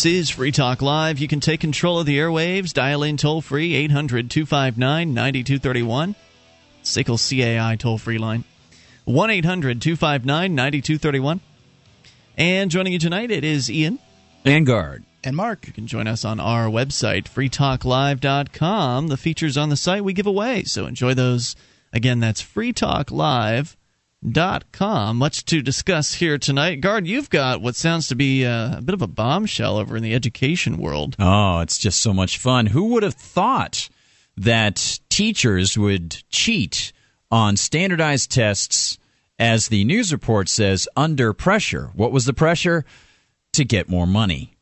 This is Free Talk Live. You can take control of the airwaves. Dial in toll free 800 259 9231. SICKLE CAI toll free line 1 800 259 9231. And joining you tonight, it is Ian. And Gard. And Mark. You can join us on our website, freetalklive.com. The features on the site we give away, so enjoy those. Again, that's freetalklive.com dot com. Much to discuss here tonight. Gard, you've got what sounds to be a, a bit of a bombshell over in the education world. Oh, it's just so much fun. Who would have thought that teachers would cheat on standardized tests, as the news report says, under pressure? What was the pressure? To get more money.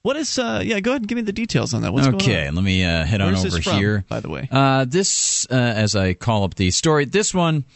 What is? Uh, yeah, go ahead and give me the details on that. What's okay, let me uh, head Where's on over from, here. By the way, uh, this, uh, as I call up the story, this one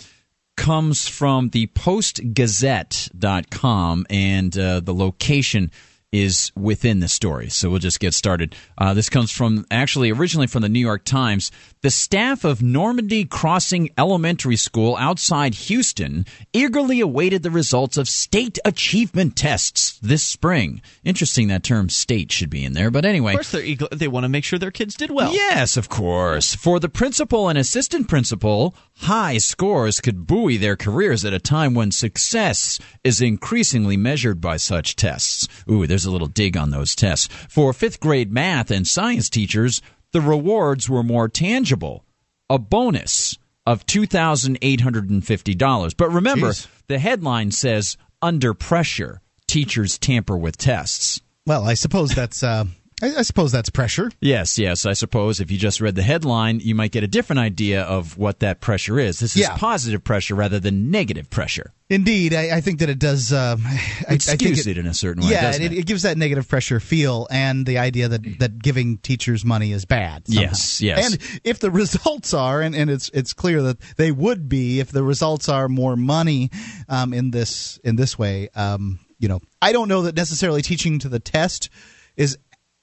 comes from the postgazette.com and uh, the location is within the story. So we'll just get started. Uh, this comes from actually originally from the New York Times. The staff of Normandy Crossing Elementary School outside Houston eagerly awaited the results of state achievement tests this spring. Interesting that term state should be in there, but anyway. Of course, they're eager, they want to make sure their kids did well. Yes, of course. For the principal and assistant principal, high scores could buoy their careers at a time when success is increasingly measured by such tests. Ooh, there's a little dig on those tests. For fifth grade math and science teachers, the rewards were more tangible. A bonus of $2,850. But remember, Jeez. the headline says under pressure, teachers tamper with tests. Well, I suppose that's uh, I, I suppose that's pressure. Yes, yes. I suppose if you just read the headline, you might get a different idea of what that pressure is. This is Yeah. positive pressure rather than negative pressure. Indeed, I, I think that it does. Uh, I, I It think skews it, in a certain way, yeah, it, it? it gives that negative pressure feel, and the idea that, that giving teachers money is bad. somehow. Yes, yes. And if the results are, and, and it's it's clear that they would be, if the results are more money um, in this in this way, um, you know, I don't know that necessarily teaching to the test is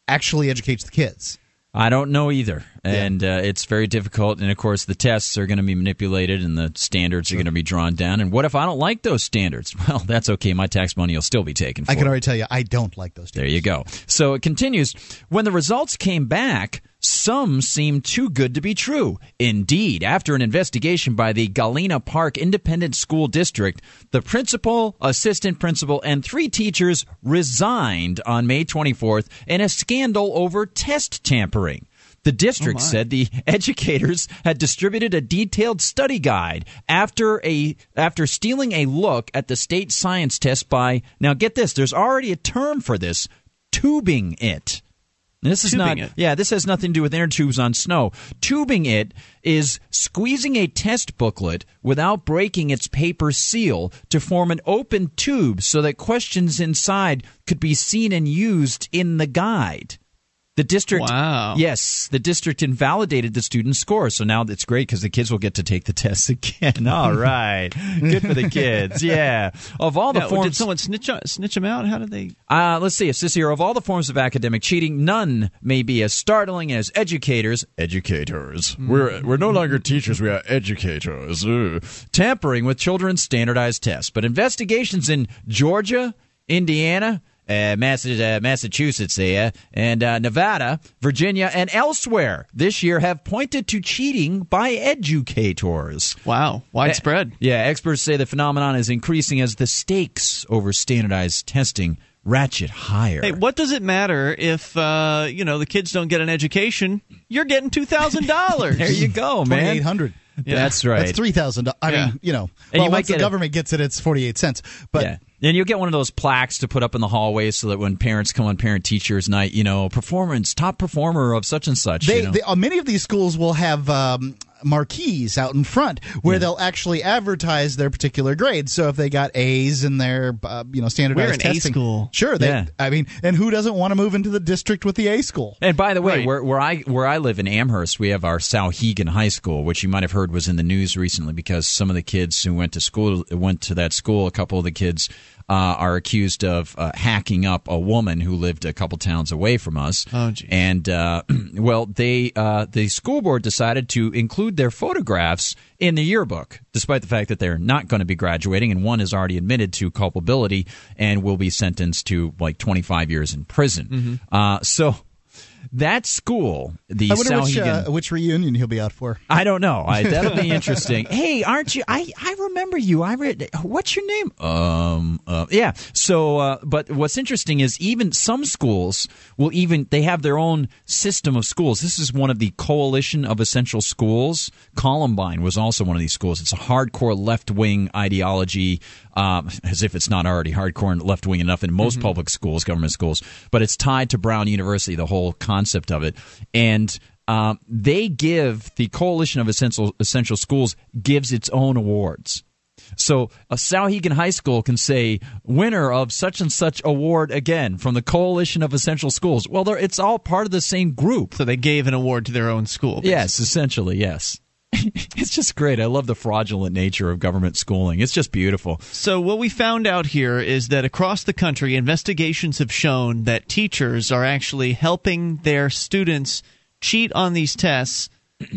actually educates the kids. I don't know either, and uh, it's very difficult. And of course, the tests are going to be manipulated, and the standards are going to be drawn down. And what if I don't like those standards? Well, that's okay. My tax money will still be taken. For I can it. already tell you, I don't like those. There you go. So it continues. When the results came back, some seem too good to be true. Indeed, after an investigation by the Galena Park Independent School District, the principal, assistant principal, and three teachers resigned on May 24th in a scandal over test tampering. The district oh, said the educators had distributed a detailed study guide after a after stealing a look at the state science test by now get this there's already a term for this tubing it. This is not it. yeah, this has nothing to do with inner tubes on snow. Tubing it is squeezing a test booklet without breaking its paper seal to form an open tube so that questions inside could be seen and used in the guide. The district, Wow. yes, the district invalidated the student's score, so now it's great because the kids will get to take the test again. All right, good for the kids. Yeah, of all the Yeah, forms, did someone snitch snitch them out? How did they? uh, let's see. It says here of all the forms of academic cheating, none may be as startling as educators. Educators. We're we're no longer teachers. We are educators. Ugh. Tampering with children's standardized tests. But investigations in Georgia, Indiana. Uh, Massa- uh, Massachusetts, there, and uh, Nevada, Virginia, and elsewhere this year have pointed to cheating by educators. Wow, widespread. Yeah, experts say the phenomenon is increasing as the stakes over standardized testing ratchet higher. Hey, what does it matter if uh, you know the kids don't get an education? You're getting two thousand dollars. there you go, man. eight hundred. That's right. That's three thousand. I Yeah. mean, you know, And well, you once the get a- government gets it, it's forty eight cents. But yeah. And you'll get one of those plaques to put up in the hallways so that when parents come on parent teachers night, you know, performance, top performer of such and such. they, you know? they uh, many of these schools will have um, marquees out in front where they'll actually advertise their particular grade. So if they got A's in their uh, you know standardized We're an A testing, school. Sure, they, Yeah. I mean, and who doesn't want to move into the district with the A school? And by the way, Right. where, where I where I live in Amherst, we have our Souhegan High School, which you might have heard was in the news recently because some of the kids who went to school went to that school. A couple of the kids are accused of uh, hacking up a woman who lived a couple towns away from us. Oh, geez. And uh, well, they uh, the school board decided to include their photographs in the yearbook, despite the fact that they're not going to be graduating, and one is already admitted to culpability and will be sentenced to like 25 years in prison. Mm-hmm. Uh, so that school, the I which, uh, which reunion he'll be out for. I don't know. I, that'll be interesting. hey, aren't you? I, I remember you. I read. What's your name? Um. Uh, yeah. So, uh, but what's interesting is even some schools will even they have their own system of schools. This is one of the coalition of essential schools. Columbine was also one of these schools. It's a hardcore left wing ideology. Um, as if it's not already hardcore and left wing enough in most public schools, government schools, but it's tied to Brown University, the whole concept of it. And um, they give the Coalition of Essential Essential Schools gives its own awards. So a Souhegan High School can say winner of such and such award again from the Coalition of Essential Schools. Well, it's all part of the same group. So they gave an award to their own school. Yes, essentially, yes. it's just great. I love the fraudulent nature of government schooling. It's just beautiful. So, what we found out here is that across the country, investigations have shown that teachers are actually helping their students cheat on these tests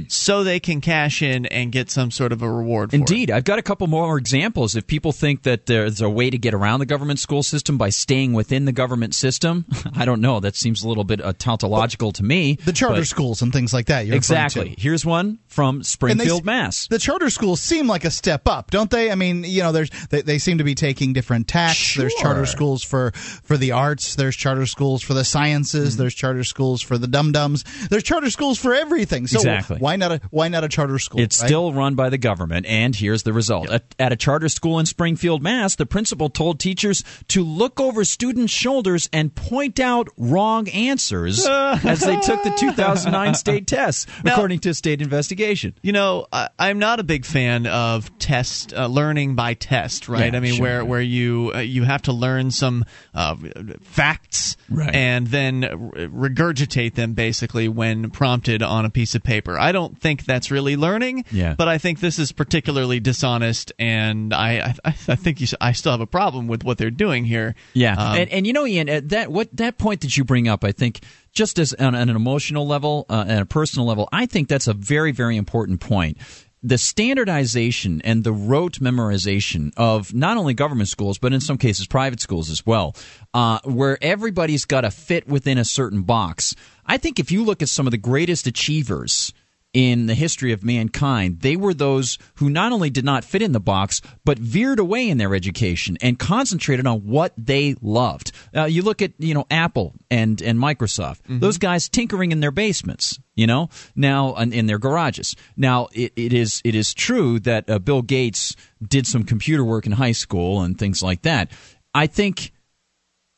so they can cash in and get some sort of a reward for it. Indeed, I've got a couple more examples. If people think that there's a way to get around the government school system by staying within the government system, I don't know. That seems a little bit uh, tautological to me. The charter schools and things like that. You're Exactly. to. Here's one from And they- Springfield, Mass. The charter schools seem like a step up, don't they? I mean, you know, there's they, they seem to be taking different tacks. There's charter schools for for the arts. There's charter schools for the sciences. Mm-hmm. There's charter schools for the dum dums. There's charter schools for everything. So Exactly. Why not a why not a charter school? It's right? still run by the government, and here's the result. At, at a charter school in Springfield, Mass., the principal told teachers to look over students' shoulders and point out wrong answers as they took the 2009 state tests, Now- according to a state investigation. You know, I, I'm not a big fan of test uh, learning by test, right? Yeah, I mean, sure. where where you uh, you have to learn some uh, facts Right. and then regurgitate them basically when prompted on a piece of paper. I don't think that's really learning. Yeah. But I think this is particularly dishonest, and I I, I think you, I still have a problem with what they're doing here. Yeah, Um, and, and you know, Ian, at that what that point that you bring up, I think, just as on, on an emotional level uh, and a personal level, I think that's a very, very important point. The standardization and the rote memorization of not only government schools, but in some cases private schools as well, uh, where everybody's got to fit within a certain box. I think if you look at some of the greatest achievers in the history of mankind, they were those who not only did not fit in the box, but veered away in their education and concentrated on what they loved. Uh, you look at you know Apple and and Microsoft; those guys tinkering in their basements, you know, now in, in their garages. Now it, it is it is true that uh, Bill Gates did some computer work in high school and things like that. I think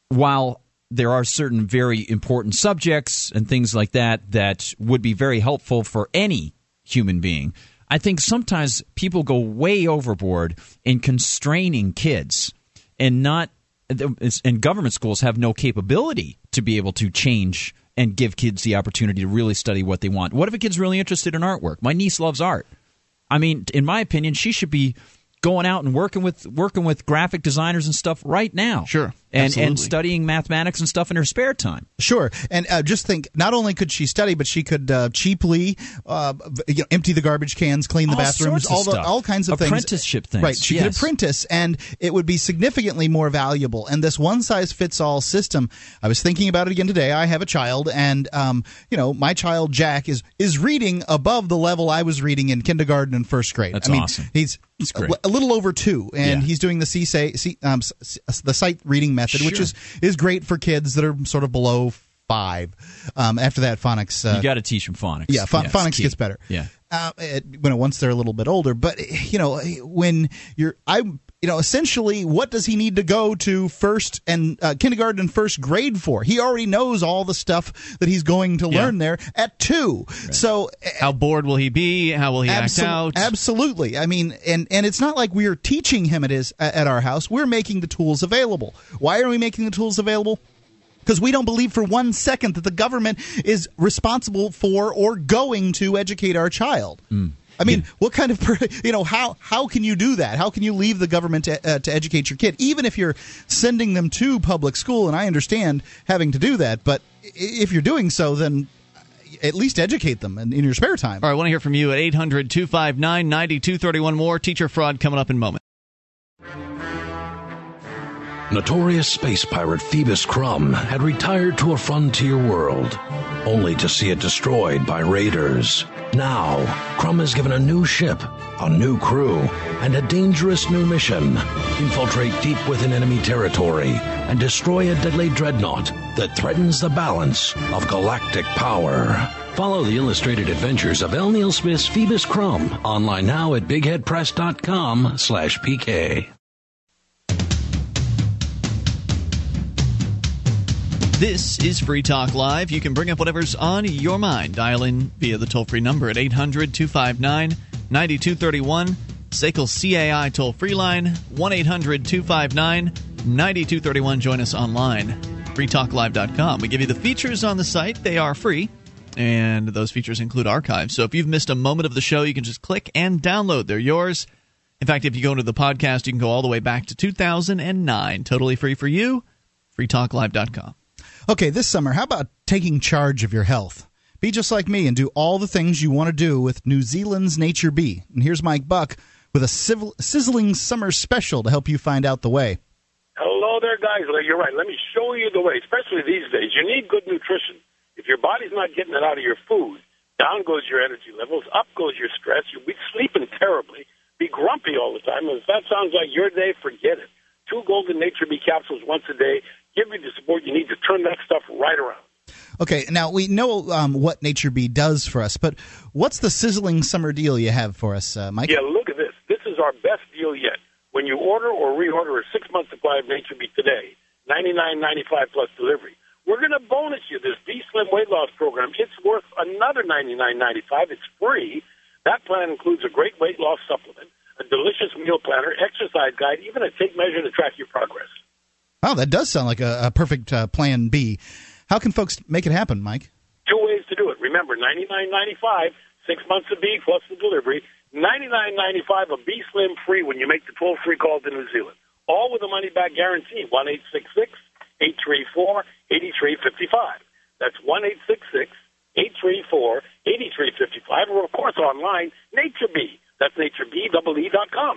while there are certain very important subjects and things like that that would be very helpful for any human being, I think sometimes people go way overboard in constraining kids and not and government schools have no capability to be able to change and give kids the opportunity to really study what they want. What if a kid's really interested in artwork? My niece loves art. I mean, in my opinion, she should be going out and working with working with graphic designers and stuff right now. Sure, and absolutely. and studying mathematics and stuff in her spare time. Sure, and uh, just think, not only could she study, but she could uh, cheaply, uh, you know, empty the garbage cans, clean the All bathrooms, all the all kinds of things. Apprenticeship things. things, Right, she could apprentice, and it would be significantly more valuable. And this one size fits all system, I was thinking about it again today. I have a child, and um, you know, my child Jack is is reading above the level I was reading in kindergarten and first grade. That's I mean, awesome. He's great. a, a little over two, and Yeah. he's doing the C say C, um, the sight reading method, which Sure. is is great for kids that are sort of below five. Um, after that, phonics. Uh, You got to teach them phonics. yeah, Yes, phonics gets better. Yeah. Uh, it, when it, once they're a little bit older, but you know, when you're, I, you know, essentially, what does he need to go to first and uh, kindergarten and first grade for? He already knows all the stuff that he's going to Yeah. learn there at two. So how bored will he be? How will he Absol- act out? Absolutely. I mean, and and it's not like we're teaching him it is at our house. We're making the tools available. Why are we making the tools available? Because we don't believe for one second that the government is responsible for or going to educate our child. I mean, what kind of you know how how can you do that? How can you leave the government to, uh, to educate your kid, even if you're sending them to public school? And I understand having to do that, but if you're doing so, then at least educate them in, in your spare time. All right, I want to hear from you at 800 259 9231. More teacher fraud coming up in a moment. Notorious space pirate Phoebus Krumm had retired to a frontier world, only to see it destroyed by raiders. Now, Krumm is given a new ship, a new crew, and a dangerous new mission. Infiltrate deep within enemy territory and destroy a deadly dreadnought that threatens the balance of galactic power. Follow the illustrated adventures of L. Neil Smith's Phoebus Krumm online now at bigheadpress.com slash pk. This is Free Talk Live. You can bring up whatever's on your mind. Dial in via the toll free number at 800 259 9231. SACL CAI toll free line 1 800 259 9231. Join us online, freetalklive.com. We give you the features on the site, they are free. And those features include archives. So if you've missed a moment of the show, you can just click and download. They're yours. In fact, if you go into the podcast, you can go all the way back to 2009. Totally free for you. freetalklive.com. Okay, this summer, how about taking charge of your health? Be just like me and do all the things you want to do with New Zealand's Nature Bee. And here's Mike Buck with a sizzling summer special to help you find out the way. Hello there, guys. You're right. Let me show you the way, especially these days. You need good nutrition. If your body's not getting it out of your food, down goes your energy levels, up goes your stress. You'll be sleeping terribly, be grumpy all the time. And if that sounds like your day, forget it. Two golden Nature Bee capsules once a day give you the support you need to turn that stuff right around. Okay, now we know um, what Nature Bee does for us, but what's the sizzling summer deal you have for us, uh, Mike? Yeah, look at this. This is our best deal yet. When you order or reorder a six month supply of Nature Bee today, ninety nine ninety five plus delivery, we're going to bonus you this B Slim weight loss program. It's worth another ninety nine ninety five. It's free. That plan includes a great weight loss supplement, a delicious meal planner, exercise guide, even a tape measure to track your progress. Wow, that does sound like a, a perfect uh, plan B. How can folks make it happen, Mike? Two ways to do it. Remember, ninety nine ninety five, six months of B plus the delivery. Ninety nine ninety five a B Slim free when you make the toll free call to New Zealand. All with a money back guarantee. One eight six six eight three four eighty three fifty five. That's one eight six six eight three four eighty three fifty five. Or of course online, Nature Bee. That's naturebee.com.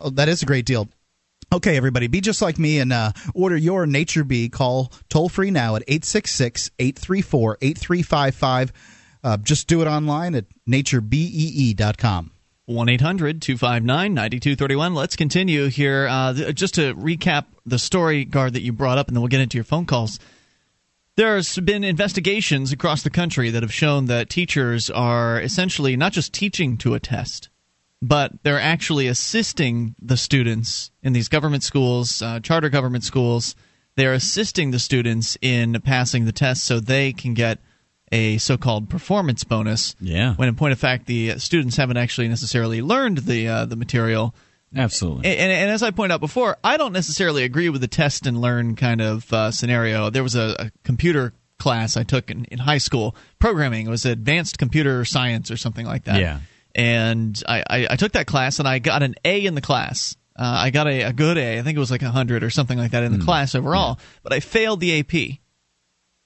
Oh, that is a great deal. Okay, everybody, be just like me and uh, order your Nature Bee. Call toll free now at 866 834 8355. Uh, just do it online at naturebee.com. 1 800 259 9231. Let's continue here. Uh, th- just to recap the story, Gard, that you brought up, and then we'll get into your phone calls. There's been investigations across the country that have shown that teachers are essentially not just teaching to a test, but they're actually assisting the students in these government schools, uh, charter government schools. They're assisting the students in passing the test so they can get a so-called performance bonus. Yeah. When in point of fact, the students haven't actually necessarily learned the uh, the material. Absolutely. And, and, as I pointed out before, I don't necessarily agree with the test and learn kind of uh, scenario. There was a, a computer class I took in, in high school, programming. It was advanced computer science or something like that. Yeah and I, I, I, took that class and I got an A in the class. Uh, I got a, a, good A. I think it was like a hundred or something like that in the mm. class overall. Yeah. But I failed the AP.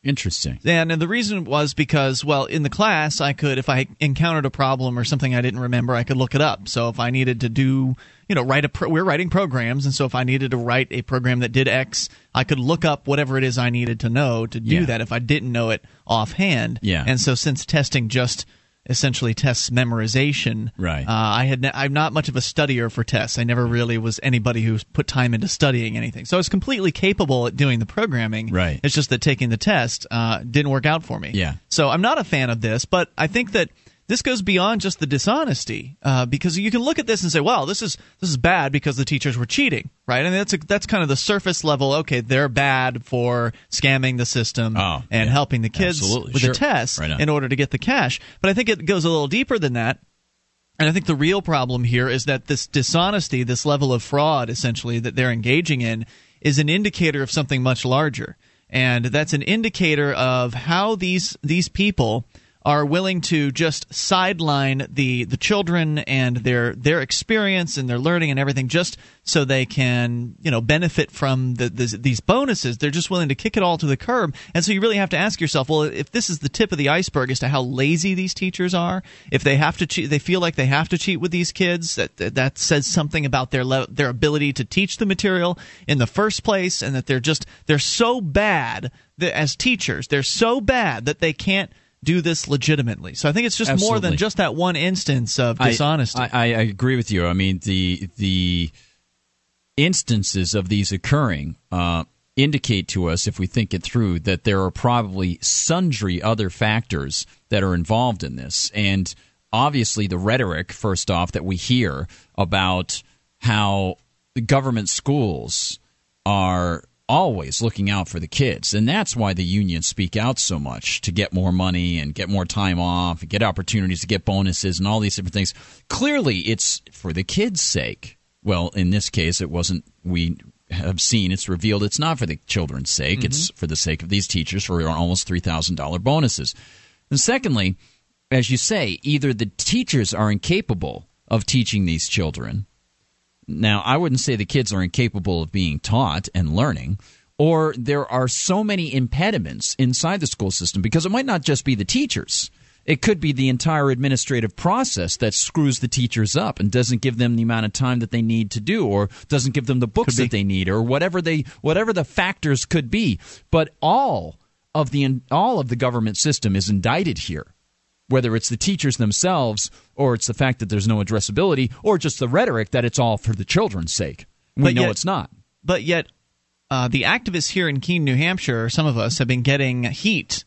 Interesting. And, and the reason was because, well, in the class, I could, if I encountered a problem or something I didn't remember, I could look it up. So if I needed to do, you know, write a, pro- we're writing programs, and so if I needed to write a program that did X, I could look up whatever it is I needed to know to do yeah. that if I didn't know it offhand. Yeah. And so since testing just essentially tests memorization. Right. Uh, I had ne- I'm not much of a studier for tests. I never really was anybody who put time into studying anything. So I was completely capable at doing the programming. Right. It's just that taking the test uh, didn't work out for me. Yeah. So I'm not a fan of this, but I think that this goes beyond just the dishonesty uh, because you can look at this and say, "Well, this is this is bad because the teachers were cheating," right? And that's a, that's kind of the surface level. Okay, they're bad for scamming the system oh, and yeah. helping the kids Absolutely. with sure. the tests right in order to get the cash. But I think it goes a little deeper than that. And I think the real problem here is that this dishonesty, this level of fraud, essentially that they're engaging in, is an indicator of something much larger, and that's an indicator of how these these people are willing to just sideline the the children and their their experience and their learning and everything just so they can you know benefit from the, the, these bonuses. They're just willing to kick it all to the curb. And so you really have to ask yourself well if this is the tip of the iceberg as to how lazy these teachers are if they have to cheat they feel like they have to cheat with these kids that that, says something about their le- their ability to teach the material in the first place and that they're just they're so bad that as teachers they're so bad that they can't do this legitimately. So I think it's just Absolutely. more than just that one instance of dishonesty. I, I, I agree with you. I mean, the the instances of these occurring uh, indicate to us, if we think it through, that there are probably sundry other factors that are involved in this, and obviously the rhetoric, first off, that we hear about how the government schools are always looking out for the kids. And that's why the unions speak out so much to get more money and get more time off and get opportunities to get bonuses and all these different things. Clearly, it's for the kids' sake. Well, in this case, it wasn't. We have seen it's revealed it's not for the children's sake. Mm-hmm. It's for the sake of these teachers for almost $3,000 bonuses. And secondly, as you say, either the teachers are incapable of teaching these children now, I wouldn't say the kids are incapable of being taught and learning, or there are so many impediments inside the school system because it might not just be the teachers. It could be the entire administrative process that screws the teachers up and doesn't give them the amount of time that they need to do or doesn't give them the books that they need or whatever they whatever the factors could be. But all of the all of the government system is indicted here whether it's the teachers themselves or it's the fact that there's no addressability or just the rhetoric that it's all for the children's sake. We but know yet, it's not. But yet, uh, the activists here in Keene, New Hampshire, some of us have been getting heat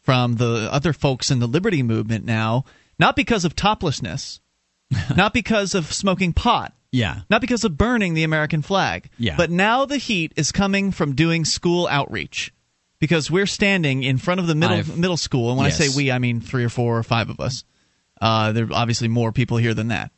from the other folks in the liberty movement now, not because of toplessness, not because of smoking pot. Yeah. Not because of burning the American flag. Yeah. But now the heat is coming from doing school outreach because we're standing in front of the middle I've, middle school, and when yes. I say we, I mean three or four or five of us. Uh, there are obviously more people here than that.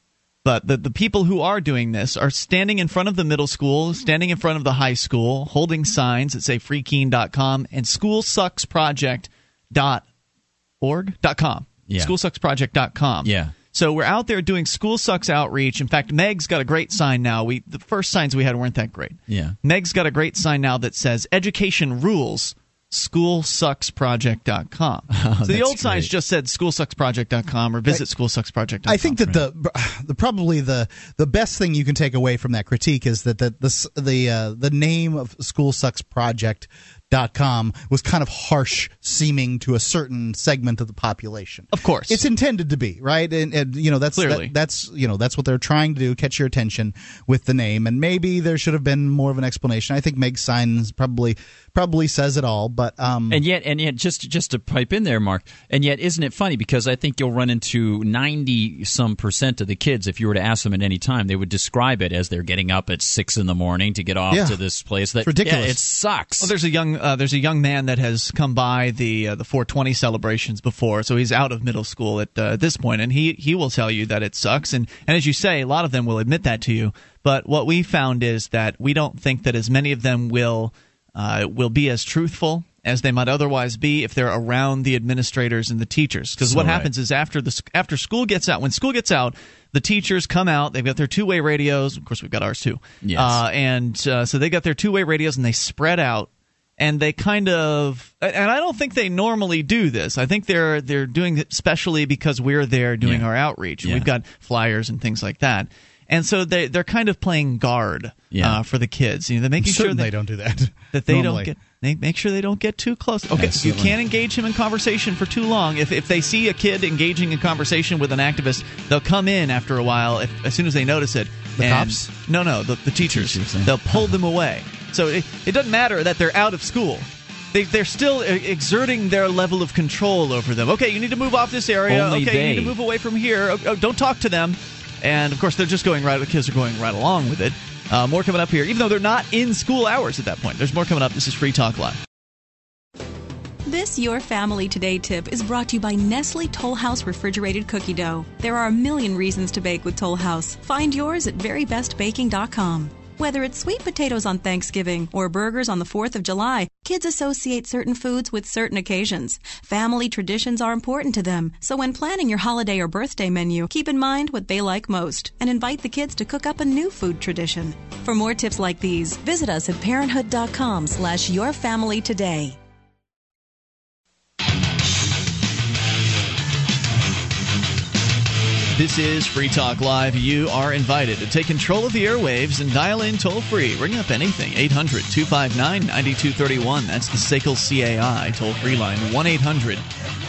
But the, the people who are doing this are standing in front of the middle school, standing in front of the high school, holding signs that say freekeen.com and schoolsucksproject.org.com. Yeah. Schoolsucksproject.com. Yeah. So we're out there doing School Sucks outreach. In fact, Meg's got a great sign now. We the first signs we had weren't that great. Yeah. Meg's got a great sign now that says "Education rules." schoolsucksproject.com. Oh, so the old great. signs just said schoolsucksproject.com or visit schoolsucksproject.com. I think that the, the probably the the best thing you can take away from that critique is that the the the, uh, the name of School Sucks Project com was kind of harsh seeming to a certain segment of the population. Of course, it's intended to be right, and, and you know that's Clearly. That, that's you know that's what they're trying to do, catch your attention with the name, and maybe there should have been more of an explanation. I think Meg Signs probably probably says it all, but um, and yet and yet just just to pipe in there, Mark, and yet isn't it funny because I think you'll run into ninety some percent of the kids if you were to ask them at any time, they would describe it as they're getting up at six in the morning to get off yeah. to this place. That it's ridiculous. Yeah, it sucks. Well, there's a young uh, there's a young man that has come by the uh, the 420 celebrations before, so he's out of middle school at, uh, at this point, and he he will tell you that it sucks, and and as you say, a lot of them will admit that to you. But what we found is that we don't think that as many of them will uh, will be as truthful as they might otherwise be if they're around the administrators and the teachers. Because what right. happens is after the after school gets out, when school gets out, the teachers come out. They've got their two way radios. Of course, we've got ours too. Yes. Uh, and uh, so they got their two way radios and they spread out and they kind of and I don't think they normally do this. I think they're they're doing it specially because we're there doing yeah. our outreach. Yeah. We've got flyers and things like that. And so they they're kind of playing guard yeah. uh, for the kids. You know, they're making sure they, they don't do that. That they normally. don't get they make sure they don't get too close. Okay, Absolutely. you can't engage him in conversation for too long. If if they see a kid engaging in conversation with an activist, they'll come in after a while if, as soon as they notice it. The and, cops? No, no, the, the teachers. teachers. They'll pull them away. So it, it doesn't matter that they're out of school they, they're still exerting their level of control over them. Okay, you need to move off this area. Only okay, they. you need to move away from here. Oh, oh, don't talk to them. And of course, they're just going right. The kids are going right along with it. Uh, more coming up here, even though they're not in school hours at that point. There's more coming up. This is Free Talk Live. This Your Family Today tip is brought to you by Nestle Toll House Refrigerated Cookie Dough. There are a million reasons to bake with Toll House. Find yours at verybestbaking.com. Whether it's sweet potatoes on Thanksgiving or burgers on the 4th of July, Kids associate certain foods with certain occasions. Family traditions are important to them, so when planning your holiday or birthday menu, keep in mind what they like most and invite the kids to cook up a new food tradition. For more tips like these, visit us at parenthood.com slash your family today. This is Free Talk Live. You are invited to take control of the airwaves and dial in toll free. Ring up anything. 800 259 9231. That's the SACL CAI toll free line. 1 800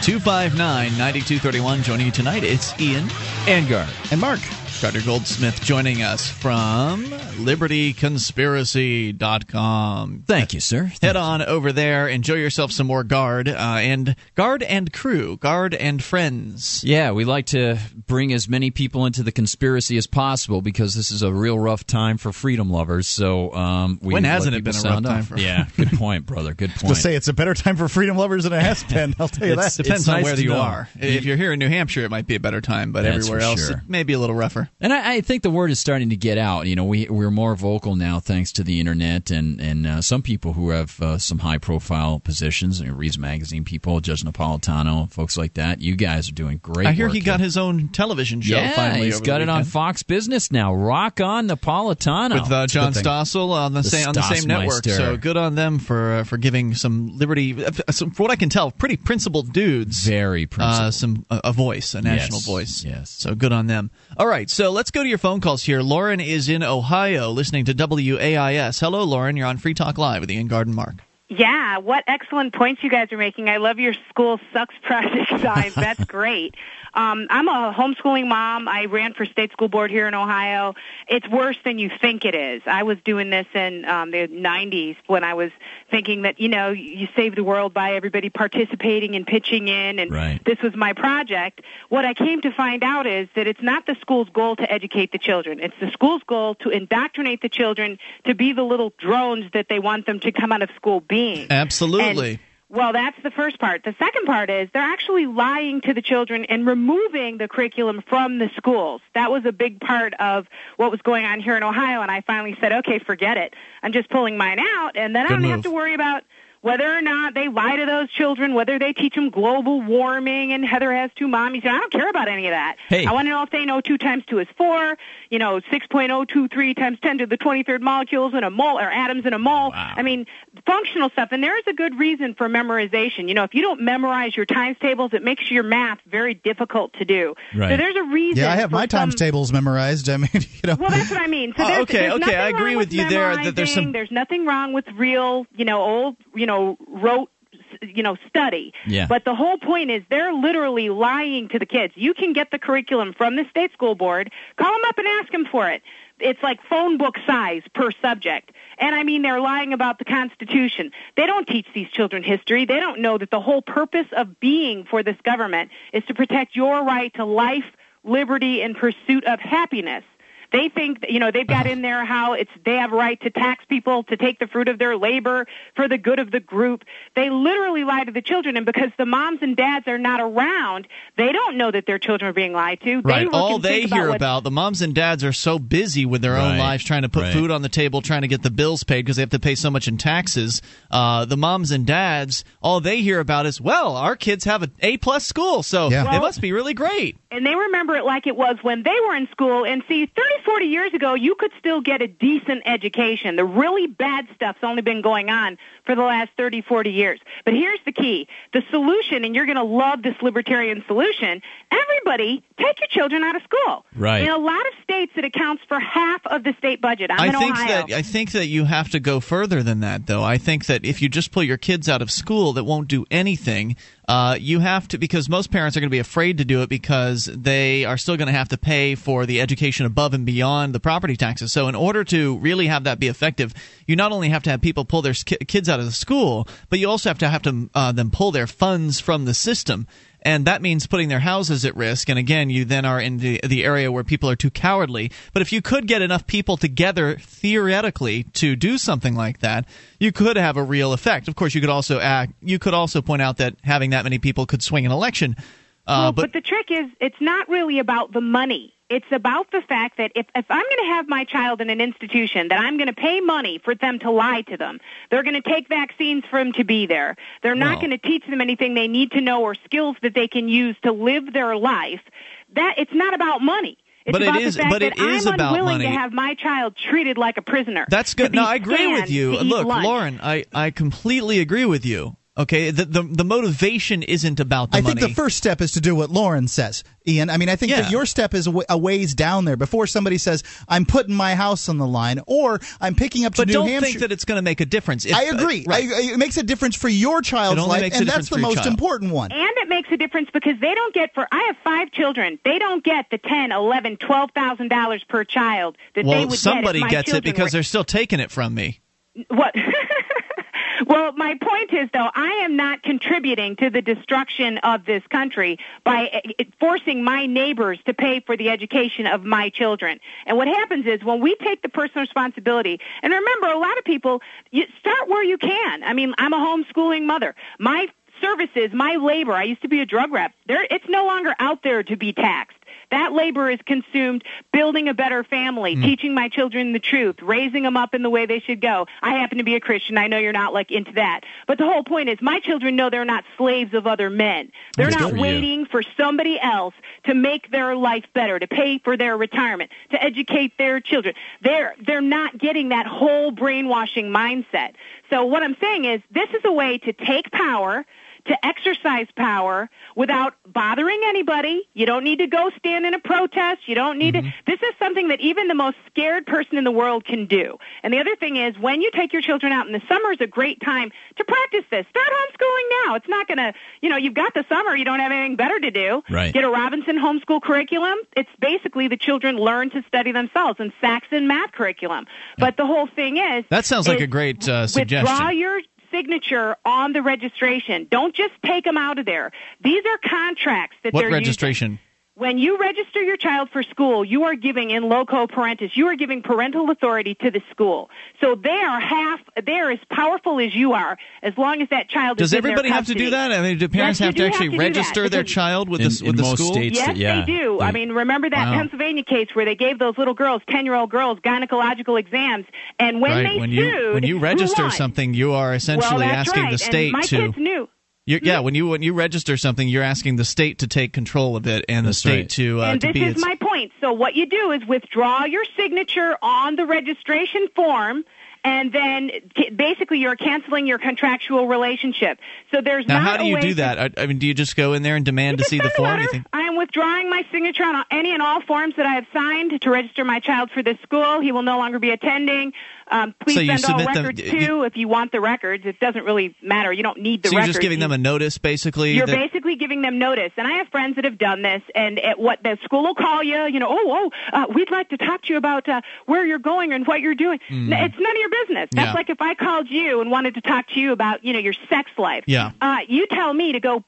259 9231. Joining you tonight, it's Ian And Gard. And Mark. Gard Goldsmith joining us from libertyconspiracy.com. Thank you, sir. Head on over there, enjoy yourself some more Gard uh, and Gard and crew, Gard and friends. Yeah, we like to bring as many people into the conspiracy as possible because this is a real rough time for freedom lovers. So, um, we When hasn't it been a rough time off. for- Yeah, good point, brother. Good point. To say it's a better time for freedom lovers than it has been, I'll tell you It's- that. Depends It's on nice where you know. are. If you're here in New Hampshire, it might be a better time, but That's everywhere else, sure. it may be a little rougher. And I, I think the word is starting to get out. You know, we we're more vocal now thanks to the internet and and uh, some people who have uh, some high profile positions. You know, Reason Magazine people, Judge Napolitano, folks like that. You guys are doing great. I hear he got here. his own television show yeah, finally. he's got it on. Fox Business now. Rock on Napolitano with uh, John. Stossel on the, The same on the same network. So good on them for uh, for giving some liberty, uh, some, for what I can tell, pretty principled dudes. Very principled. Uh, some a, a voice, a national Yes, voice. yes. So good on them. All right, so let's go to your phone calls here. Lauren is in Ohio, listening to WAIS. Hello, Lauren. You're on Free Talk Live with Ian Gard and Mark. Yeah, what excellent points you guys are making. I love your school sucks project signs. That's great. Um, I'm a homeschooling mom. I ran for state school board here in Ohio. It's worse than you think it is. I was doing this in um, the 90s when I was thinking that, you know, you save the world by everybody participating and pitching in, and Right. this was my project. What I came to find out is that it's not the school's goal to educate the children. It's the school's goal to indoctrinate the children to be the little drones that they want them to come out of school being. Absolutely. And- well, that's the first part. The second part is they're actually lying to the children and removing the curriculum from the schools. That was a big part of what was going on here in Ohio, and I finally said, okay, forget it. I'm just pulling mine out, and then I don't move. have to worry about whether or not they lie to those children, whether they teach them global warming and Heather has two mommies. I don't care about any of that. Hey. I want to know if they know 2 times 2 is 4, you know, 6.023 times 10 to the 23rd molecules in a mole, or atoms in a mole. Wow. I mean, functional stuff. And there is a good reason for memorization. You know, if you don't memorize your times tables, it makes your math very difficult to do. Right. So there's a reason. Yeah, I have for my times tables memorized. I mean, you know. well, that's what I mean. So Oh, there's, okay, there's okay, I agree wrong with you there that there's some- There's nothing wrong with real, you know, old, you know, rote, you know, study. Yeah. But the whole point is they're literally lying to the kids. You can get the curriculum from the state school board. Call them up and ask them for it. It's like phone book size per subject. And I mean, they're lying about the Constitution. They don't teach these children history. They don't know that the whole purpose of being for this government is to protect your right to life, liberty, and pursuit of happiness. They think, you know, they've got in there how it's they have a right to tax people to take the fruit of their labor for the good of the group. They literally lie to the children, and because the moms and dads are not around, they don't know that their children are being lied to. They Right. look All they think hear about, what- about, the moms and dads are so busy with their own lives trying to put Right. food on the table, trying to get the bills paid because they have to pay so much in taxes. Uh, the moms and dads, all they hear about is, well, our kids have an A plus school, so Yeah. it must be really great. and they remember it like it was when they were in school. And see, 30, 40 years ago, you could still get a decent education. The really bad stuff's only been going on for the last 30, 40 years. But here's the key. The solution, and you're going to love this libertarian solution, everybody take your children out of school. Right. In a lot of states, it accounts for half of the state budget. I'm I in think Ohio. that I think that you have to go further than that, though. I think that if you just pull your kids out of school, that won't do anything. Uh, you have to because most parents are going to be afraid to do it because they are still going to have to pay for the education above and beyond the property taxes. So, in order to really have that be effective, you not only have to have people pull their kids out of the school, but you also have to have to uh, them pull their funds from the system and that means putting their houses at risk. And again, you then are in the, the area where people are too cowardly. But if you could get enough people together theoretically to do something like that, you could have a real effect. Of course, you could also act. You could also point out that having that many people could swing an election. Uh, well, but, but the trick is, it's not really about the money. It's about the fact that if, if I'm going to have my child in an institution, that I'm going to pay money for them to lie to them. They're going to take vaccines for them to be there. They're not Well- going to teach them anything they need to know or skills that they can use to live their life. That it's not about money. It's But it fact but it is I'm about unwilling money. to have my child treated like a prisoner. That's good. No, I agree with you. Look, lunch. Lauren, I, I completely agree with you. Okay, the, the the motivation isn't about the I money. think the first step is to do what Lauren says, Ian. I mean, I think Yeah. that your step is a ways down there before somebody says, "I'm putting my house on the line," or "I'm picking up to but New don't think that it's going to make a difference. If- I agree. uh, right. I, I- it makes a difference for your child's life, and that's the most child. important one. And it makes a difference because they don't get for I have five children. They don't get the ten, eleven, twelve thousand dollars per child that they well, would somebody get if my gets it because were, they're still taking it from me. what Well, my point is, though, I am not contributing to the destruction of this country by uh, forcing my neighbors to pay for the education of my children. And what happens is when we take the personal responsibility, and remember, a lot of people, you start where you can. I mean, I'm a homeschooling mother. My services, my labor, I used to be a drug rep, there, it's no longer out there to be taxed. That labor is consumed building a better family, hmm. teaching my children the truth, raising them up in the way they should go. I happen to be a Christian. I know you're not like into that. But the whole point is my children know they're not slaves of other men. They're That's not for you. waiting for somebody else to make their life better, to pay for their retirement, to educate their children. They're they're not getting that whole brainwashing mindset. So what I'm saying is this is a way to take power to exercise power without bothering anybody. You don't need to go stand in a protest. You don't need Mm-hmm. to. This is something that even the most scared person in the world can do. And the other thing is, when you take your children out in the summer is a great time to practice this. Start homeschooling now. It's not going to, you know, you've got the summer. You don't have anything better to do. Right. Get a Robinson homeschool curriculum. It's basically the children learn to study themselves and Saxon math curriculum. But the whole thing is That sounds like a great uh, Withdraw suggestion. your signature on the registration. Don't just take them out of there. These are contracts that What they're using. Registration? When you register your child for school, you are giving in loco parentis. You are giving parental authority to the school. So they are half, they're as powerful as you are, as long as that child Does is in their everybody have to do that? I mean, do parents Yes, you have to do have actually to do register their because- child with In- the in with the most school? states- Yes, yeah. they do. I mean, remember that Wow. Pennsylvania case where they gave those little girls, ten-year-old girls, gynecological exams, and when right. they when sued, you when you who register won? something, you are essentially well, that's asking right. the state and my to. kids knew. You yeah, when you when you register something, you're asking the state to take control of it and the state right. to uh, and to this be is its. my point. So what you do is withdraw your signature on the registration form, and then ca- basically you're canceling your contractual relationship. So there's now, not how do a you way do that? I, I mean, do you just go in there and demand You to see the form? letter. You think? I am withdrawing my signature on any and all forms that I have signed to register my child for this school. He will no longer be attending. Um, please So you send all submit them- records you- too if you want the records. It doesn't really matter. You don't need the So you're records. just giving them a notice, basically. you're that- basically giving them notice, and I have friends that have done this. And at what the school will call you, you know, oh, oh, uh, we'd like to talk to you about uh, where you're going and what you're doing. N- It's none of your business. That's. Yeah. like if I called you and wanted to talk to you about, you know, your sex life. Yeah. Uh, you tell me to go,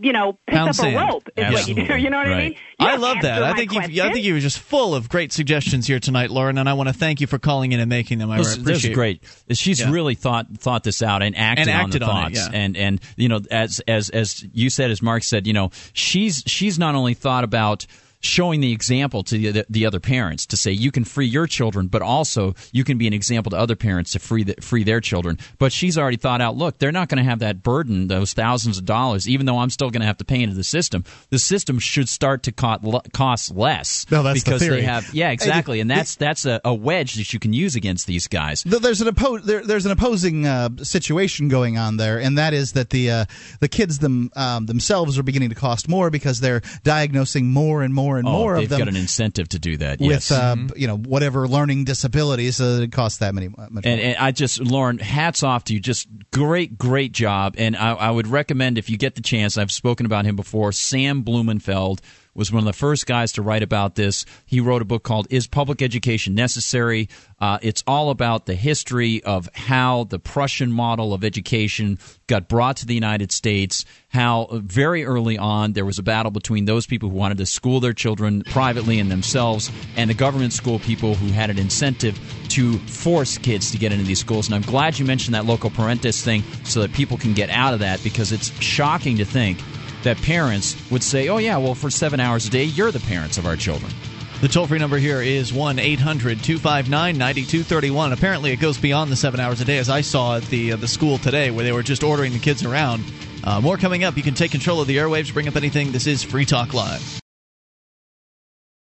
you know, pick Pound up sand. a rope. Is what you do. Absolutely. You know what I mean? You I love that. I think you I think you were just full of great suggestions here tonight, Lauren, and I want to thank you for calling in and making them. I This, appreciate this is it. great. She's Yeah. really thought thought this out and acted, And acted on the on it, thoughts. yeah. And and you know, as as as you said, as Mark said, you know, she's she's not only thought about showing the example to the, the other parents to say you can free your children, but also you can be an example to other parents to free the, free their children. But she's already thought out. Look, they're not going to have that burden, those thousands of dollars, even though I'm still going to have to pay into the system. The system should start to co- cost less No, that's the because theory. they have yeah exactly, and that's that's a, a wedge that you can use against these guys. There's an oppo- there, there's an opposing uh, situation going on there, and that is that the uh, the kids them um, themselves are beginning to cost more because they're diagnosing more and more and Oh, more they've got an incentive to do that. with yes. uh, you know whatever learning disabilities. Uh, it costs that many much. and, and I just, Lauren, hats off to you. Just great, great job. And I, I would recommend if you get the chance, I've spoken about him before, Sam Blumenfeld was one of the first guys to write about this. He wrote a book called Is Public Education Necessary? Uh, it's all about the history of how the Prussian model of education got brought to the United States, how uh, very early on there was a battle between those people who wanted to school their children privately and themselves and the government school people who had an incentive to force kids to get into these schools. And I'm glad you mentioned that loco parentis thing so that people can get out of that because it's shocking to think that parents would say, "Oh yeah, well for 7 hours a day, you're the parents of our children." The toll free number here is 1 800 259 9231. Apparently, it goes beyond the seven hours a day, as I saw at the, uh, the school today, where they were just ordering the kids around. Uh, more coming up. You can take control of the airwaves, bring up anything. This is Free Talk Live.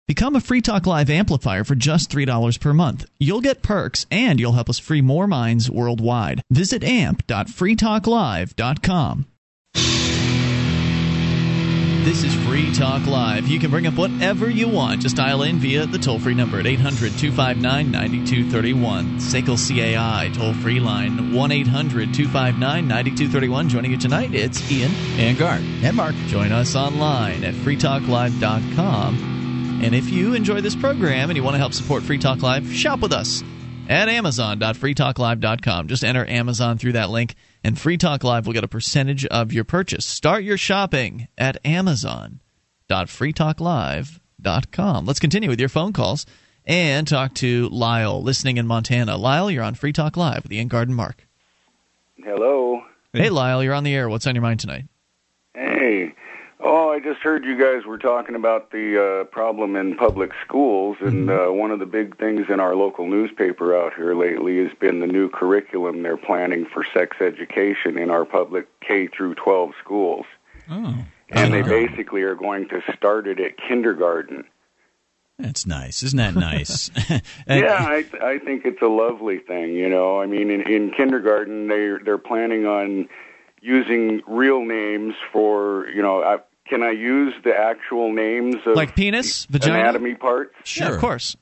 Become a Free Talk Live amplifier for just $3 per month. You'll get perks and you'll help us free more minds worldwide. Visit amp.freetalklive.com. This is Free Talk Live. You can bring up whatever you want. Just dial in via the toll free number at 800 259 9231. SACL CAI toll free line 1 800 259 9231. Joining you tonight, it's Ian And Gard. And Mark. Join us online at freetalklive.com. And if you enjoy this program and you want to help support Free Talk Live, shop with us at amazon.freetalklive.com. Just enter Amazon through that link, and Free Talk Live will get a percentage of your purchase. Start your shopping at amazon.freetalklive.com. Let's continue with your phone calls and talk to Lyle, listening in Montana. Lyle, you're on Free Talk Live with Ian Gard and Mark. Hello. Hey, Lyle, you're on the air. What's on your mind tonight? Hey. Oh, I just heard you guys were talking about the uh, problem in public schools, and uh, one of the big things in our local newspaper out here lately has been the new curriculum they're planning for sex education in our public K through 12 schools. Oh. And they basically are going to start it at kindergarten. That's nice. Isn't that nice? Yeah, I I think it's a lovely thing. You know, I mean, in, in kindergarten they they're planning on using real names for you know. I, can I use the actual names of Like penis, vagina? anatomy parts? Yeah, of course.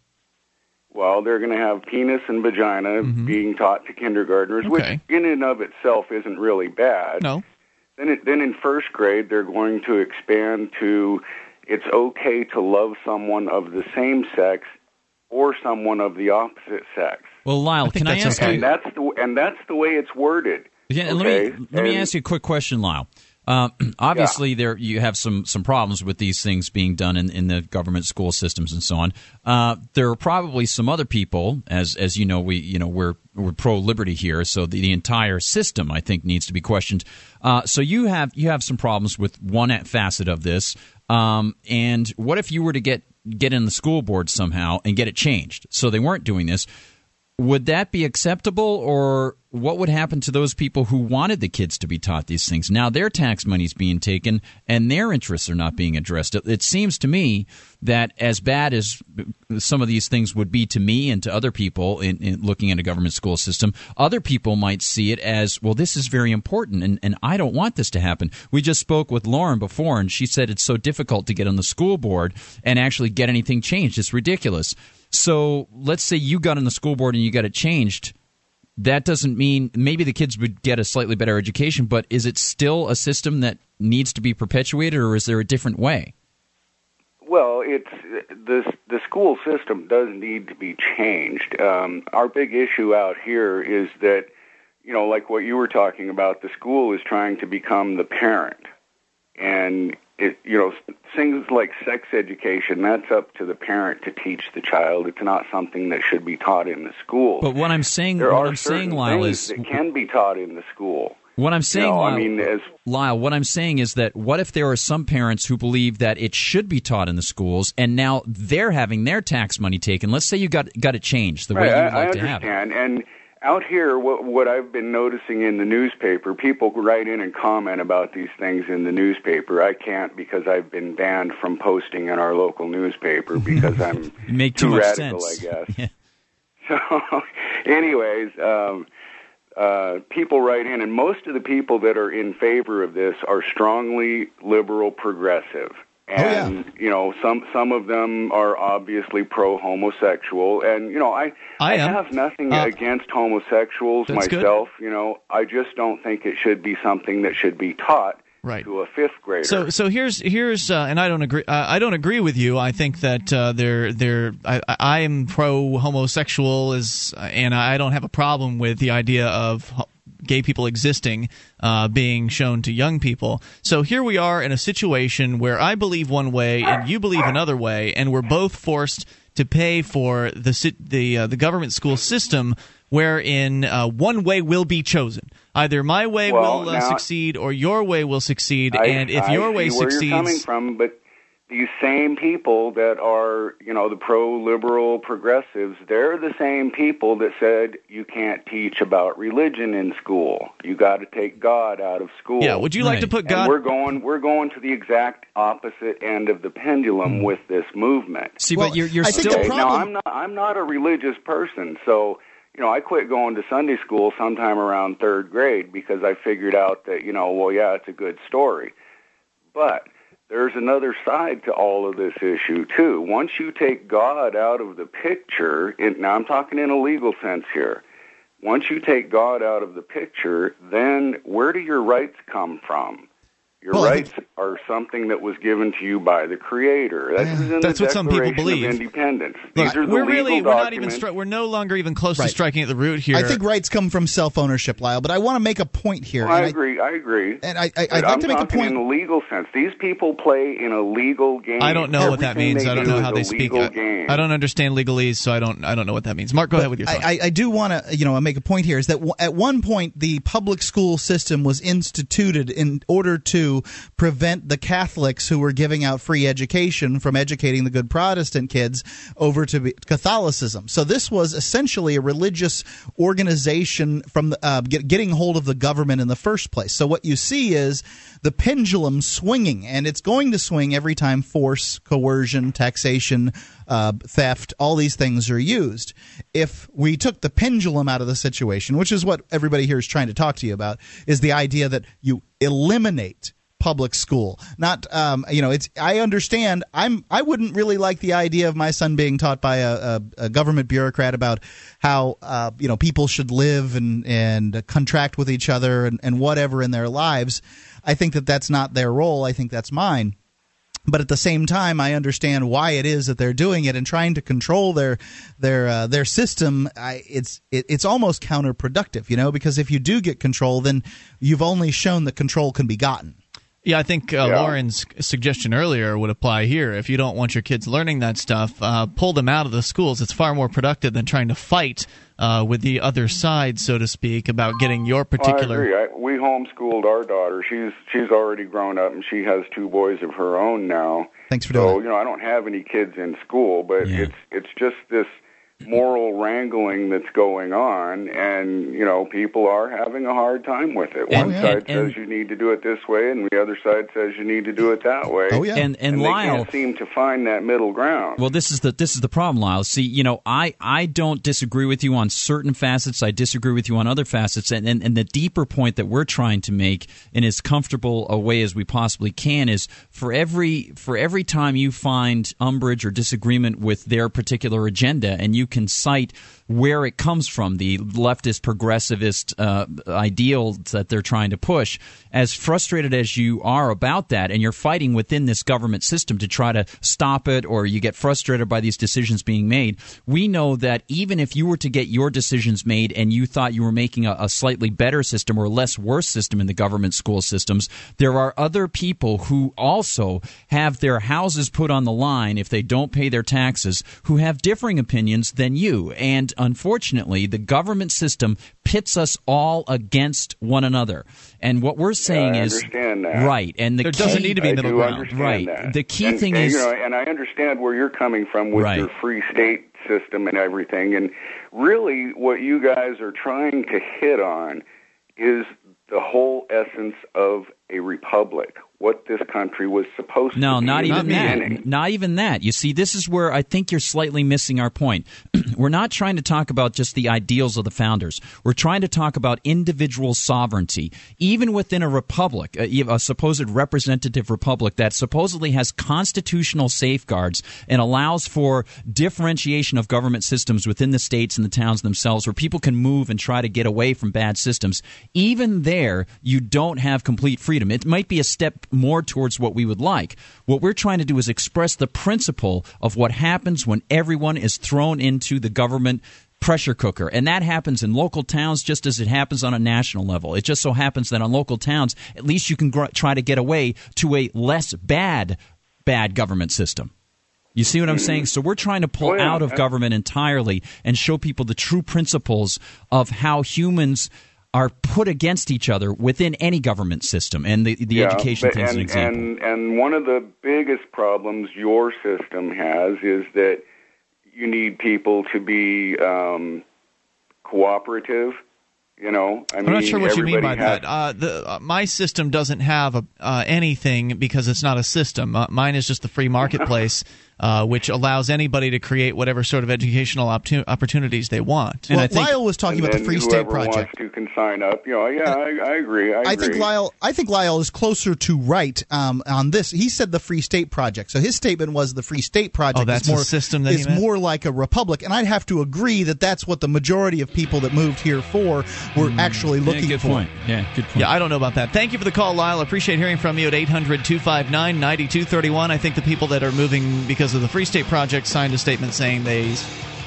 Well, they're going to have penis and vagina being taught to kindergartners, Mm-hmm. Okay. which in and of itself isn't really bad. No. Then, it, then in first grade, they're going to expand to it's okay to love someone of the same sex or someone of the opposite sex. well, Lyle, think can I ask okay. you? And that's the and that's the way it's worded. Yeah, and okay? let me let me And- ask you a quick question, Lyle. Uh, obviously, there you have some some problems with these things being done in, in the government school systems and so on. Uh, there are probably some other people, as as you know, we you know we're we're pro liberty here, so the, the entire system I think needs to be questioned. Uh, so you have you have some problems with one facet of this. Um, and what if you were to get get in the school board somehow and get it changed so they weren't doing this? Would that be acceptable or what would happen to those people who wanted the kids to be taught these things? Now their tax money is being taken and their interests are not being addressed. It, it seems to me that as bad as some of these things would be to me and to other people in, in looking at a government school system other people might see it as well this is very important and, and i don't want this to happen. We just spoke with lauren before and she said it's so difficult to get on the school board and actually get anything changed. It's ridiculous so let's say you got on the school board and you got it changed. That doesn't mean maybe the kids would get a slightly better education, but is it still a system that needs to be perpetuated, or is there a different way? Well, it's the the school system does need to be changed. Um, our big issue out here is that you know, like what you were talking about, the school is trying to become the parent, and it you know things like sex education that's up to the parent to teach the child. It's not something that should be taught in the school. But what I'm saying, there what are I'm saying, Lyle, is that can be taught in the school. What I'm saying, know, I mean, as- Lyle, what I'm saying is that what if there are some parents who believe that it should be taught in the schools, and now they're having their tax money taken? Let's say you got got it changed the way you would like I to have it. And out here, what, what I've been noticing in the newspaper, people write in and comment about these things in the newspaper. I can't because I've been banned from posting in our local newspaper because I'm make too much radical, sense. I guess. Yeah. So, anyways, um, uh, people write in, and most of the people that are in favor of this are strongly liberal progressive. Yeah. And you know, some some of them are obviously pro homosexual, and you know, I I am. have nothing Uh, against homosexuals That's good. myself. You know, I just don't think it should be something that should be taught Right. to a fifth grader. So so here's here's uh, and I don't agree uh, I don't agree with you. I think that uh, they're they're I, I am pro homosexual is and I don't have a problem with the idea of gay people existing uh, being shown to young people. So here we are in a situation where I believe one way and you believe another way, and we're both forced to pay for the the uh, the government school system wherein uh, one way will be chosen. Either my way Well, will uh, succeed or your way will succeed. I, and if I your way succeeds, coming from, but these same people that are, you know, the pro-liberal progressives, they're the same people that said you can't teach about religion in school. You got to take God out of school. yeah, would you like to Right. put and God? we're going we're going to the exact opposite end of the pendulum hmm. with this movement. See, Well, but you're, you're I think still. the Okay, now I'm not I'm not a religious person, so you know I quit going to Sunday school sometime around third grade because I figured out that you know well yeah it's a good story, but there's another side to all of this issue too. Once you take God out of the picture, now I'm talking in a legal sense here. Once you take God out of the picture, then where do your rights come from? Your Well, I rights are something that was given to you by the Creator. That is in That's the what some people believe. Of Independence. Look, These are the we're really we're not even stri- we're no longer even close Right. to striking at the root here. I think rights come from self ownership, Lyle. But I want to make a point here. I agree. I agree. And I, I, But I'd like I'm to make a point. in the legal sense. These people play in a legal game. I don't know what that means. I don't do know how they speak. I, game. I don't understand legalese, so I don't I don't know what that means. Mark, go ahead with your thought. I, I, I do want to, you know, make a point here is that w- at one point the public school system was instituted in order to prevent the Catholics who were giving out free education from educating the good Protestant kids over to Catholicism. So this was essentially a religious organization from uh, get, getting hold of the government in the first place. So what you see is the pendulum swinging, and it's going to swing every time force, coercion, taxation, uh, theft, all these things are used. If we took the pendulum out of the situation, which is what everybody here is trying to talk to you about, is the idea that you eliminate public school not um, you know it's i understand i'm i wouldn't really like the idea of my son being taught by a, a, a government bureaucrat about how uh, you know people should live and and contract with each other and, and whatever in their lives i think that that's not their role i think that's mine but at the same time, I understand why it is that they're doing it and trying to control their their uh, their system. I, it's it, it's almost counterproductive, you know, because if you do get control, then you've only shown that control can be gotten. Yeah, I think uh, Yeah. Lauren's suggestion earlier would apply here. If you don't want your kids learning that stuff, uh, pull them out of the schools. It's far more productive than trying to fight uh, with the other side, so to speak, about getting your particular. I agree. I, we homeschooled our daughter. She's she's already grown up, and she has two boys of her own now. Thanks for doing. So doing you know, I don't have any kids in school, but Yeah. it's it's just this moral wrangling that's going on, and you know, people are having a hard time with it. One and- side and- says you need to do it this way, and the other side says you need to do it that way. Oh yeah, And and, and Lyle, they can't seem to find that middle ground. Well, this is the this is the problem, Lyle. See, you know, I I don't disagree with you on certain facets. I disagree with you on other facets, and and, and the deeper point that we're trying to make in as comfortable a way as we possibly can is for every for every time you find umbrage or disagreement with their particular agenda, and you can cite where it comes from, the leftist progressivist uh, ideals that they're trying to push. As frustrated as you are about that, and you're fighting within this government system to try to stop it, or you get frustrated by these decisions being made, we know that even if you were to get your decisions made and you thought you were making a, a slightly better system or less worse system in the government school systems, there are other people who also have their houses put on the line if they don't pay their taxes, who have differing opinions than you. And unfortunately, the government system pits us all against one another. And what we're saying I is that. right. And the There doesn't key- need to be I middle ground. Right. that. The key and, thing and, is- you know, and I understand where you're coming from with Right. your free state system and everything. And really, what you guys are trying to hit on is the whole essence of a republic. What this country was supposed No, to be. No, not even that. beginning. Not even that. You see, this is where I think you're slightly missing our point. We're not trying to talk about just the ideals of the founders. We're trying to talk about individual sovereignty, even within a republic, a, a supposed representative republic that supposedly has constitutional safeguards and allows for differentiation of government systems within the states and the towns themselves, where people can move and try to get away from bad systems. Even there, you don't have complete freedom. It might be a step more towards what we would like. What we're trying to do is express the principle of what happens when everyone is thrown into the government pressure cooker. And that happens in local towns just as it happens on a national level. It just so happens that on local towns, at least you can gr- try to get away to a less bad, bad government system. You see what I'm mm-hmm. saying? So we're trying to pull Oh, yeah. out of government entirely and show people the true principles of how humans are put against each other within any government system, and the the Yeah, education but- thing is and, an example. And and one of the biggest problems your system has is that you need people to be um, cooperative. You know, I I'm mean, not sure what you mean by has- that. Uh, the, uh, my system doesn't have a, uh, anything because it's not a system. Uh, mine is just the free marketplace, uh, which allows anybody to create whatever sort of educational opportu- opportunities they want. well, Lyle was talking about the Free State Project. wants to can sign up. You know, yeah, I, I agree. I, I agree. think Lyle. I think Lyle is closer to right um, on this. He said the Free State Project. So his statement was the Free State Project. Oh, that's is more, system that is more like a republic, and I'd have to agree that that's what the majority of people that moved here for were actually looking good for. point. Yeah, good point. Yeah, I don't know about that. Thank you for the call, Lyle. Appreciate hearing from you at 800 259 9231. I think the people that are moving because of the Free State Project signed a statement saying they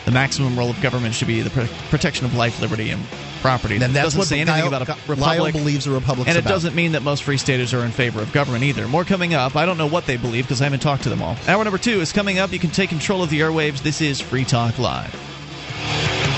the maximum role of government should be the pr- protection of life, liberty, and property. And that's doesn't what say anything about a republic. believes a republic's and it about. doesn't mean that most free staters are in favor of government either. More coming up. I don't know what they believe because I haven't talked to them all. Hour number two is coming up. You can take control of the airwaves. This is Free Talk Live.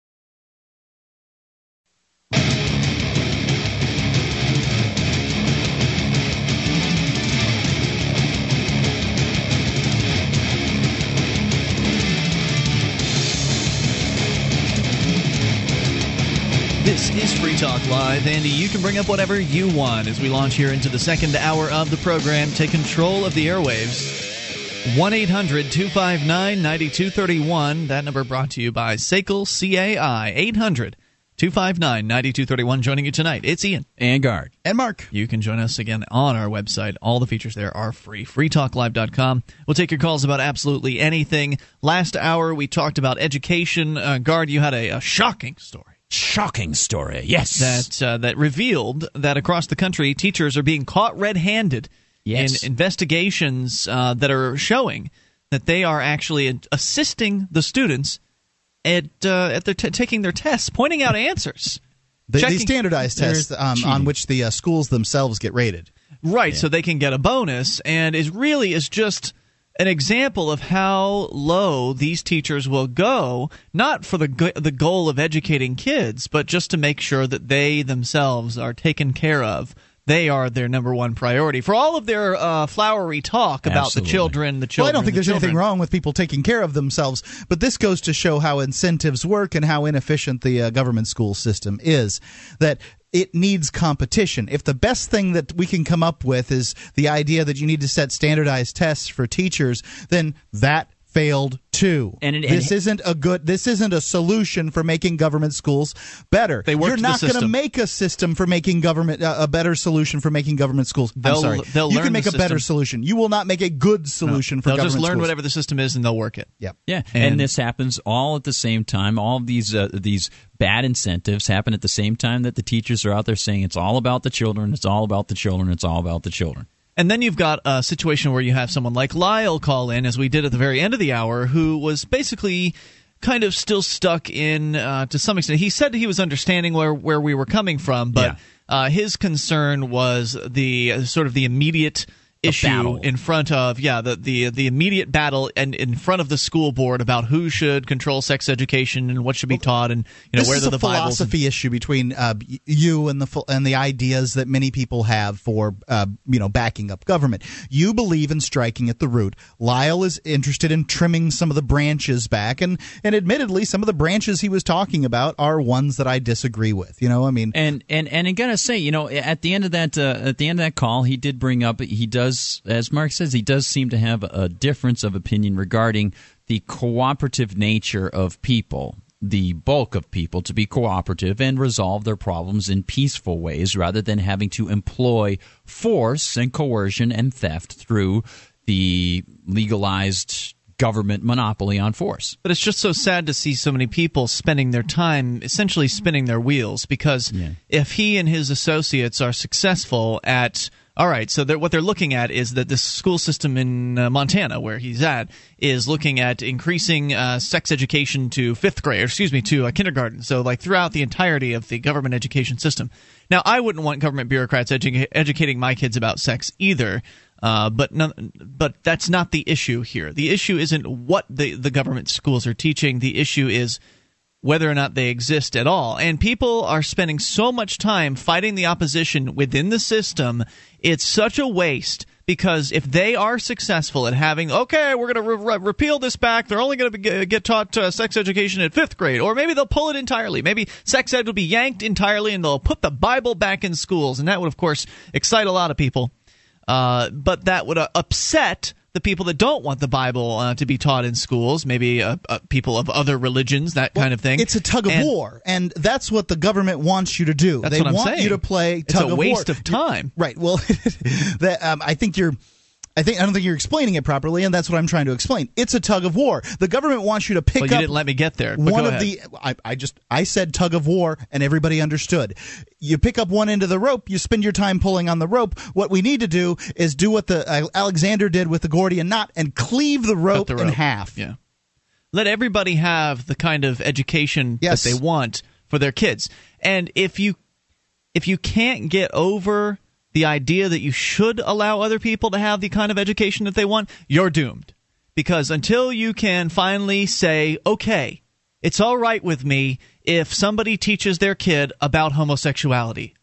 This is Free Talk Live. Andy, you can bring up whatever you want as we launch here into the second hour of the program. Take control of the airwaves. 1 800 259 9231. That number brought to you by SACL CAI. 800 259 9231. Joining you tonight, it's Ian. And Gard. And Mark. You can join us again on our website. All the features there are free. freetalklive.com. We'll take your calls about absolutely anything. Last hour, we talked about education. Uh, Gard, you had a, a shocking story Shocking story. Yes. that uh, that revealed that across the country, teachers are being caught red-handed Yes. in investigations uh, that are showing that they are actually assisting the students at uh, at their t- taking their tests, pointing out answers. The, the standardized tests um, on which the uh, schools themselves get rated. right so they can get a bonus and is really is just an example of how low these teachers will go not for the go- the goal of educating kids but just to make sure that they themselves are taken care of they are their number one priority for all of their uh, flowery talk about Absolutely. the children the Well, children I don't think the there's anything wrong with people taking care of themselves, but this goes to show how incentives work and how inefficient the uh, government school system is. That it needs competition. If the best thing that we can come up with is the idea that you need to set standardized tests for teachers, then that failed too. And it- this and- isn't a good. This isn't a solution for making government schools better. They worked You're not going to make a system for making government uh, a better solution for making government schools. I'm They'll- sorry. they'll you learn can make a better solution. You will not make a good solution for government schools. they'll government just learn schools. whatever the system is and they'll work it Yep. Yeah, And- and, this happens all at the same time. All of these uh, these bad incentives happen at the same time that the teachers are out there saying it's all about the children, it's all about the children, it's all about the children. And then you've got a situation where you have someone like Lyle call in, as we did at the very end of the hour, who was basically kind of still stuck in uh, to some extent. He said he was understanding where where we were coming from, but uh, his concern was the uh, sort of the immediate issue battle. in front of yeah the, the the immediate battle and in front of the school board about who should control sex education and what should be taught and you know this where is the a Bibles philosophy issue between uh, you and the and the ideas that many people have for uh, you know backing up government. You believe in striking at the root. Lyle is interested in trimming some of the branches back, and and admittedly, some of the branches he was talking about are ones that I disagree with. You know, I mean, And and and I gotta say, you know, at the end of that uh, at the end of that call, he did bring up he does, as Mark says, he does seem to have a difference of opinion regarding the cooperative nature of people. The bulk of people to be cooperative and resolve their problems in peaceful ways rather than having to employ force and coercion and theft through the legalized government monopoly on force. But it's just so sad to see so many people spending their time essentially spinning their wheels because if he and his associates are successful at all right, so they're, what they're looking at is that the school system in uh, Montana, where he's at, is looking at increasing uh, sex education to fifth grade, or excuse me, to uh, kindergarten. So, like throughout the entirety of the government education system. Now, I wouldn't want government bureaucrats edu- educating my kids about sex either. Uh, but none, but that's not the issue here. The issue isn't what the the government schools are teaching. The issue is whether or not they exist at all. And people are spending so much time fighting the opposition within the system. It's such a waste because if they are successful at having, okay, we're going to re- re- repeal this back, they're only going to get taught uh, sex education at fifth grade, or maybe they'll pull it entirely. Maybe sex ed will be yanked entirely and they'll put the Bible back in schools. And that would, of course, excite a lot of people. Uh, but that would uh, upset the people that don't want the Bible uh, to be taught in schools, maybe uh, uh, people of other religions, that kind of thing. It's a tug of And war, and that's what the government wants you to do. They want saying. you to play tug of war. It's a waste war. of time. Right. Well, that, um, I think you're. I think I don't think you're explaining it properly, and that's what I'm trying to explain. It's a tug of war. The government wants you to pick Well, you up. didn't let me get there, One of ahead. the I, I just I said tug of war, and everybody understood. You pick up one end of the rope, you spend your time pulling on the rope. What we need to do is do what the uh, Alexander did with the Gordian knot and cleave the rope, the in half. Yeah. Let everybody have the kind of education Yes. that they want for their kids. And if you if you can't get over the idea that you should allow other people to have the kind of education that they want, you're doomed. Because until you can finally say, "Okay, it's all right with me if somebody teaches their kid about homosexuality."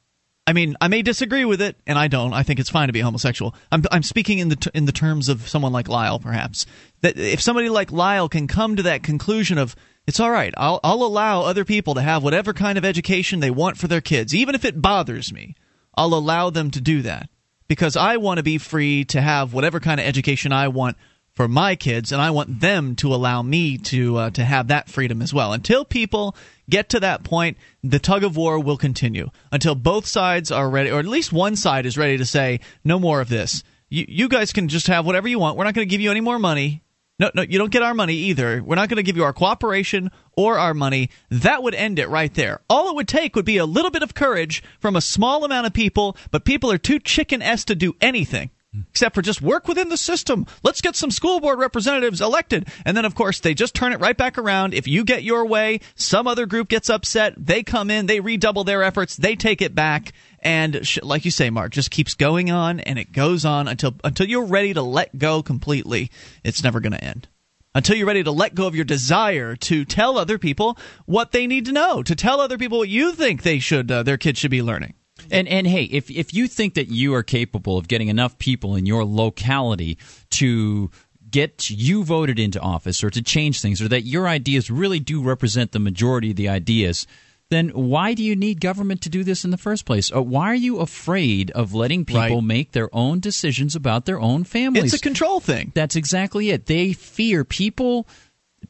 I mean, I may disagree with it, and I don't. I think it's fine to be homosexual. I'm, I'm speaking in the t- in the terms of someone like Lyle, perhaps. That if somebody like Lyle can come to that conclusion of it's all right, I'll I'll allow other people to have whatever kind of education they want for their kids, even if it bothers me. I'll allow them to do that because I want to be free to have whatever kind of education I want for my kids, and I want them to allow me to uh, to have that freedom as well. Until people get to that point, the tug of war will continue until both sides are ready, or at least one side is ready to say, "No more of this. You, you guys can just have whatever you want. We're not going to give you any more money. No, no, you don't get our money either. We're not going to give you our cooperation or our money. That would end it right there. All it would take would be a little bit of courage from a small amount of people, but people are too chicken s to do anything except for just work within the system. Let's get some school board representatives elected. And then, of course, they just turn it right back around. If you get your way, some other group gets upset. They come in, they redouble their efforts, they take it back. And sh- like you say, Mark, just keeps going on and it goes on until until you're ready to let go completely. It's never going to end until you're ready to let go of your desire to tell other people what they need to know, to tell other people what you think they should, uh, their kids should be learning. And and hey, if if you think that you are capable of getting enough people in your locality to get you voted into office or to change things or that your ideas really do represent the majority of the ideas then why do you need government to do this in the first place? Uh, why are you afraid of letting people Right. make their own decisions about their own families? It's a control thing. That's exactly it. They fear people.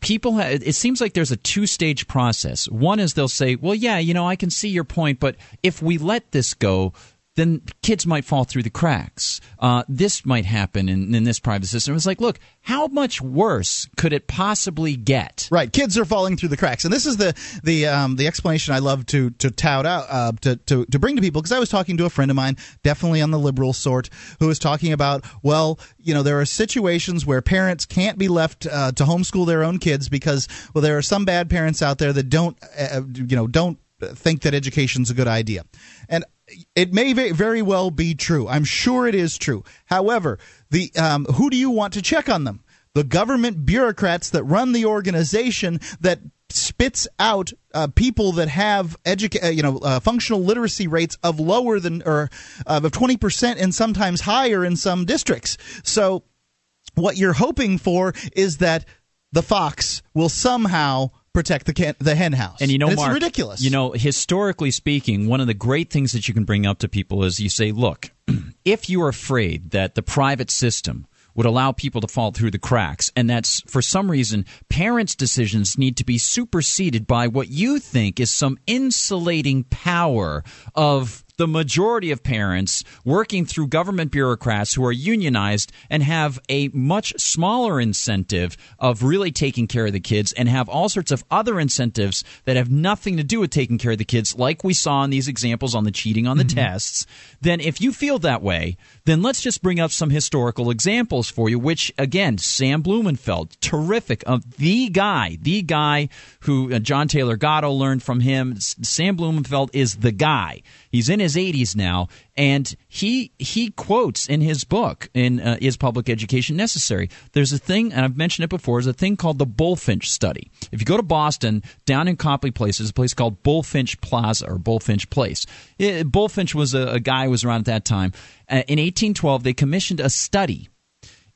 People, ha- it seems like there's a two stage process. One is they'll say, well, yeah, you know, I can see your point, but if we let this go, then kids might fall through the cracks. Uh, this might happen in, in this private system. It's like, look, how much worse could it possibly get? Right, kids are falling through the cracks, and this is the the um, the explanation I love to to tout out uh, to, to to bring to people because I was talking to a friend of mine, definitely on the liberal sort, who was talking about well, you know, there are situations where parents can't be left uh, to homeschool their own kids because well, there are some bad parents out there that don't uh, you know don't think that education's a good idea, and it may very well be true. I'm sure it is true. However, the um, who do you want to check on them? The government bureaucrats that run the organization that spits out uh, people that have educa- uh, you know uh, functional literacy rates of lower than or of 20% and sometimes higher in some districts. So what you're hoping for is that the fox will somehow protect the can- the hen house. And you know, and it's Mark, ridiculous. You know, historically speaking, one of the great things that you can bring up to people is you say, look, if you're afraid that the private system would allow people to fall through the cracks, and that's for some reason parents' decisions need to be superseded by what you think is some insulating power of the majority of parents working through government bureaucrats who are unionized and have a much smaller incentive of really taking care of the kids and have all sorts of other incentives that have nothing to do with taking care of the kids, like we saw in these examples on the cheating on the mm-hmm. tests, then if you feel that way, then let's just bring up some historical examples for you, which again, Sam Blumenfeld, terrific, uh, the guy, the guy who uh, John Taylor Gatto learned from him. Sam Blumenfeld is the guy. He's in his 80s now, and he he quotes in his book in uh, Is Public Education Necessary? There's a thing, and I've mentioned it before, is a thing called the Bulfinch Study. If you go to Boston, down in Copley Place, there's a place called Bulfinch Plaza or Bulfinch Place. It, Bulfinch was a, a guy who was around at that time. Uh, in 1812, they commissioned a study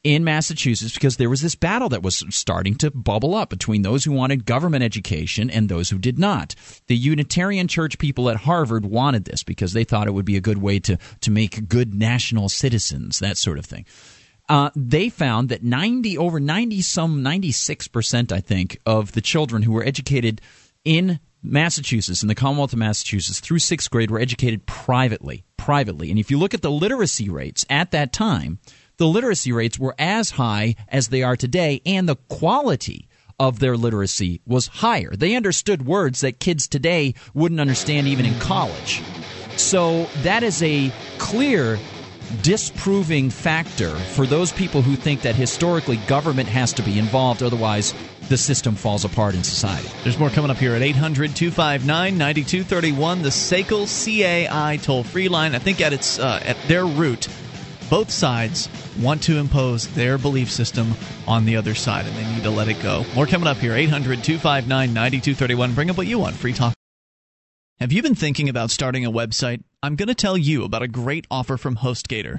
in Massachusetts because there was this battle that was starting to bubble up between those who wanted government education and those who did not. The Unitarian Church people at Harvard wanted this because they thought it would be a good way to, to make good national citizens, that sort of thing. Uh, they found that 90 over 90 some 96% I think of the children who were educated in Massachusetts in the Commonwealth of Massachusetts through 6th grade were educated privately privately and if you look at the literacy rates at that time the literacy rates were as high as they are today, and the quality of their literacy was higher. They understood words that kids today wouldn't understand even in college. So that is a clear disproving factor for those people who think that historically government has to be involved, otherwise, the system falls apart in society. There's more coming up here at 800 259 9231, the SACL CAI toll free line. I think at its uh, at their root, both sides want to impose their belief system on the other side, and they need to let it go. More coming up here 800 259 9231. Bring up what you want. Free talk. Have you been thinking about starting a website? I'm going to tell you about a great offer from HostGator.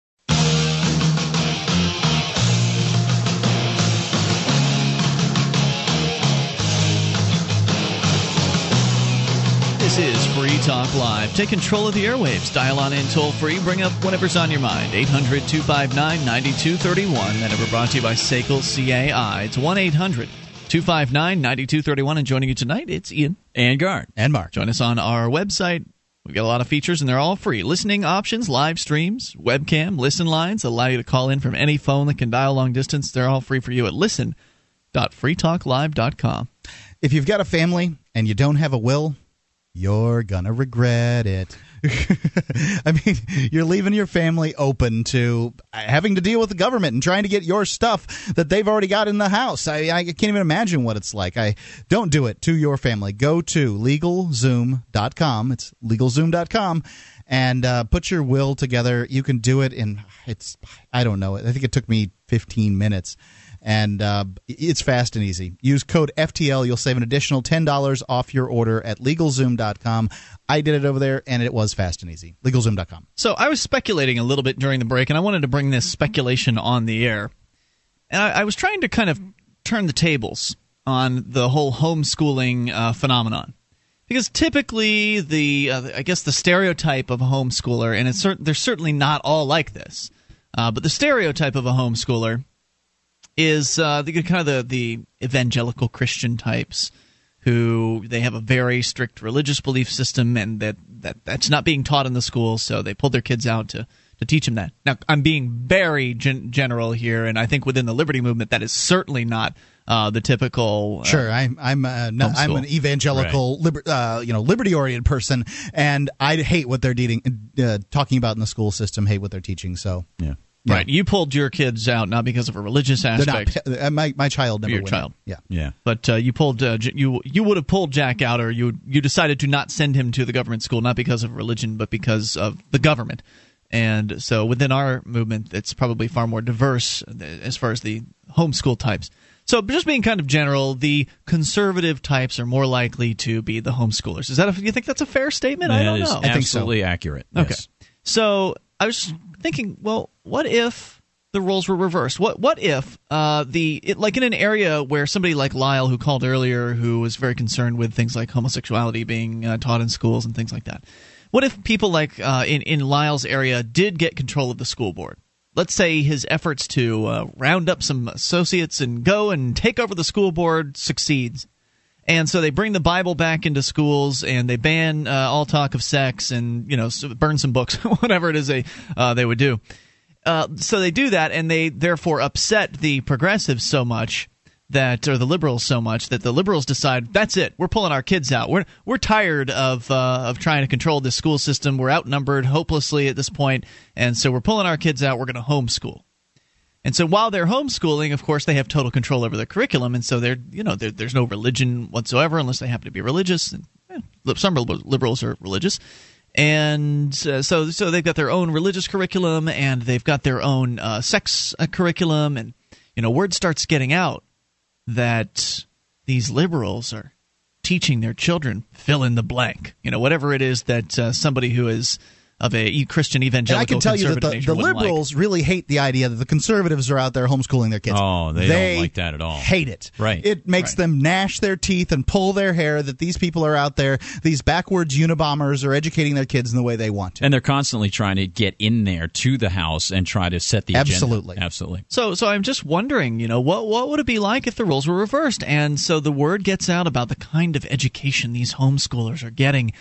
This is Free Talk Live. Take control of the airwaves. Dial on in toll free. Bring up whatever's on your mind. 800 259 9231. That number brought to you by SACL CAI. It's 1 800 259 9231. And joining you tonight, it's Ian. And Gard. And Mark. Join us on our website. We've got a lot of features, and they're all free. Listening options, live streams, webcam, listen lines allow you to call in from any phone that can dial long distance. They're all free for you at listen.freetalklive.com. If you've got a family and you don't have a will, you're gonna regret it. I mean, you're leaving your family open to having to deal with the government and trying to get your stuff that they've already got in the house. I, I can't even imagine what it's like. I don't do it to your family. Go to LegalZoom.com. It's LegalZoom.com and uh, put your will together. You can do it in it's I don't know. I think it took me 15 minutes and uh, it's fast and easy. Use code FTL. You'll save an additional $10 off your order at LegalZoom.com. I did it over there, and it was fast and easy. LegalZoom.com. So I was speculating a little bit during the break, and I wanted to bring this speculation on the air. And I, I was trying to kind of turn the tables on the whole homeschooling uh, phenomenon because typically the uh, I guess the stereotype of a homeschooler, and it's cert- they're certainly not all like this, uh, but the stereotype of a homeschooler is uh, the kind of the, the evangelical Christian types who they have a very strict religious belief system and that, that that's not being taught in the schools, so they pull their kids out to to teach them that. Now, I'm being very gen- general here, and I think within the liberty movement, that is certainly not uh, the typical. Uh, Sure, I'm I'm uh, no, I'm an evangelical, liber, uh, you know, liberty oriented person, and I hate what they're dealing, uh, talking about in the school system. Hate what they're teaching. So yeah. Yeah. Right. You pulled your kids out not because of a religious they're aspect. not. uh, My my child never your went. child. Yeah. Yeah. But uh, you pulled uh, you you would have pulled Jack out, or you you decided to not send him to the government school, not because of religion, but because of the government. And so within our movement, it's probably far more diverse uh, as far as the homeschool types. So just being kind of general, the conservative types are more likely to be the homeschoolers. Is that a, you think that's a fair statement? I don't is know. absolutely accurate. Okay. So I was thinking, well, what if the roles were reversed? What what if uh, the it, like in an area where somebody like Lyle, who called earlier, who was very concerned with things like homosexuality being uh, taught in schools and things like that. What if people like uh, in in Lyle's area did get control of the school board? Let's say his efforts to uh, round up some associates and go and take over the school board succeeds. And so they bring the Bible back into schools, and they ban uh, all talk of sex, and you know, burn some books, whatever it is they uh, they would do. Uh, so they do that, and they therefore upset the progressives so much that, or the liberals so much that the liberals decide that's it. We're pulling our kids out. We're we're tired of uh, of trying to control this school system. We're outnumbered hopelessly at this point, and so we're pulling our kids out. We're going to homeschool. And so while they're homeschooling, of course, they have total control over the curriculum, and so they're you know there there's no religion whatsoever unless they happen to be religious. And some liberals are religious, and uh, so so they've got their own religious curriculum, and they've got their own uh, sex uh, curriculum, and you know word starts getting out that these liberals are teaching their children fill in the blank, you know whatever it is that uh, somebody who is of a Christian evangelical. And evangelical I can tell you that the, the wouldn't like. liberals really hate the idea that the conservatives are out there homeschooling their kids. Oh, they don't like that at all. Hate it. Right. It makes Right. them gnash their teeth and pull their hair that these people are out there. These backwards Unabombers are educating their kids in the way they want to. And they're constantly trying to get in there to the house and try to set the agenda. Absolutely. Absolutely. So, so I'm just wondering, you know, what what would it be like if the roles were reversed? And so the word gets out about the kind of education these homeschoolers are getting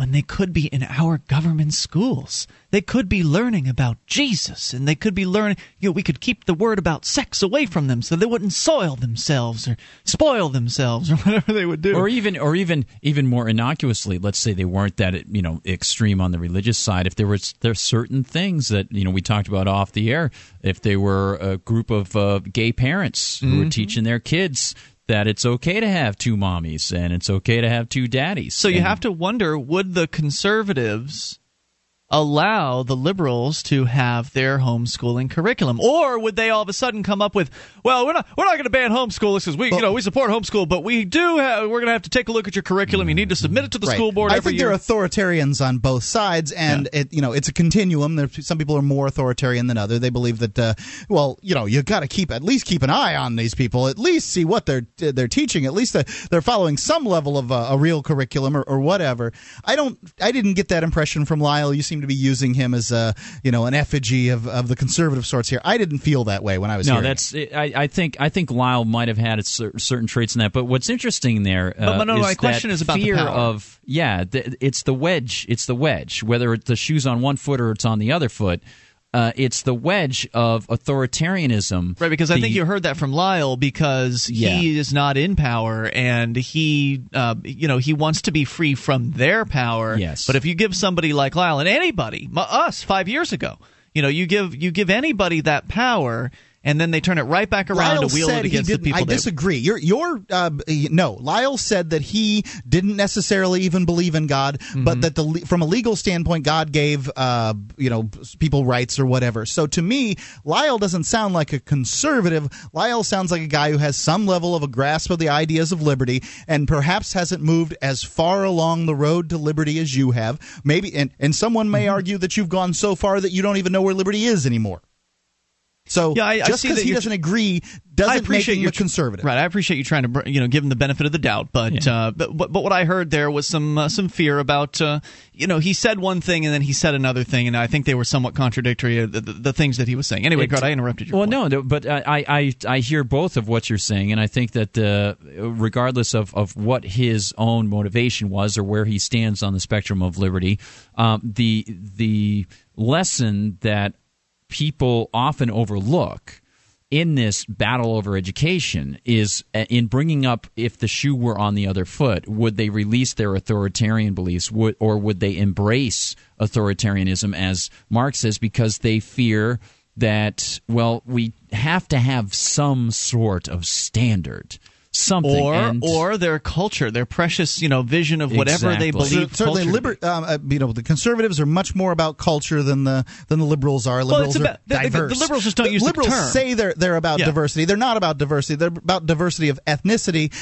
when they could be in our government schools. They could be learning about Jesus, and they could be learning. You know, we could keep the word about sex away from them, so they wouldn't soil themselves or spoil themselves or whatever they would do. Or even, or even, even more innocuously, let's say they weren't that you know extreme on the religious side. If there was there are certain things that you know we talked about off the air. If they were a group of uh, gay parents who Mm-hmm. were teaching their kids that it's okay to have two mommies and it's okay to have two daddies. So you And- have to wonder would the conservatives allow the liberals to have their homeschooling curriculum or would they all of a sudden come up with well we're not we're not going to ban homeschool because we you know we support homeschool but we do have we're going to have to take a look at your curriculum you need to submit it to the Right. school board I every think year there are authoritarians on both sides, and it you know it's a continuum. There, some people are more authoritarian than other. They believe that uh, well, you know, you got to keep at least keep an eye on these people, at least see what they're they're teaching. At least they're, they're following some level of uh, a real curriculum or, or whatever. I don't. I didn't get that impression from Lyle. You seem to be using him as a you know an effigy of, of the conservative sorts here. I didn't feel that way when I was No, that's. I, I think. I think Lyle might have had a cer- certain traits in that. But what's interesting there uh, But no, no, is my question is about the fear power. of. Yeah, th- it's the wedge. It's the wedge. Whether the shoe's on one foot or it's on the other foot, uh, it's the wedge of authoritarianism. Right, because I The- think you heard that from Lyle because he is not in power and he, uh, you know, he wants to be free from their power. Yes. But if you give somebody like Lyle and anybody, us five years ago, you know, you give you give anybody that power and then they turn it right back around Lyle to said it against the people. I disagree. You're, you're, uh, no. Lyle said that he didn't necessarily even believe in God, Mm-hmm. but that the from a legal standpoint, God gave, uh, you know, people rights or whatever. So to me, Lyle doesn't sound like a conservative. Lyle sounds like a guy who has some level of a grasp of the ideas of liberty, and perhaps hasn't moved as far along the road to liberty as you have. Maybe, and and someone Mm-hmm. may argue that you've gone so far that you don't even know where liberty is anymore. So Yeah, I- I just because he doesn't agree doesn't make appreciate him your a conservative. Right, I appreciate you trying to you know give him the benefit of the doubt, but uh, but, but but what I heard there was some uh, some fear about uh, you know he said one thing and then he said another thing, and I think they were somewhat contradictory. Uh, the, the, the things that he was saying. Anyway, It- Grant, I interrupted you. Well, no, no, but I, I, I hear both of what you're saying, and I think that uh, regardless of, of what his own motivation was or where he stands on the spectrum of liberty, um, the the lesson that people often overlook in this battle over education is uh, in bringing up if the shoe were on the other foot, would they release their authoritarian beliefs, would, or would they embrace authoritarianism, as Mark says, because they fear that, well, we have to have some sort of standard. Something or and- or their culture, their precious you know vision of whatever they believe. So, certainly, liber- um, uh, you know, the conservatives are much more about culture than the than the liberals are. Well, Liberals it's about- are the- the- the liberals just don't The use the term. say they're they're about Yeah. diversity. They're not about diversity. They're about diversity of ethnicity.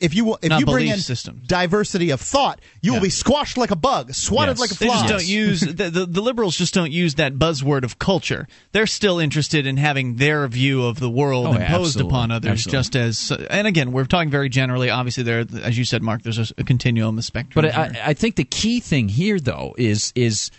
If you if Not you bring in systems. diversity of thought, you will be squashed like a bug, swatted Yes. like a They fly. just don't use the, the the liberals just don't use that buzzword of culture. They're still interested in having their view of the world Oh, imposed absolutely. upon others, Absolutely. just as. And again, we're talking very generally. Obviously, there, as you said, Mark, there's a, a continuum, a spectrum. But. I, I think the key thing here, though, is is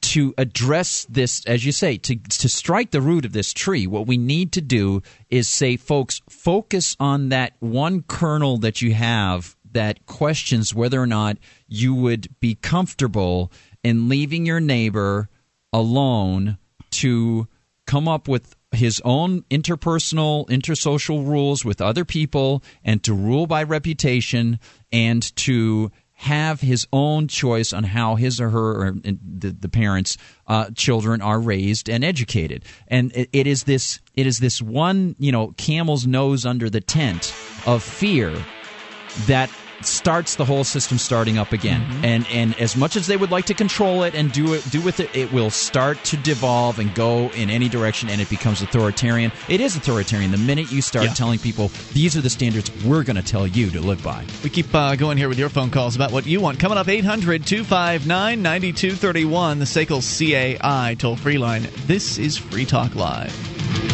to address this, as you say, to to strike the root of this tree. What we need to do is say, folks, focus on that one kernel that you have that questions whether or not you would be comfortable in leaving your neighbor alone to come up with his own interpersonal, intersocial rules with other people and to rule by reputation and to have his own choice on how his or her or the, the parents uh, children are raised and educated. And it, it is this it is this one you know camel's nose under the tent of fear that starts the whole system starting up again. And and as much as they would like to control it and do it do with it, it will start to devolve and go in any direction, and it becomes authoritarian. It is authoritarian the minute you start Yeah. telling people these are the standards we're going to tell you to live by. We keep uh, going here with your phone calls about what you want. Coming up 800 259 9231, the SACL CAI toll free line. This is Free Talk Live.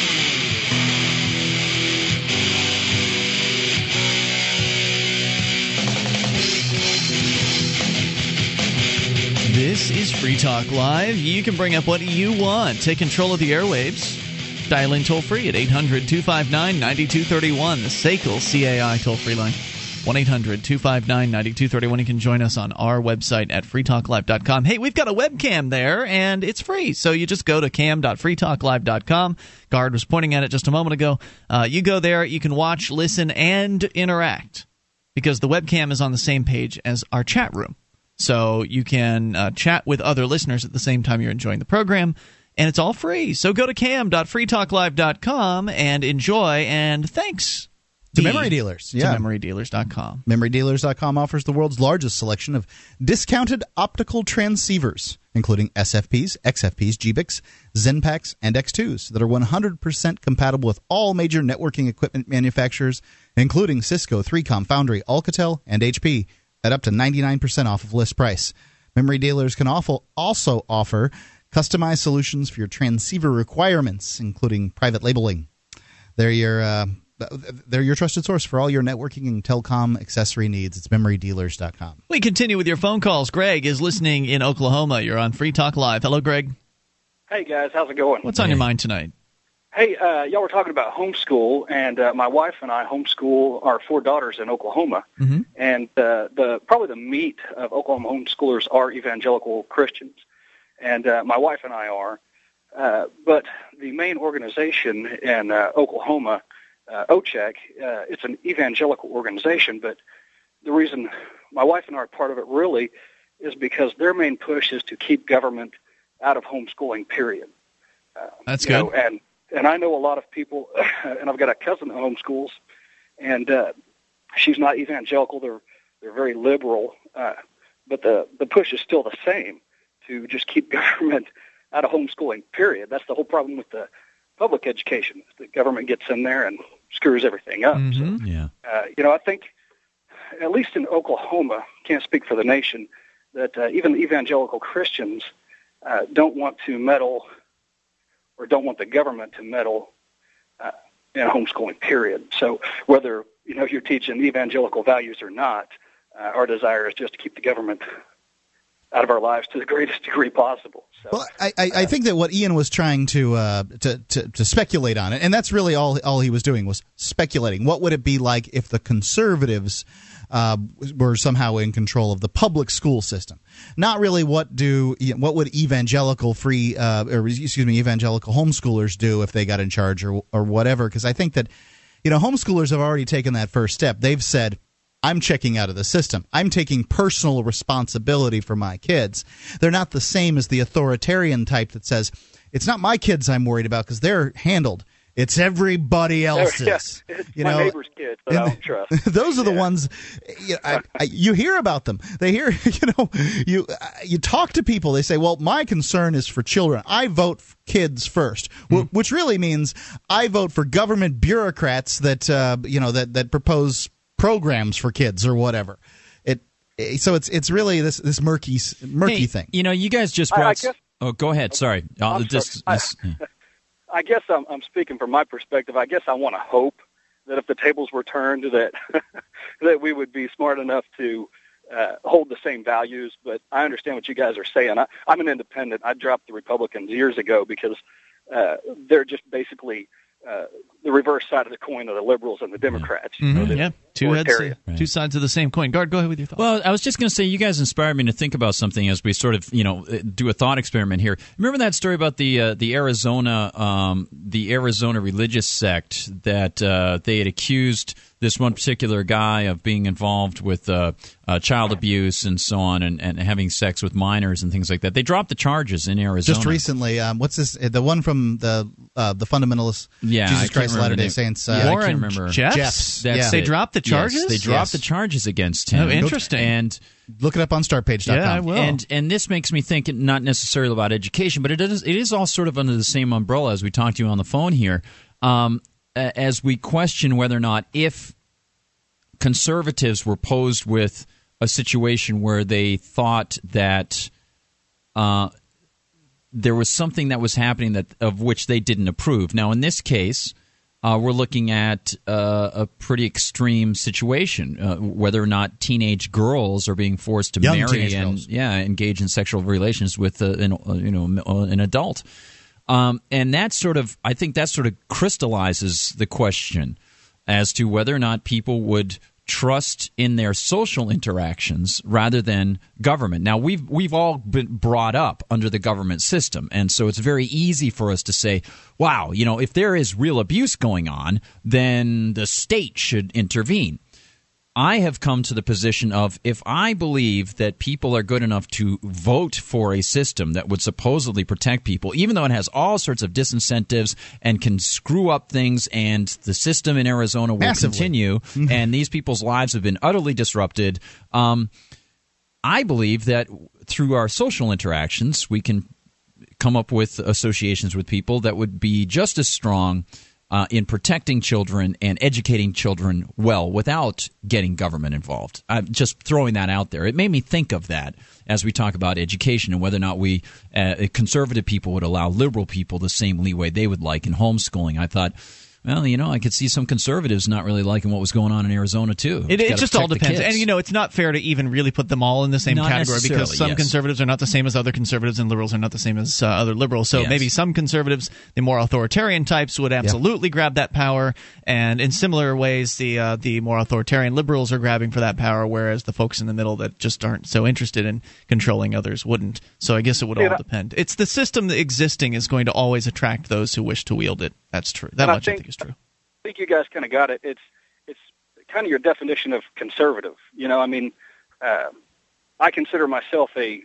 This is Free Talk Live. You can bring up what you want. Take control of the airwaves. Dial in toll free at 800 259 9231, the SACL CAI toll free line. 1 800 259 9231. You can join us on our website at freetalklive.com. Hey, we've got a webcam there, and it's free. So you just go to cam.freetalklive.com. Gard was pointing at it just a moment ago. Uh, you go there, you can watch, listen, and interact because the webcam is on the same page as our chat room. So you can uh, chat with other listeners at the same time you're enjoying the program, and it's all free. So go to cam.freetalklive.com and enjoy, and thanks To memory dealers, To yeah. memorydealers.com. MemoryDealers.com offers the world's largest selection of discounted optical transceivers, including SFPs, XFPs, GBICs, XENPAKs, and X2s that are 100% compatible with all major networking equipment manufacturers, including Cisco, 3Com, Foundry, Alcatel, and HP, at up to 99% off of list price. Memory dealers can also also offer customized solutions for your transceiver requirements, including private labeling. They're your uh, they're your trusted source for all your networking and telecom accessory needs. It's memorydealers.com. We continue with your phone calls. Greg is listening in Oklahoma. You're on Free Talk Live. Hello, Greg. Hey guys, how's it going? What's on your mind tonight? Hey, uh, y'all were talking about homeschool, and uh, my wife and I homeschool our four daughters in Oklahoma. Mhm. And uh, the probably the meat of Oklahoma homeschoolers are evangelical Christians, and uh, my wife and I are. Uh, but the main organization in uh, Oklahoma, uh, OCHEC, uh, it's an evangelical organization. But the reason my wife and I are part of it really is because their main push is to keep government out of homeschooling. Period. Uh, That's good. know, and and I know a lot of people, and I've got a cousin that homeschools, and uh, she's not evangelical. They're they're very liberal, uh, but the the push is still the same to just keep government out of homeschooling. Period. That's the whole problem with the public education. The government gets in there and screws everything up. Mhm. Yeah. Uh, you know, I think at least in Oklahoma, can't speak for the nation, that uh, even evangelical Christians uh, don't want to meddle or don't want the government to meddle uh, in homeschooling. Period. So whether you know you're teaching evangelical values or not, uh, our desire is just to keep the government out of our lives to the greatest degree possible. So, Well, I, I, I think that what Ian was trying to, uh, to to to speculate on it, and that's really all all he was doing was speculating. What would it be like if the conservatives uh, were somehow in control of the public school system? Not really. What do what would evangelical free uh, or excuse me evangelical homeschoolers do if they got in charge or or whatever? Because I think that you know homeschoolers have already taken that first step. They've said. I'm checking out of the system. I'm taking personal responsibility for my kids. They're not the same as the authoritarian type that says, it's not my kids I'm worried about because they're handled. It's everybody else's. Yeah, it's you my know, neighbor's kids that I don't trust. those are the ones you, know, I, I, you hear about them. They hear, you know, you uh, you talk to people. They say, "Well, my concern is for children. I vote f- kids first, Hmm. wh- which really means I vote for government bureaucrats that uh, you know that that propose programs for kids or whatever." It eh, so it's it's really this this murky murky Hey, thing. You know, you guys just I- I brought. guess- oh, go ahead. Sorry. I'm this- sorry. this- yeah. I guess I'm, I'm speaking from my perspective. I guess I want to hope that if the tables were turned, that that we would be smart enough to uh, hold the same values. But I understand what you guys are saying. I, I'm an independent. I dropped the Republicans years ago because uh, they're just basically uh, the reverse side of the coin of the liberals and the Democrats. You know, the Yeah, two heads, uh, authoritarian. two sides of the same coin. Gard, go ahead with your thoughts. Well, I was just going to say, you guys inspired me to think about something as we sort of, you know, uh, do a thought experiment here. Remember that story about the uh, the Arizona um, the Arizona religious sect that uh, they had accused this one particular guy of being involved with uh, uh, child abuse and so on, and, and having sex with minors and things like that. They dropped the charges in Arizona. Just recently, um, what's this? uh, The one from the uh, the fundamentalist Yeah, Jesus Christ remember Latter the Day name. Saints. Yeah, Uh, I can't Warren remember. Jeffs? Jeffs. That's yeah. They dropped the Yes, charges? they dropped Yes. the charges against him. Oh, interesting. And Look it up on StartPage.com. Yeah, I will. And and this makes me think not necessarily about education, but it is it is all sort of under the same umbrella as we talked to you on the phone here. Um, as we question whether or not if conservatives were posed with a situation where they thought that uh, there was something that was happening that of which they didn't approve. Now, in this case, uh, we're looking at uh, a pretty extreme situation, uh, whether or not teenage girls are being forced to Young marry and girls. yeah, engage in sexual relations with uh, an uh, you know an adult. Um, and that sort of, I think that sort of crystallizes the question as to whether or not people would trust in their social interactions rather than government. Now we've we've all been brought up under the government system, and so it's very easy for us to say, "Wow, you know, if there is real abuse going on, then the state should intervene." I have come to the position of if I believe that people are good enough to vote for a system that would supposedly protect people, even though it has all sorts of disincentives and can screw up things, and the system in Arizona will Massively. continue, and these people's lives have been utterly disrupted. Um, I believe that through our social interactions, we can come up with associations with people that would be just as strong uh, in protecting children and educating children well without getting government involved. I'm just throwing that out there. It made me think of that as we talk about education and whether or not we, uh, conservative people, would allow liberal people the same leeway they would like in homeschooling. I thought. Well, you know, I could see some conservatives not really liking what was going on in Arizona too. It, it just all depends. And, you know, it's not fair to even really put them all in the same Not category because some yes. conservatives are not the same as other conservatives and liberals are not the same as uh, other liberals. So Yes. maybe some conservatives, the more authoritarian types, would absolutely grab that power. And in similar ways, the, uh, the more authoritarian liberals are grabbing for that power, whereas the folks in the middle that just aren't so interested in controlling others wouldn't. So I guess it would Yeah, all depend. It's the system that existing is going to always attract those who wish to wield it. That's true. That And I much I think- think is true. I think you guys kind of got it. It's it's kind of your definition of conservative. You know, I mean, uh, I consider myself a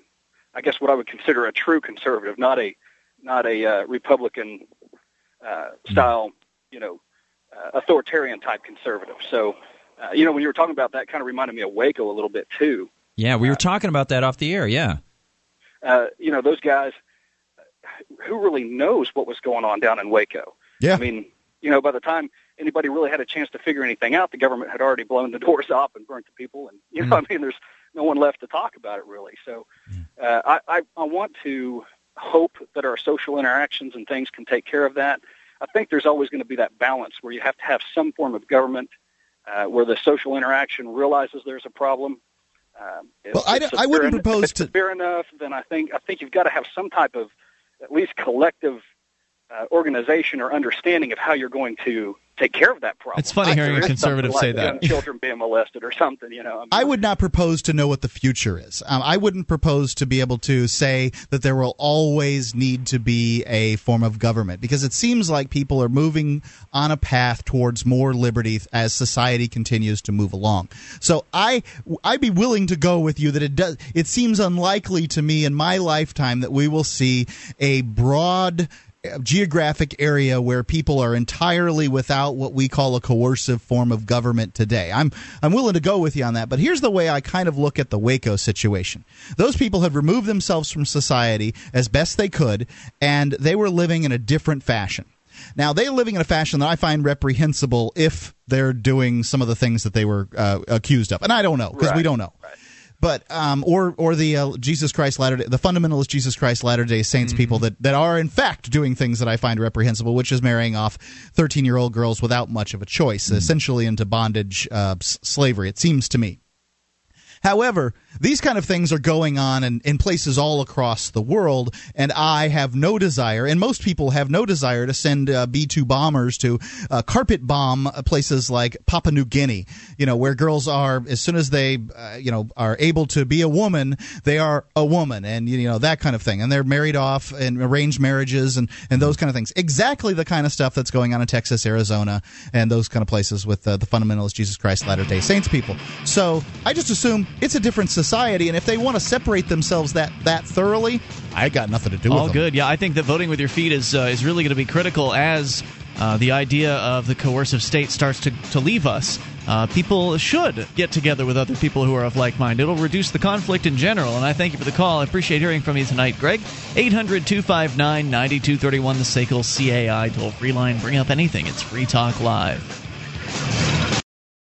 I guess what I would consider a true conservative, not a not a uh, Republican uh, style, you know, uh, authoritarian type conservative. So, uh, you know, when you were talking about that, kind of reminded me of Waco a little bit too. Yeah, we were talking about that off the air. Yeah. Uh, you know, those guys, who really knows what was going on down in Waco? Yeah. I mean, you know, by the time anybody really had a chance to figure anything out, the government had already blown the doors up and burnt the people, and you know, I mean, there's no one left to talk about it really. So, uh, I, I I want to hope that our social interactions and things can take care of that. I think there's always going to be that balance where you have to have some form of government uh, where the social interaction realizes there's a problem. Um, if Well, I I wouldn't en- propose to- severe enough. Then I think I think you've got to have some type of at least collective uh, organization or understanding of how you're going to take care of that problem. It's funny hearing There a conservative something say that. children being molested or something. You know, I mean, I would not propose to know what the future is. Um, I wouldn't propose to be able to say that there will always need to be a form of government because it seems like people are moving on a path towards more liberty as society continues to move along. So I I'd be willing to go with you that it does. It seems unlikely to me in my lifetime that we will see a broad geographic area where people are entirely without what we call a coercive form of government today. I'm I'm willing to go with you on that, but here's the way I kind of look at the Waco situation. Those people had removed themselves from society as best they could and they were living in a different fashion. Now they're living in a fashion that I find reprehensible if they're doing some of the things that they were uh, accused of, and I don't know because we don't know but um, or or the uh, Jesus Christ Latter day the fundamentalist Jesus Christ Latter Day Saints people that that are in fact doing things that I find reprehensible, which is marrying off thirteen year old girls without much of a choice, essentially into bondage uh, s- slavery. It seems to me. However, these kind of things are going on in, in places all across the world, and I have no desire, and most people have no desire to send uh, B 2 bombers to uh, carpet bomb uh, places like Papua New Guinea, you know, where girls are, as soon as they, uh, you know, are able to be a woman, they are a woman, and, you know, that kind of thing. And they're married off and arranged marriages and, and those kind of things. Exactly the kind of stuff that's going on in Texas, Arizona, and those kind of places with uh, the fundamentalist Jesus Christ Latter day Saints people. So I just assume it's a different society, and if they want to separate themselves that that thoroughly, I got nothing to do with All good. Yeah, I think that voting with your feet is uh, is really going to be critical as uh, the idea of the coercive state starts to, to leave us. Uh, people should get together with other people who are of like mind. It'll reduce the conflict in general. And I thank you for the call. I appreciate hearing from you tonight, Greg. 800 259 9231, the SACL CAI toll free line. Bring up anything. It's Free Talk Live.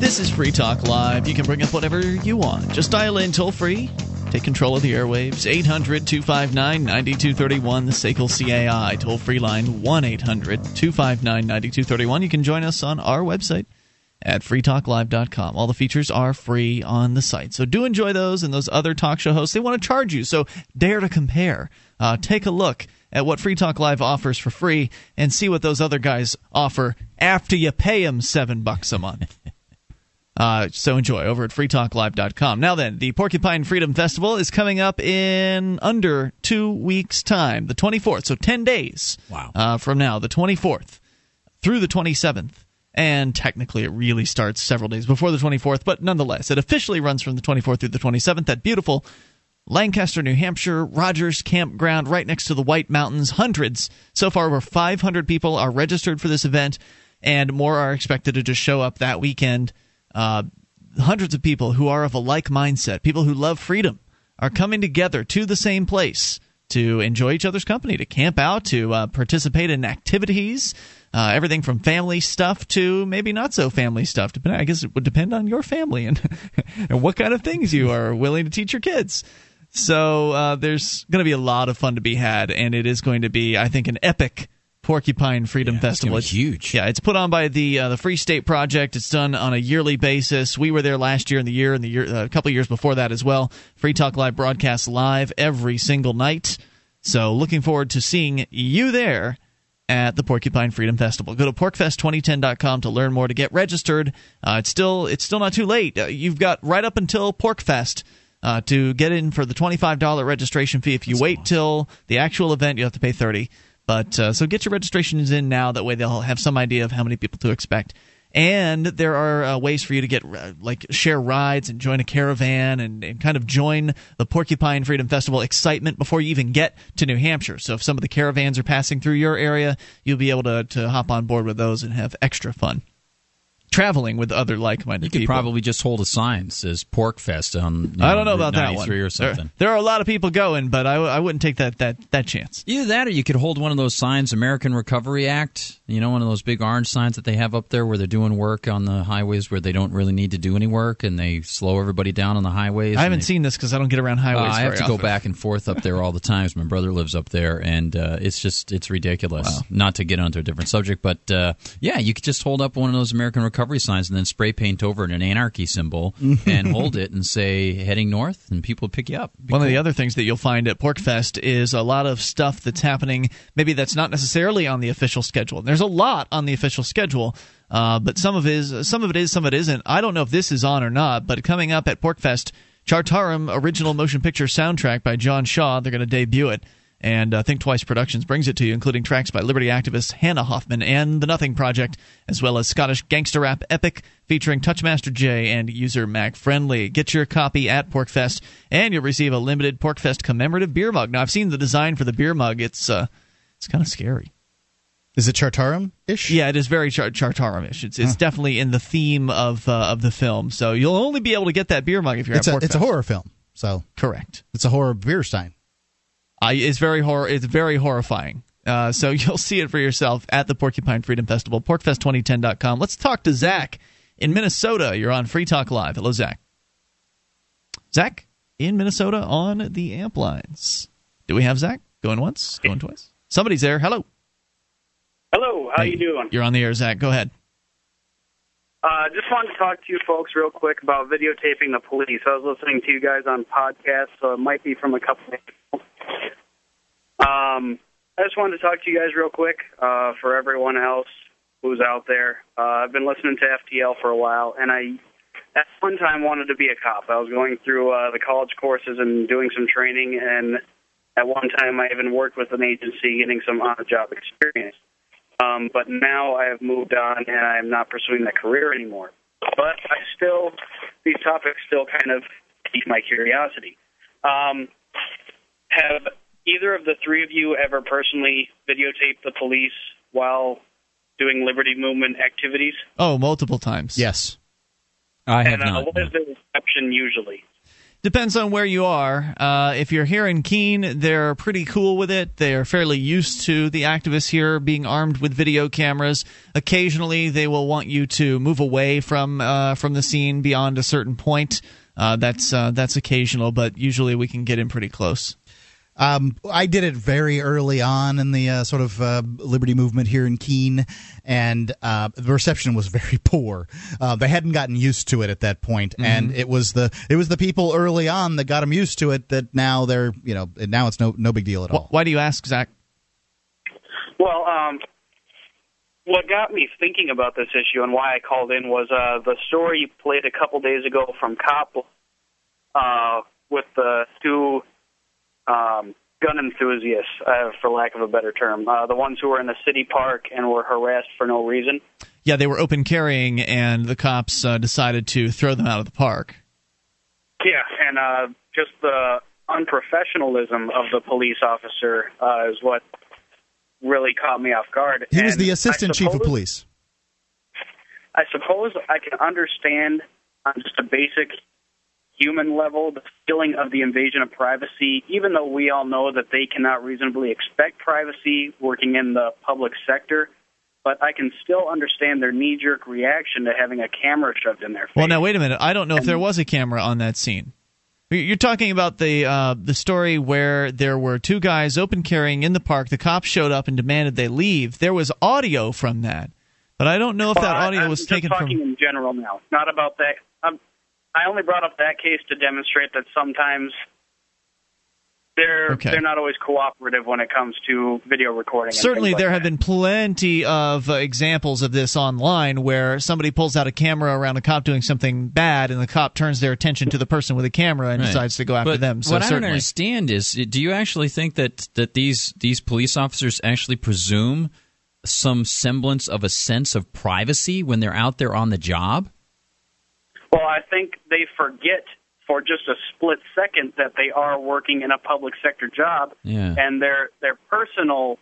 This is Free Talk Live. You can bring up whatever you want. Just dial in toll free. Take control of the airwaves. 800 259 9231, the SACL CAI toll free line 1 800 259 9231. You can join us on our website at freetalklive.com. All the features are free on the site. So do enjoy those and those other talk show hosts. They want to charge you, so dare to compare. Uh, take a look at what Free Talk Live offers for free and see what those other guys offer after you pay them seven bucks a month. Uh, so enjoy over at freetalklive.com. Now then, the Porcupine Freedom Festival is coming up in under two weeks' time, the 24th, so 10 days Wow. uh, from now, the 24th through the 27th. And technically, it really starts several days before the 24th, but nonetheless, it officially runs from the 24th through the 27th. That beautiful Lancaster, New Hampshire, Rogers Campground, right next to the White Mountains. Hundreds. So far, over 500 people are registered for this event, and more are expected to just show up that weekend. Uh, hundreds of people who are of a like mindset, people who love freedom, are coming together to the same place to enjoy each other's company, to camp out, to uh, participate in activities, uh, everything from family stuff to maybe not so family stuff. I guess it would depend on your family and and what kind of things you are willing to teach your kids. So uh, there's going to be a lot of fun to be had, and it is going to be, I think, an epic Porcupine Freedom Yeah, it's Festival. gonna huge. Yeah, it's put on by the uh, the Free State Project. It's done on a yearly basis. We were there last year and the year and the year uh, a couple years before that as well. Free Talk Live broadcasts live every single night. So looking forward to seeing you there at the Porcupine Freedom Festival. Go to porkfest2010.com to learn more to get registered. Uh, it's still it's still not too late. Uh, you've got right up until Porkfest uh, to get in for the $25 registration fee. If you wait till the actual event, you have to pay 30. But uh, so get your registrations in now. That way they'll have some idea of how many people to expect. And there are uh, ways for you to get uh, like share rides and join a caravan and, and kind of join the Porcupine Freedom Festival excitement before you even get to New Hampshire. So if some of the caravans are passing through your area, you'll be able to, to hop on board with those and have extra fun traveling with other like-minded people. You could people. probably just hold a sign that says Pork Fest on. You I don't know Route about that one. or There, something. there are a lot of people going, but I wouldn't take that, that, that chance. Either that, or you could hold one of those signs, American Recovery Act. You know, one of those big orange signs that they have up there where they're doing work on the highways where they don't really need to do any work, and they slow everybody down on the highways. I haven't they- seen this because I don't get around Uh, highways. I have to go back and forth up there all the times. My brother lives up there, and uh, it's just it's ridiculous. Not to get onto a different subject, but uh, yeah, you could just hold up one of those American Recovery signs and then spray paint over it an anarchy symbol and hold it and say heading north, and people pick you up. Be One of the other things that you'll find at Porkfest is a lot of stuff that's happening. Maybe that's not necessarily on the official schedule. There's a lot on the official schedule, uh, but some of is, some of it is, some of it isn't. I don't know if this is on or not, but coming up at Porkfest, Chartarum original motion picture soundtrack by John Shaw. They're going to debut it. And uh, Think Twice Productions brings it to you, including tracks by Liberty activist Hannah Hoffman and The Nothing Project, as well as Scottish gangster rap epic featuring Touchmaster J and user Mac Friendly. Get your copy at Porkfest, and you'll receive a limited Porkfest commemorative beer mug. Now, I've seen the design for the beer mug. It's uh, it's kind of scary. Is it Chartarum ish? Yeah, it is very char- Chartarum-ish. It's, it's definitely in the theme of uh, of the film. So you'll only be able to get that beer mug if you're It's at a Porkfest. it's a horror film, so Correct. it's a horror beer stein. Uh, it's very horror. It's very horrifying. Uh, so you'll see it for yourself at the Porcupine Freedom Festival, porkfest2010.com. Let's talk to Zach in Minnesota. You're on Free Talk Live. Hello, Zach. Zach in Minnesota on the amp lines. Do we have Zach going once, going twice? Somebody's there. Hello. Hello, how Hey, you doing? You're on the air, Zach. Go ahead. Uh, just wanted to talk to you folks real quick about videotaping the police. I was listening to you guys on podcast, so it might be from a couple of. Um, I just wanted to talk to you guys real quick uh, for everyone else who's out there. Uh, I've been listening to FTL for a while, and I at one time wanted to be a cop. I was going through uh, the college courses and doing some training, and at one time I even worked with an agency getting some on-the-job experience. Um, but now I have moved on and I am not pursuing that career anymore. But I still, these topics still kind of pique my curiosity. Um, have either of the three of you ever personally videotaped the police while doing liberty movement activities? Oh, multiple times. Yes. I have and uh, not. what is the reception usually? Depends on where you are. Uh, if you're here in Keene, they're pretty cool with it. They are fairly used to the activists here being armed with video cameras. Occasionally, they will want you to move away from uh, from the scene beyond a certain point. Uh, that's uh, that's occasional, but usually we can get in pretty close. Um, I did it very early on in the uh, sort of uh, liberty movement here in Keene, and uh, the reception was very poor. Uh, they hadn't gotten used to it at that point, and it was the it was the people early on that got them used to it. That now they're you know now it's no no big deal at all. Why do you ask, Zach? Well, um, what got me thinking about this issue and why I called in was uh, the story you played a couple days ago from Cop uh, with the two um, gun enthusiasts, uh, for lack of a better term, uh, the ones who were in the city park and were harassed for no reason. Yeah, they were open carrying, and the cops uh, decided to throw them out of the park. Yeah, and uh, just the unprofessionalism of the police officer uh, is what really caught me off guard. He was And the assistant chief of police. I suppose I can understand on just a basic human level the feeling of the invasion of privacy, even though we all know that they cannot reasonably expect privacy working in the public sector. But I can still understand their knee jerk reaction to having a camera shoved in their face. Well, now wait a minute. I don't know if there was a camera on that scene. You're talking about the uh, the story where there were two guys open carrying in the park. The cops showed up and demanded they leave. There was audio from that, but I don't know if that Well, audio I'm was just taken talking from. in general now, not about that. I only brought up that case to demonstrate that sometimes they're Okay. they're not always cooperative when it comes to video recording. Certainly, like there have been plenty of uh, examples of this online where somebody pulls out a camera around a cop doing something bad, and the cop turns their attention to the person with a camera and Right. decides to go after but them. So what I don't understand is, do you actually think that that these these police officers actually presume some semblance of a sense of privacy when they're out there on the job? Well, I think they forget for just a split second that they are working in a public sector job, Yeah. and their their personal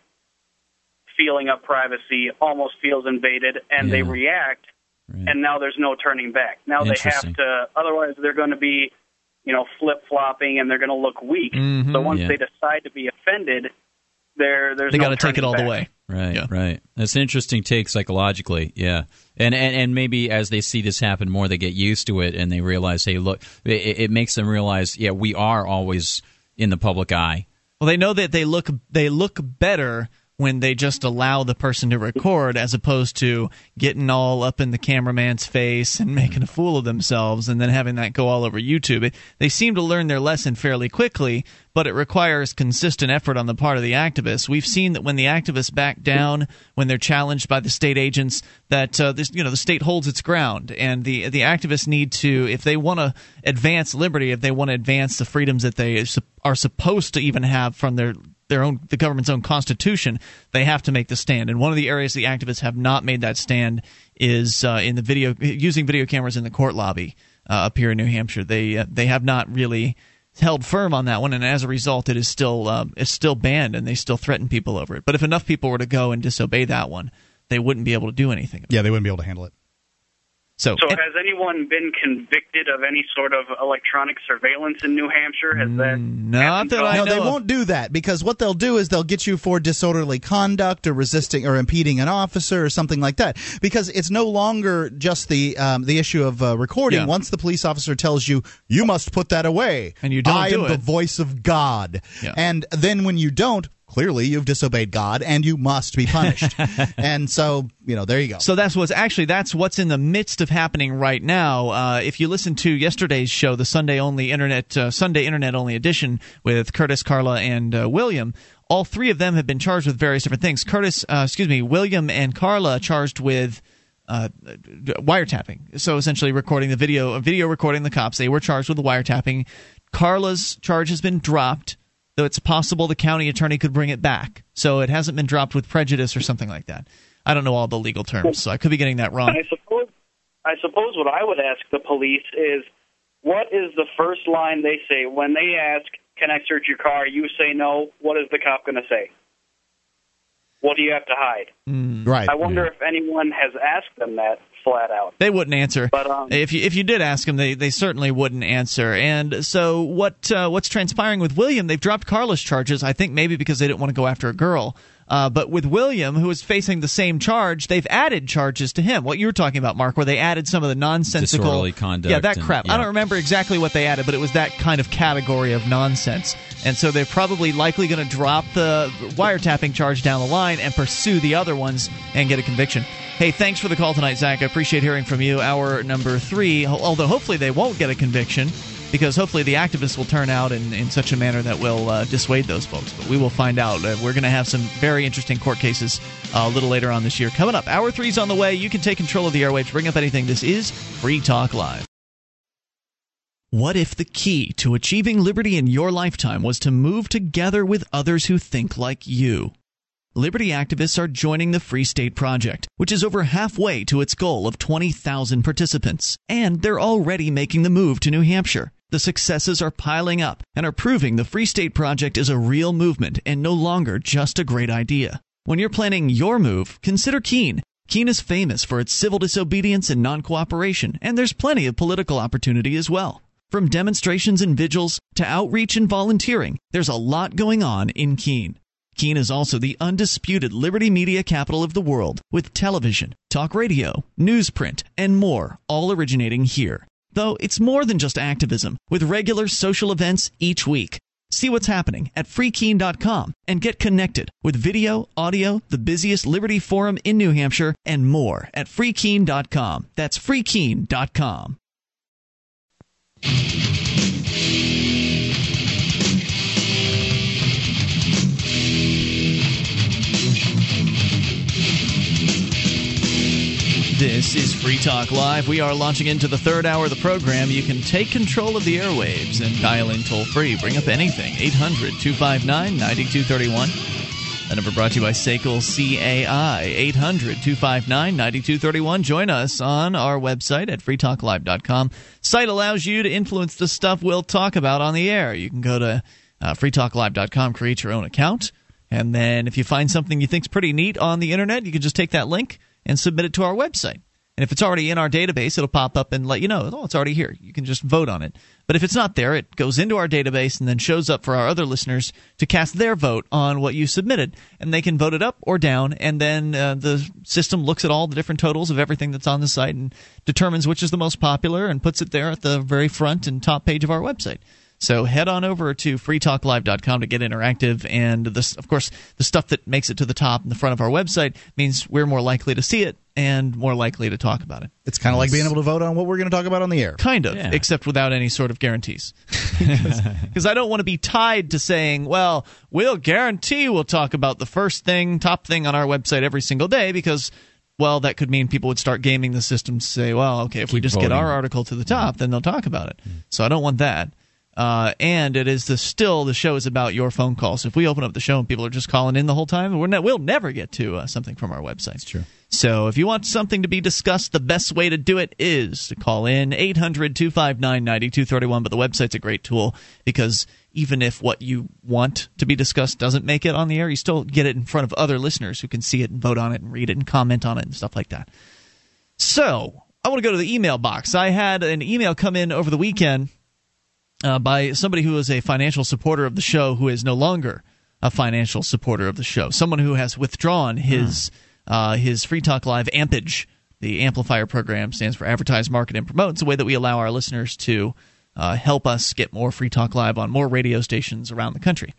feeling of privacy almost feels invaded, and they Yeah. react, and now there's no turning back. Now they have to, otherwise they're going to be, you know, flip flopping, and they're going to look weak. Mhm. So once Yeah. they decide to be offended, there there's they no got to take it turning all the way. Right, right. That's an interesting take psychologically. Yeah, and, and and maybe as they see this happen more, they get used to it and they realize, hey, look, it, it makes them realize, yeah, we are always in the public eye. Well, they know that they look they look better when they just allow the person to record as opposed to getting all up in the cameraman's face and making a fool of themselves and then having that go all over YouTube. It, they seem to learn their lesson fairly quickly, but it requires consistent effort on the part of the activists. We've seen that when the activists back down, when they're challenged by the state agents, that uh, this, you know the state holds its ground, and the the activists need to, if they want to advance liberty, if they want to advance the freedoms that they are supposed to even have from their their own the government's own constitution, they have to make the stand. And one of the areas the activists have not made that stand is uh, in the video using video cameras in the court lobby uh, up here in New Hampshire. They uh, they have not really held firm on that one, and as a result, it is still um, it's still banned, and they still threaten people over it. But if enough people were to go and disobey that one, they wouldn't be able to do anything. Yeah, they wouldn't be able to handle it. So, So, has anyone been convicted of any sort of electronic surveillance in New Hampshire? Has that not that I no, know they of. won't do that because what they'll do is they'll get you for disorderly conduct or resisting or impeding an officer or something like that. Because it's no longer just the um, the issue of uh, recording. Yeah. Once the police officer tells you you must put that away, And you don't I do am the voice of God. Yeah. And then when you don't, clearly you've disobeyed God and you must be punished. and so you know there you go. So that's what's actually that's what's in the midst of happening right now. Uh, if you listen to yesterday's show, the Sunday only internet uh, Sunday internet only edition with Curtis, Carla, and uh, William, all three of them have been charged with various different things. Curtis, uh, excuse me, William and Carla charged with. Uh, wiretapping. So essentially, recording the video, video recording the cops. They were charged with the wiretapping. Carla's charge has been dropped, though it's possible the county attorney could bring it back. So it hasn't been dropped with prejudice or something like that. I don't know all the legal terms, so I could be getting that wrong. I suppose I suppose what I would ask the police is what is the first line they say when they ask, "Can I search your car?" You say no. What is the cop going to say? What do you have to hide? right. I wonder if anyone has asked them that flat out. They wouldn't answer. But, um, if you if you did ask them, they, they certainly wouldn't answer. And so what uh, what's transpiring with William? They've dropped Carla's charges. I think maybe because they didn't want to go after a girl. Uh, but with William, who is facing the same charge, they've added charges to him. What you were talking about, Mark, where they added some of the nonsensical Disorderly conduct Yeah, that and- crap. I don't remember exactly what they added, but it was that kind of category of nonsense. And so they're probably likely going to drop the wiretapping charge down the line and pursue the other ones and get a conviction. Hey, thanks for the call tonight, Zach. I appreciate hearing from you. Hour number three, although hopefully they won't get a conviction because hopefully the activists will turn out in, in such a manner that will uh, dissuade those folks. But we will find out. Uh, we're going to have some very interesting court cases uh, a little later on this year. Coming up, hour three's on the way. You can take control of the airwaves, bring up anything. This is Free Talk Live. What if the key to achieving liberty in your lifetime was to move together with others who think like you? Liberty activists are joining the Free State Project, which is over halfway to its goal of 20,000 participants. And they're already making the move to New Hampshire. The successes are piling up and are proving the Free State Project is a real movement and no longer just a great idea. When you're planning your move, consider Keene. Keene is famous for its civil disobedience and non cooperation, and there's plenty of political opportunity as well. From demonstrations and vigils to outreach and volunteering, there's a lot going on in Keene. Keene is also the undisputed liberty media capital of the world, with television, talk radio, newsprint, and more, all originating here. Though it's more than just activism, with regular social events each week. See what's happening at freekeene.com and get connected with video, audio, the busiest Liberty Forum in New Hampshire, and more at freekeene.com. That's freekeene.com. This is Free Talk Live. We are launching into the third hour of the program. You can take control of the airwaves and dial in toll free. Bring up anything. 800 259 9231. The number brought to you by SACL CAI. 800 259 9231. Join us on our website at freetalklive.com. Site allows you to influence the stuff we'll talk about on the air. You can go to uh, freetalklive.com, create your own account. And then if you find something you think's pretty neat on the internet, you can just take that link and submit it to our website. And if it's already in our database, it'll pop up and let you know, oh, it's already here. You can just vote on it. But if it's not there, it goes into our database and then shows up for our other listeners to cast their vote on what you submitted. And they can vote it up or down. And then uh, the system looks at all the different totals of everything that's on the site and determines which is the most popular and puts it there at the very front and top page of our website. So head on over to freetalklive.com to get interactive. And this, of course, the stuff that makes it to the top and the front of our website means we're more likely to see it and more likely to talk about it. It's kind of like being able to vote on what we're going to talk about on the air. Kind of, Yeah. except without any sort of guarantees. Because I don't want to be tied to saying, well, we'll guarantee we'll talk about the first thing, top thing on our website every single day because. Well, that could mean people would start gaming the system to say, well, okay, if we just get our article to the top, then they'll talk about it. Mm-hmm. So I don't want that. Uh, and it is the still the show is about your phone calls. If we open up the show and people are just calling in the whole time, we're ne- we'll never get to uh, something from our website. That's true. So if you want something to be discussed, the best way to do it is to call in 800 259 9231. But the website's a great tool because even if what you want to be discussed doesn't make it on the air, you still get it in front of other listeners who can see it and vote on it and read it and comment on it and stuff like that. So I want to go to the email box. I had an email come in over the weekend uh, by somebody who is a financial supporter of the show who is no longer a financial supporter of the show. Someone who has withdrawn his uh, his Free Talk Live ampage. The amplifier program stands for Advertise, Market, and Promote. It's a way that we allow our listeners to uh, help us get more Free Talk Live on more radio stations around the country.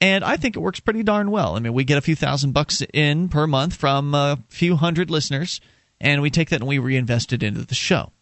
And I think it works pretty darn well. I mean, we get a few thousand bucks in per month from a few hundred listeners, and we take that and we reinvest it into the show.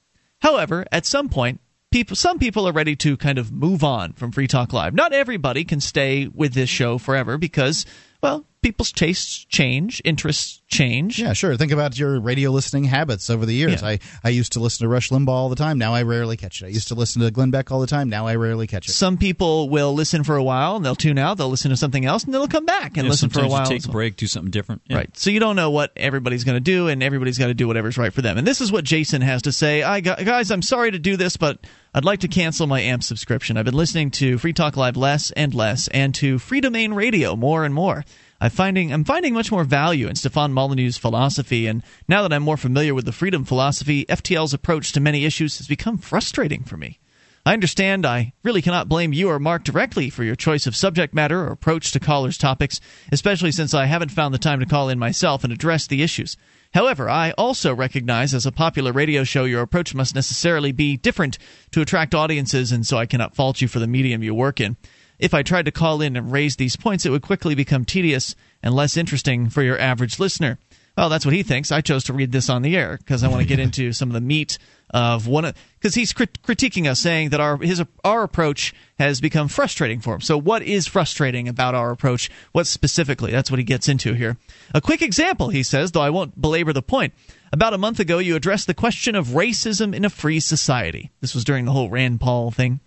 However, at some point, people some people are ready to kind of move on from Free Talk Live. Not everybody can stay with this show forever because, well, people's tastes change, interests change. Yeah, sure. Think about your radio listening habits over the years. Yeah. I, I used to listen to Rush Limbaugh all the time. Now I rarely catch it. I used to listen to Glenn Beck all the time. Now I rarely catch it. Some people will listen for a while and they'll tune out. They'll listen to something else and they'll come back and Yeah, listen for a sometimes you while. take a break, do something different. Yeah. Right. So you don't know what everybody's going to do, and everybody's got to do whatever's right for them. And this is what Jason has to say. I gu- guys, I'm sorry to do this, but I'd like to cancel my AMP subscription. I've been listening to Free Talk Live less and less, and to Freedomain Radio more and more. I'm finding I'm finding much more value in Stefan Molyneux's philosophy, and now that I'm more familiar with the freedom philosophy, FTL's approach to many issues has become frustrating for me. I understand I really cannot blame you or Mark directly for your choice of subject matter or approach to callers' topics, especially since I haven't found the time to call in myself and address the issues. However, I also recognize as a popular radio show your approach must necessarily be different to attract audiences, and so I cannot fault you for the medium you work in. If I tried to call in and raise these points, it would quickly become tedious and less interesting for your average listener. Well, that's what he thinks. I chose to read this on the air because I want to get into some of the meat of one of because he's crit- critiquing us, saying that our his our approach has become frustrating for him. So, what is frustrating about our approach? What specifically? That's what he gets into here. A quick example, he says, though I won't belabor the point. About a month ago, you addressed the question of racism in a free society. This was during the whole Rand Paul thing.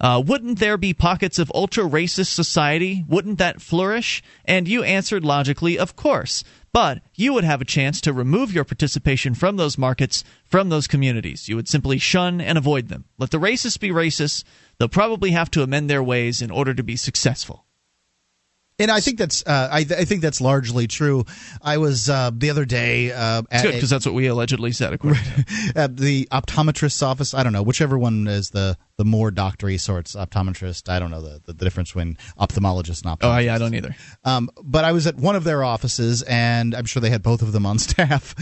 Uh, wouldn't there be pockets of ultra racist society? Wouldn't that flourish? And you answered logically, of course. But you would have a chance to remove your participation from those markets, from those communities. You would simply shun and avoid them. Let the racists be racist. They'll probably have to amend their ways in order to be successful. And I think that's uh, I, I think that's largely true. I was uh, the other day uh, at, good because that's what we allegedly said. According to at the optometrist's office. I don't know whichever one is the the more doctory sorts, optometrist. I don't know the, the, the difference between ophthalmologist and optometrist. Oh yeah, I don't either. Um, but I was at one of their offices, and I'm sure they had both of them on staff.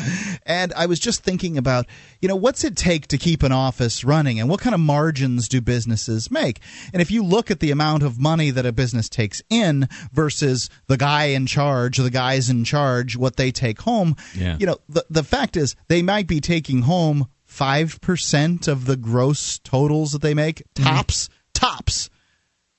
And I was just thinking about, you know, what's it take to keep an office running, and what kind of margins do businesses make? And if you look at the amount of money that a business takes in versus the guy in charge, the guys in charge, what they take home, Yeah. you know, the the fact is they might be taking home five percent of the gross totals that they make, mm-hmm. tops, tops.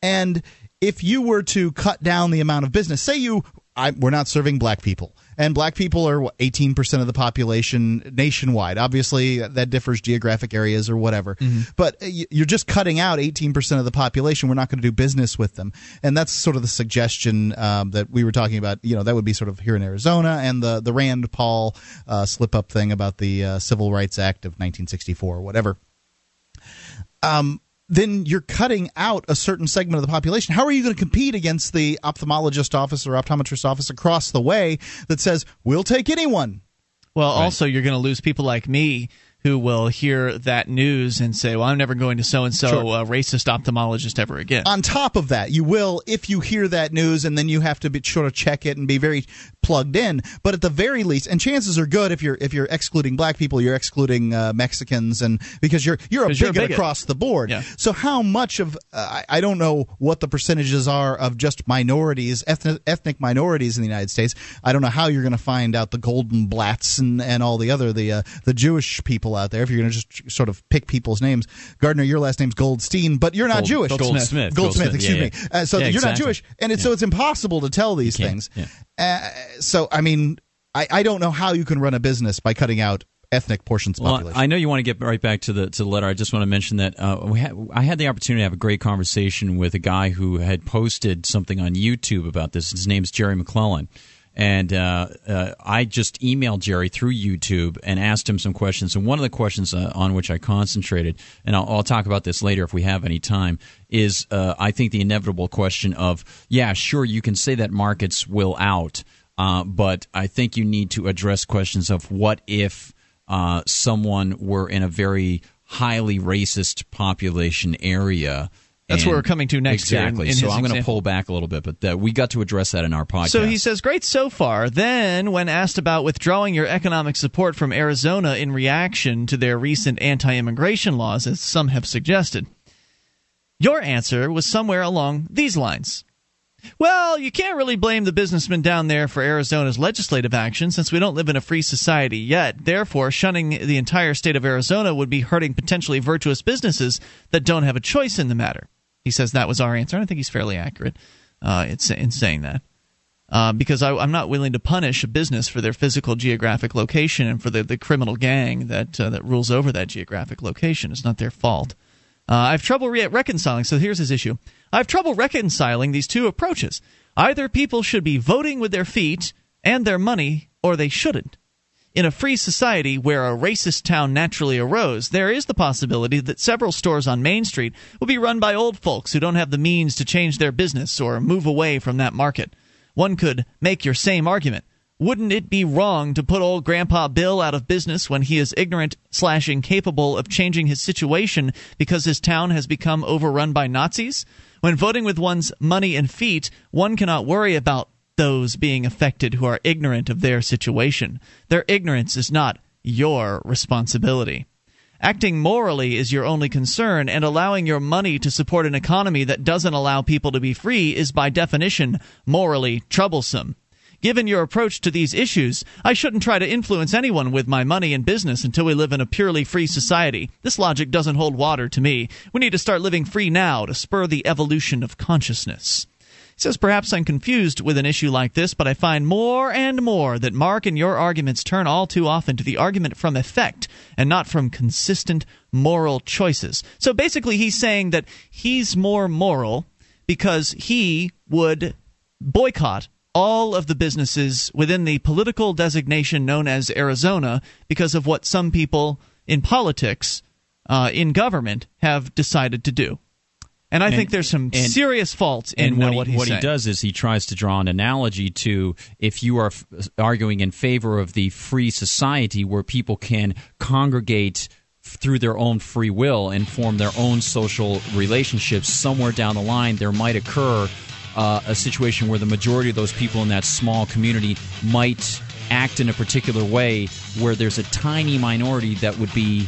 And if you were to cut down the amount of business, say you, I, we're not serving black people, and black people are what, 18% of the population nationwide. Obviously, that differs geographic areas or whatever. But uh, you're just cutting out 18% of the population. We're not going to do business with them. And that's sort of the suggestion um, that we were talking about. You know, that would be sort of here in Arizona and the, the Rand Paul uh, slip up thing about the uh, Civil Rights Act of 1964 or whatever um, then you're cutting out a certain segment of the population. How are you going to compete against the ophthalmologist office or optometrist office across the way that says we'll take anyone? Well, also you're going to lose people like me who will hear that news and say, "Well, I'm never going to so and so racist ophthalmologist ever again." On top of that, you will if you hear that news, and then you have to be, sort of check it and be very plugged in. But at the very least, and chances are good if you're if you're excluding black people, you're excluding uh, Mexicans, and because you're you're a 'Cause you're a bigot, bigot. across the board. Yeah. So how much of uh, I I don't know what the percentages are of just minorities, ethnic, ethnic minorities in the United States. I don't know how you're going to find out the Golden Blats and, and all the other the uh, the Jewish people out there. If you're going to just sort of pick people's names, Gardner, your last name's Goldstein, but you're not Gold- Jewish. Goldsmith. Goldsmith, Goldsmith, excuse yeah, me. Uh, so Yeah, you're not. Jewish, and it's, so it's impossible to tell these things. yeah. Uh, so I mean, I, I don't know how you can run a business by cutting out ethnic portions of Well, population. I know you want to get right back to the to the letter. I just want to mention that uh, we had, I had the opportunity to have a great conversation with a guy who had posted something on YouTube about this. His name's Jerry McClellan. And uh, uh, I just emailed Jerry through YouTube and asked him some questions. And one of the questions uh, on which I concentrated, and I'll, I'll talk about this later if we have any time, is uh, I think the inevitable question of, yeah, sure, you can say that markets will out, uh, but I think you need to address questions of what if uh, someone were in a very highly racist population area. That's and- where we're coming to next here in- Exactly. in so I'm going to pull back a little bit, but uh, we got to address that in our podcast. So he says, great so far. Then, when asked about withdrawing your economic support from Arizona in reaction to their recent anti immigration laws, as some have suggested, your answer was somewhere along these lines. Well, you can't really blame the businessmen down there for Arizona's legislative action since we don't live in a free society yet. Therefore, shunning the entire state of Arizona would be hurting potentially virtuous businesses that don't have a choice in the matter. He says that was our answer, and I think he's fairly accurate uh, in, saying that. Uh, because I, I'm not willing to punish a business for their physical geographic location and for the, the criminal gang that uh, that rules over that geographic location. It's not their fault. Uh, I have trouble re- reconciling. So here's his issue. I have trouble reconciling these two approaches. Either people should be voting with their feet and their money, or they shouldn't. In a free society where a racist town naturally arose, there is the possibility that several stores on Main Street will be run by old folks who don't have the means to change their business or move away from that market. One could make your same argument. Wouldn't it be wrong to put old Grandpa Bill out of business when he is ignorant slash incapable of changing his situation because his town has become overrun by Nazis? When voting with one's money and feet, one cannot worry about those being affected who are ignorant of their situation. Their ignorance is not your responsibility. Acting morally is your only concern, and allowing your money to support an economy that doesn't allow people to be free is by definition morally troublesome. Given your approach to these issues, I shouldn't try to influence anyone with my money and business until we live in a purely free society. This logic doesn't hold water to me. We need to start living free now to spur the evolution of consciousness. Says, Perhaps I'm confused with an issue like this, but I find more and more that Mark and your arguments turn all too often to the argument from effect and not from consistent moral choices. So basically, he's saying that he's more moral because he would boycott all of the businesses within the political designation known as Arizona because of what some people in politics, uh, in government, have decided to do. And I And- think there's some and- serious faults in and what, what, he, what he does is he tries to draw an analogy to if you are f- arguing in favor of the free society where people can congregate through their own free will and form their own social relationships. Somewhere down the line, there might occur uh, a situation where the majority of those people in that small community might act in a particular way where there's a tiny minority that would be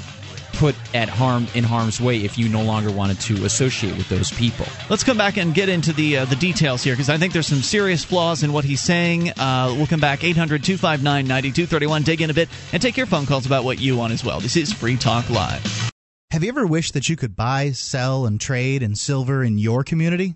put at harm in harm's way if you no longer wanted to associate with those people. Let's come back and get into the uh, the details here because I think there's some serious flaws in what he's saying. Uh, we'll come back 800-259-9231, dig in a bit, and take your phone calls about what you want as well. This is Free Talk Live. Have you ever wished that you could buy, sell, and trade in silver in your community?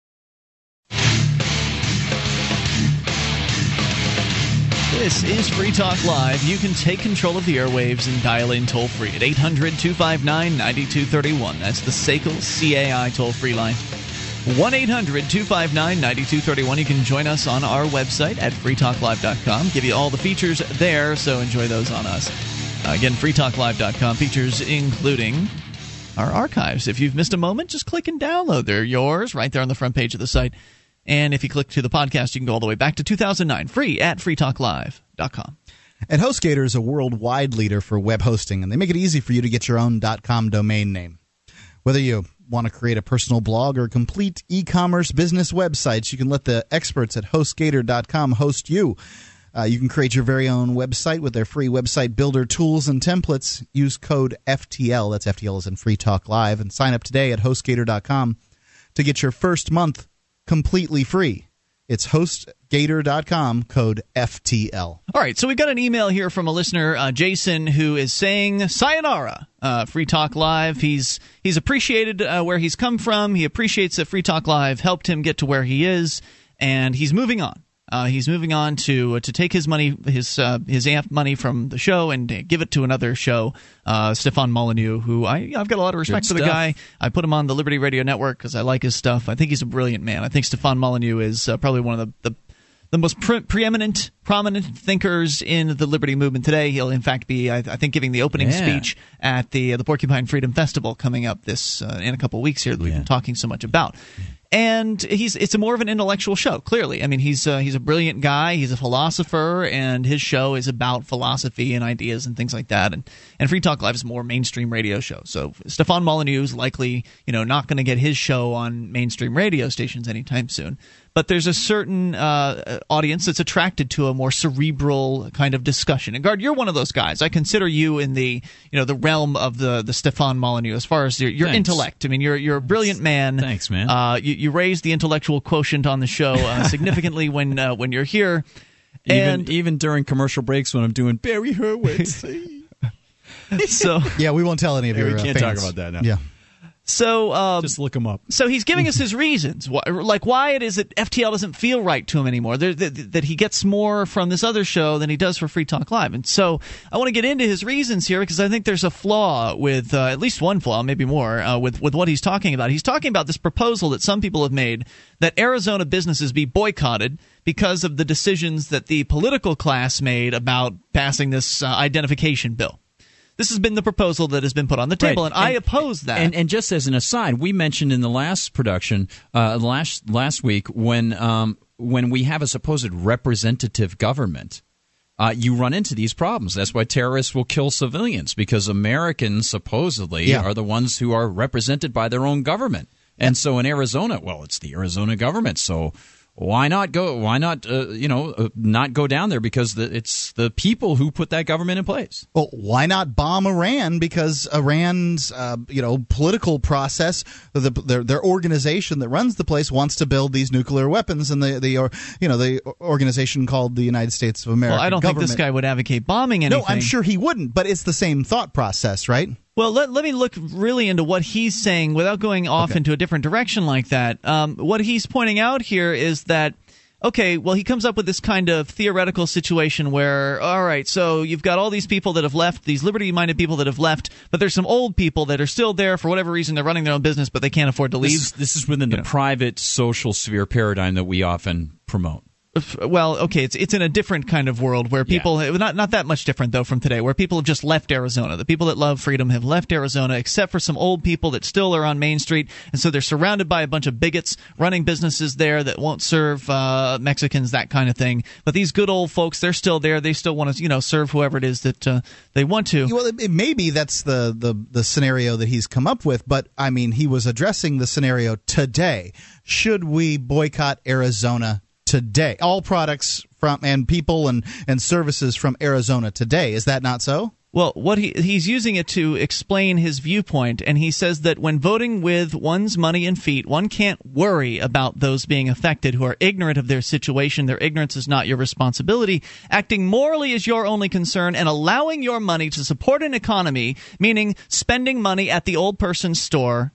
This is Free Talk Live. You can take control of the airwaves and dial in toll free at 800 259 9231. That's the SACL CAI toll free line. 1 800 259 9231. You can join us on our website at freetalklive.com. Give you all the features there, so enjoy those on us. Again, freetalklive.com. Features including our archives. If you've missed a moment, just click and download. They're yours right there on the front page of the site. And if you click to the podcast, you can go all the way back to 2009, free at freetalklive.com. And HostGator is a worldwide leader for web hosting, and they make it easy for you to get your own .com domain name. Whether you want to create a personal blog or complete e-commerce business websites, you can let the experts at HostGator.com host you. Uh, you can create your very own website with their free website builder tools and templates. Use code FTL, that's FTL is in Free Talk Live, and sign up today at HostGator.com to get your first month completely free. It's hostgator.com, code FTL. All right, so we got an email here from a listener, uh, Jason, who is saying "Sayonara, uh, Free Talk Live." He's he's appreciated uh, where he's come from. He appreciates that Free Talk Live helped him get to where he is, and he's moving on. Uh, he's moving on to to take his money, his uh, his amp money from the show, and give it to another show. Uh, Stefan Molyneux, who I I've got a lot of respect Good for the guy. I put him on the Liberty Radio Network because I like his stuff. I think he's a brilliant man. I think Stefan Molyneux is uh, probably one of the, the the most pre- preeminent, prominent thinkers in the liberty movement today. He'll, in fact, be, I, I think, giving the opening Yeah. speech at the uh, the Porcupine Freedom Festival coming up this uh, in a couple weeks here that we've been talking so much about. And he's it's a more of an intellectual show. Clearly, I mean he's uh, he's a brilliant guy. He's a philosopher, and his show is about philosophy and ideas and things like that. And and Free Talk Live is more mainstream radio show. So Stefan Molyneux is likely you know not going to get his show on mainstream radio stations anytime soon but there's a certain uh, audience that's attracted to a more cerebral kind of discussion. And Gard, you're one of those guys. I consider you in the you know the realm of the the Stefan Molyneux as far as your, your intellect. I mean, you're you're a brilliant man. Thanks, man. Uh, you, you raise the intellectual quotient on the show uh, significantly when uh, when you're here. Even And even during commercial breaks when I'm doing Barry Hurwitz. so Yeah, we won't tell any of Yeah, your we uh, can't talk fans. about that now. Yeah. So um, Just look him up. So he's giving us his reasons, wh- like why it is that FTL doesn't feel right to him anymore. There, that, that he gets more from this other show than he does for Free Talk Live, and so I want to get into his reasons here because I think there's a flaw with uh, at least one flaw, maybe more, uh, with with what he's talking about. He's talking about this proposal that some people have made that Arizona businesses be boycotted because of the decisions that the political class made about passing this uh, identification bill. This has been the proposal that has been put on the table, Right. and, I oppose that. And, and just as an aside, we mentioned in the last production uh, last last week when um, when we have a supposed representative government. Uh, you run into these problems. That's why terrorists will kill civilians because Americans supposedly Yeah. are the ones who are represented by their own government. And so in Arizona, well, it's the Arizona government. So why not go? Why not, uh, you know, uh, not go down there because the, it's the people who put that government in place. Well, why not bomb Iran? Because Iran's, uh, you know, political process, the, their their organization that runs the place wants to build these nuclear weapons, and the the or, you know the organization called the United States of America. well, I don't think this guy would advocate bombing anything. No, I'm sure he wouldn't, but it's the same thought process, right? Well, let, let me look really into what he's saying without going off Okay. into a different direction like that. Um, what he's pointing out here is that okay, well, he comes up with this kind of theoretical situation where, all right, so you've got all these people that have left, these liberty minded people that have left, but there's some old people that are still there for whatever reason. They're running their own business, but they can't afford to leave. This is, this is within the know. private social sphere paradigm that we often promote. Well, okay, it's it's in a different kind of world where people not not that much different though from today, where people have just left Arizona. The people that love freedom have left Arizona, except for some old people that still are on Main Street, and so they're surrounded by a bunch of bigots running businesses there that won't serve uh, Mexicans, that kind of thing. But these good old folks, they're still there. They still want to you know serve whoever it is that uh, they want to. Well, it, it, maybe that's the, the the scenario that he's come up with, but I mean, he was addressing the scenario today. Should we boycott Arizona today? All products from and people and and services from Arizona today. Is that not so? Well, what he he's using it to explain his viewpoint, and he says that when voting with one's money and feet, one can't worry about those being affected who are ignorant of their situation. Their ignorance is not your responsibility. Acting morally is your only concern, and allowing your money to support an economy, meaning spending money at the old person's store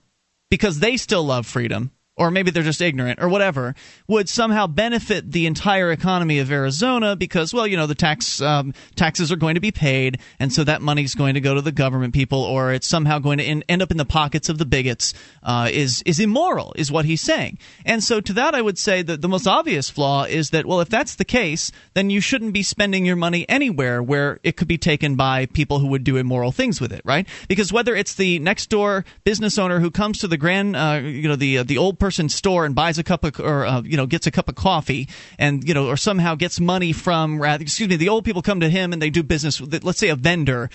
because they still love freedom, or maybe they're just ignorant or whatever, would somehow benefit the entire economy of Arizona because, well, you know, the tax um, taxes are going to be paid, and so that money's going to go to the government people, or it's somehow going to in, end up in the pockets of the bigots. Uh, is is immoral, is what he's saying. And so to that, I would say that the most obvious flaw is that, well, if that's the case, then you shouldn't be spending your money anywhere where it could be taken by people who would do immoral things with it, right? Because whether it's the next door business owner who comes to the grand, uh, you know, the uh, the old person's store and buys a cup of or uh, you know gets a cup of coffee and you know or somehow gets money from rather excuse me the old people come to him and they do business with let's say a vendor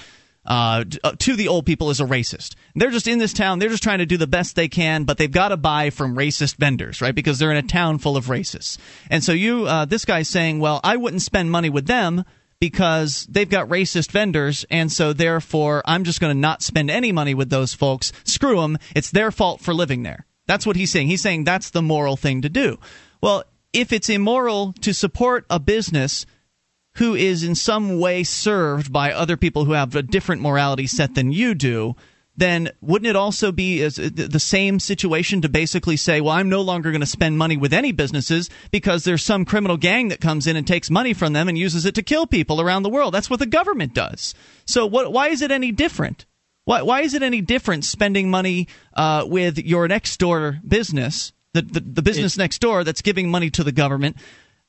uh, to the old people is a racist. They're just in this town. They're just trying to do the best they can, but they've got to buy from racist vendors, right? Because they're in a town full of racists. And so you, uh, this guy's saying, well, I wouldn't spend money with them because they've got racist vendors, and so therefore I'm just going to not spend any money with those folks. Screw them. It's their fault for living there. That's what he's saying. He's saying that's the moral thing to do. Well, if it's immoral to support a business who is in some way served by other people who have a different morality set than you do, then wouldn't it also be uh, the same situation to basically say, well, I'm no longer going to spend money with any businesses because there's some criminal gang that comes in and takes money from them and uses it to kill people around the world? That's what the government does. So what, why is it any different? Why, why is it any different spending money uh, with your next door business, the, the, the business it, next door that's giving money to the government,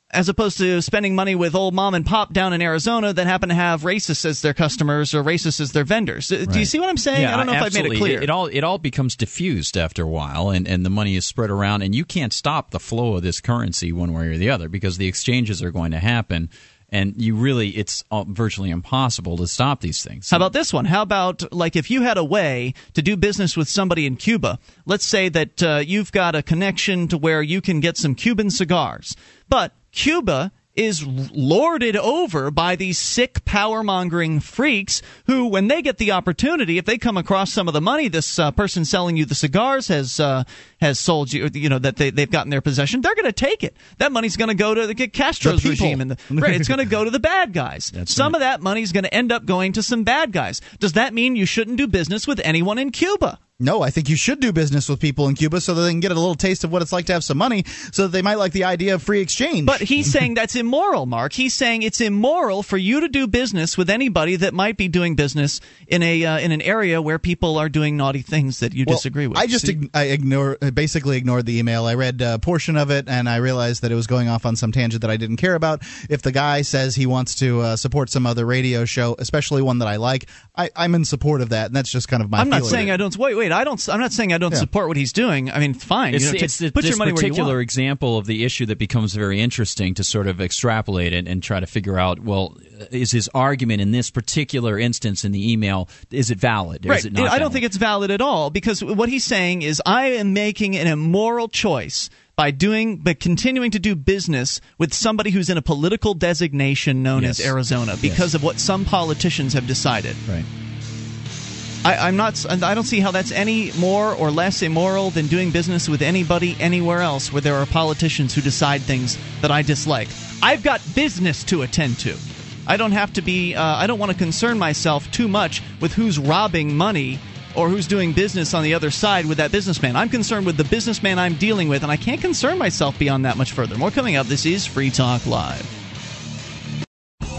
as opposed to spending money with old mom and pop down in Arizona that happen to have racists as their customers or racists as their vendors. Right. Do you see what I'm saying? Yeah, I don't know absolutely. if I made it clear. It, it, all it all becomes diffused after a while, and, and the money is spread around, and you can't stop the flow of this currency one way or the other because the exchanges are going to happen and you really it's virtually impossible to stop these things. How about this one? How about like if you had a way to do business with somebody in Cuba? Let's say that uh, you've got a connection to where you can get some Cuban cigars, but Cuba is lorded over by these sick power mongering freaks who, when they get the opportunity, if they come across some of the money this uh, person selling you the cigars has uh, has sold you, you know, that they, they've got in their possession, they're going to take it. That money's going to go to the Castro's the regime, and the, right, it's going to go to the bad guys. That's some right. of that money's going to end up going to some bad guys. Does that mean you shouldn't do business with anyone in Cuba? No, I think you should do business with people in Cuba so that they can get a little taste of what it's like to have some money, so that they might like the idea of free exchange. But he's saying that's immoral, Mark. He's saying it's immoral for you to do business with anybody that might be doing business in a uh, in an area where people are doing naughty things that you Well, disagree with. I just ig- I ignore basically ignored the email. I read a portion of it and I realized that it was going off on some tangent that I didn't care about. If the guy says he wants to uh, support some other radio show, especially one that I like, I, I'm in support of that, and that's just kind of my. I'm not saying I don't. Wait, wait. I don't. I'm not saying I don't Yeah. support what he's doing. I mean, fine. It's, you know, it's t- the- put this your money where you particular want. example of the issue that becomes very interesting to sort of extrapolate it and try to figure out. Well, is his argument in this particular instance in the email is it valid? Or Right. Is it not I don't think it's valid at all because what he's saying is I am making an immoral choice by doing by continuing to do business with somebody who's in a political designation known Yes. as Arizona because of what some politicians have decided. Right. I, I'm not. I don't see how that's any more or less immoral than doing business with anybody anywhere else where there are politicians who decide things that I dislike. I've got business to attend to. I don't have to be. Uh, I don't want to concern myself too much with who's robbing money or who's doing business on the other side with that businessman. I'm concerned with the businessman I'm dealing with, and I can't concern myself beyond that much further. More coming up. This is Free Talk Live.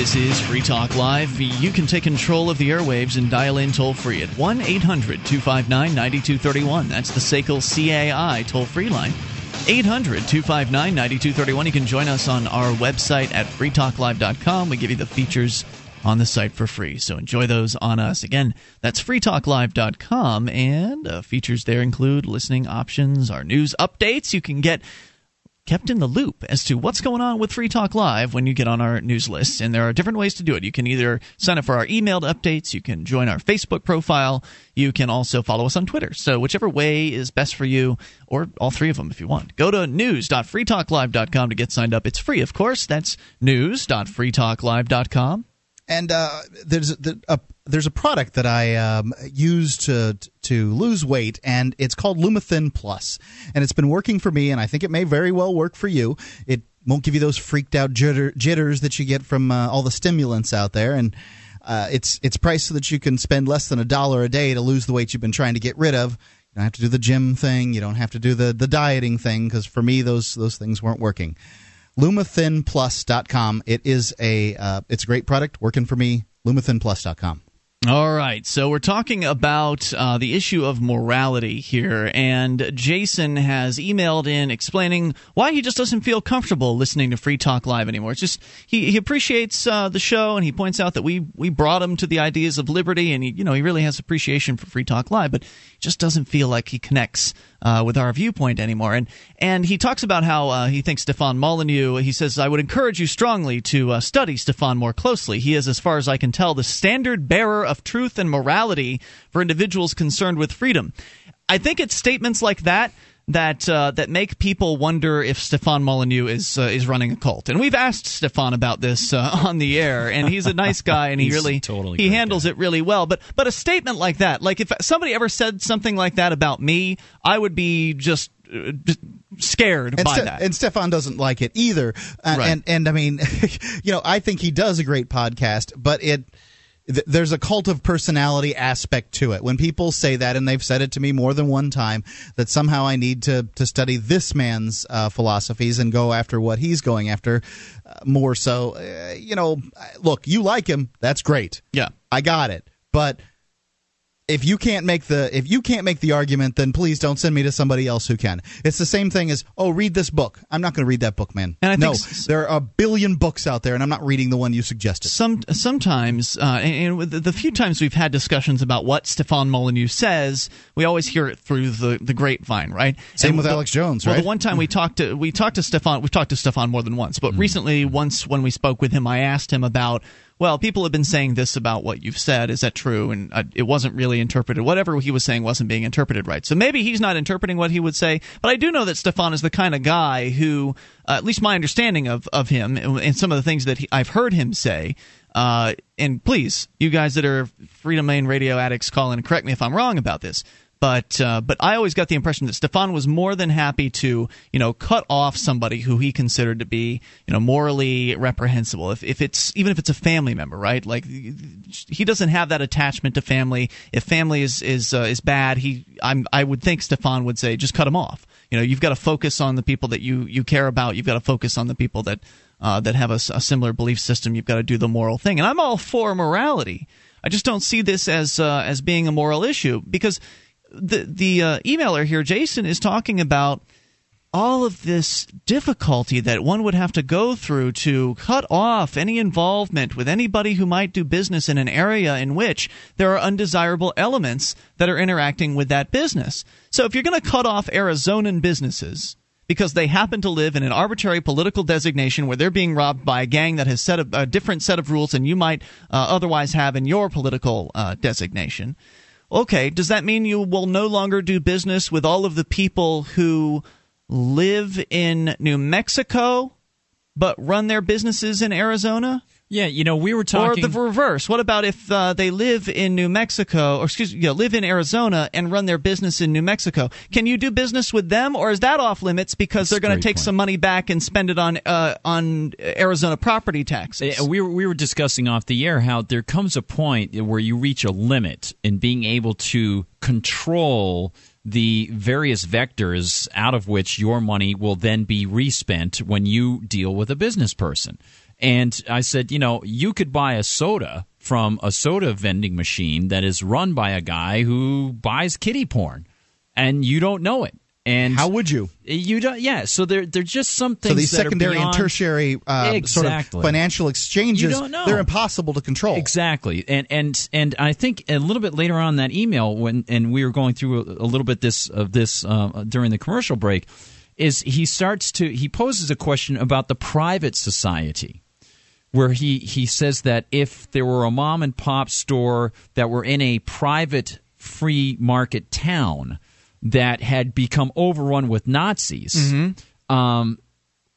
This is Free Talk Live. You can take control of the airwaves and dial in toll free at 1 800 259 9231. That's the SACL CAI toll free line. 800 259 9231. You can join us on our website at freetalklive.com. We give you the features on the site for free. So enjoy those on us. Again, that's freetalklive.com, and uh, features there include listening options, our news updates. You can get kept in the loop as to what's going on with Free Talk Live when you get on our news list. And there are different ways to do it. You can either sign up for our emailed updates, you can join our Facebook profile, you can also follow us on Twitter. So, whichever way is best for you, or all three of them if you want. Go to news.freetalklive.com to get signed up. It's free, of course. That's news.freetalklive.com. And uh, there's a, there's a product that I um, use to to lose weight, and it's called Lumithin Plus, and it's been working for me, and I think it may very well work for you. It won't give you those freaked out jitter, jitters that you get from uh, all the stimulants out there, and uh, it's it's priced so that you can spend less than a dollar a day to lose the weight you've been trying to get rid of. You don't have to do the gym thing. You don't have to do the the dieting thing because for me those those things weren't working lumithinplus.com. It is a uh, it's a great product working for me. lumithinplus.com. All right, so we're talking about uh, the issue of morality here, and Jason has emailed in explaining why he just doesn't feel comfortable listening to Free Talk Live anymore. It's just he, he appreciates uh, the show, and he points out that we we brought him to the ideas of liberty, and he you know he really has appreciation for Free Talk Live, but just doesn't feel like he connects uh, with our viewpoint anymore. And and he talks about how uh, he thinks Stefan Molyneux. He says, "I would encourage you strongly to uh, study Stefan more closely. He is, as far as I can tell, the standard bearer of truth and morality for individuals concerned with freedom." I think it's statements like that that uh, that make people wonder if Stefan Molyneux is uh, is running a cult. And we've asked Stefan about this uh, on the air, and he's a nice guy, and he really totally he handles guy. it really well. But but a statement like that, like if somebody ever said something like that about me, I would be just. Uh, scared and by Ste- that, and Stefan doesn't like it either. Uh, right. And and I mean, you know, I think he does a great podcast, but it there's a cult of personality aspect to it. When people say that, and they've said it to me more than one time, that somehow I need to to study this man's uh, philosophies and go after what he's going after uh, more so. Uh, you know, look, you like him, that's great. Yeah, I got it, but if you can't make the if you can't make the argument then please don't send me to somebody else who can. It's the same thing as oh read this book. I'm not going to read that book man. And I no s- there are a billion books out there and i'm not reading the one you suggested. Some sometimes uh, and, and the few times we've had discussions about what stefan molyneux says we always hear it through the, the grapevine right? Same and with the, alex jones well, right? the one time we talked to we talked to stefan we've talked to stefan more than once but Mm-hmm. recently once when we spoke with him i asked him about well, people have been saying this about what you've said. Is that true? And uh, it wasn't really interpreted. Whatever he was saying wasn't being interpreted right. So maybe he's not interpreting what he would say. But I do know that Stefan is the kind of guy who, uh, at least my understanding of, of him and some of the things that he, I've heard him say, uh, and please, you guys that are Freedomain Radio addicts, call in and correct me if I'm wrong about this. But uh, but I always got the impression that Stefan was more than happy to you know cut off somebody who he considered to be you know morally reprehensible. If if it's even if it's a family member, right? Like he doesn't have that attachment to family. If family is is uh, is bad, he I'm I would think Stefan would say just cut him off. You know you've got to focus on the people that you you care about. You've got to focus on the people that uh, that have a, a similar belief system. You've got to do the moral thing. And I'm all for morality. I just don't see this as uh, as being a moral issue because the the uh, emailer here, Jason, is talking about all of this difficulty that one would have to go through to cut off any involvement with anybody who might do business in an area in which there are undesirable elements that are interacting with that business. So if you're going to cut off Arizonan businesses because they happen to live in an arbitrary political designation where they're being robbed by a gang that has set a, a different set of rules than you might uh, otherwise have in your political uh, designation. Okay, does that mean you will no longer do business with all of the people who live in New Mexico but run their businesses in Arizona? Yeah, you know, we were talking. Or the reverse. What about if uh, they live in New Mexico, or excuse me, you know, live in Arizona and run their business in New Mexico? Can you do business with them, or is that off limits because That's they're going to take point. some money back and spend it on uh, on Arizona property taxes? We were, we were discussing off the air how there comes a point where you reach a limit in being able to control the various vectors out of which your money will then be respent when you deal with a business person. And I said, you know, you could buy a soda from a soda vending machine that is run by a guy who buys kitty porn, and you don't know it. And how would you? You don't. Yeah. So there, there's just some things. So these secondary and beyond- tertiary uh, sort of financial exchanges, You don't know. they're impossible to control. Exactly, and and and I think a little bit later on in that email when and we were going through a, a little bit this of this uh, during the commercial break, is he starts to he poses a question about the private society, where he he says that if there were a mom and pop store that were in a private free market town that had become overrun with Nazis. Mm-hmm. Um,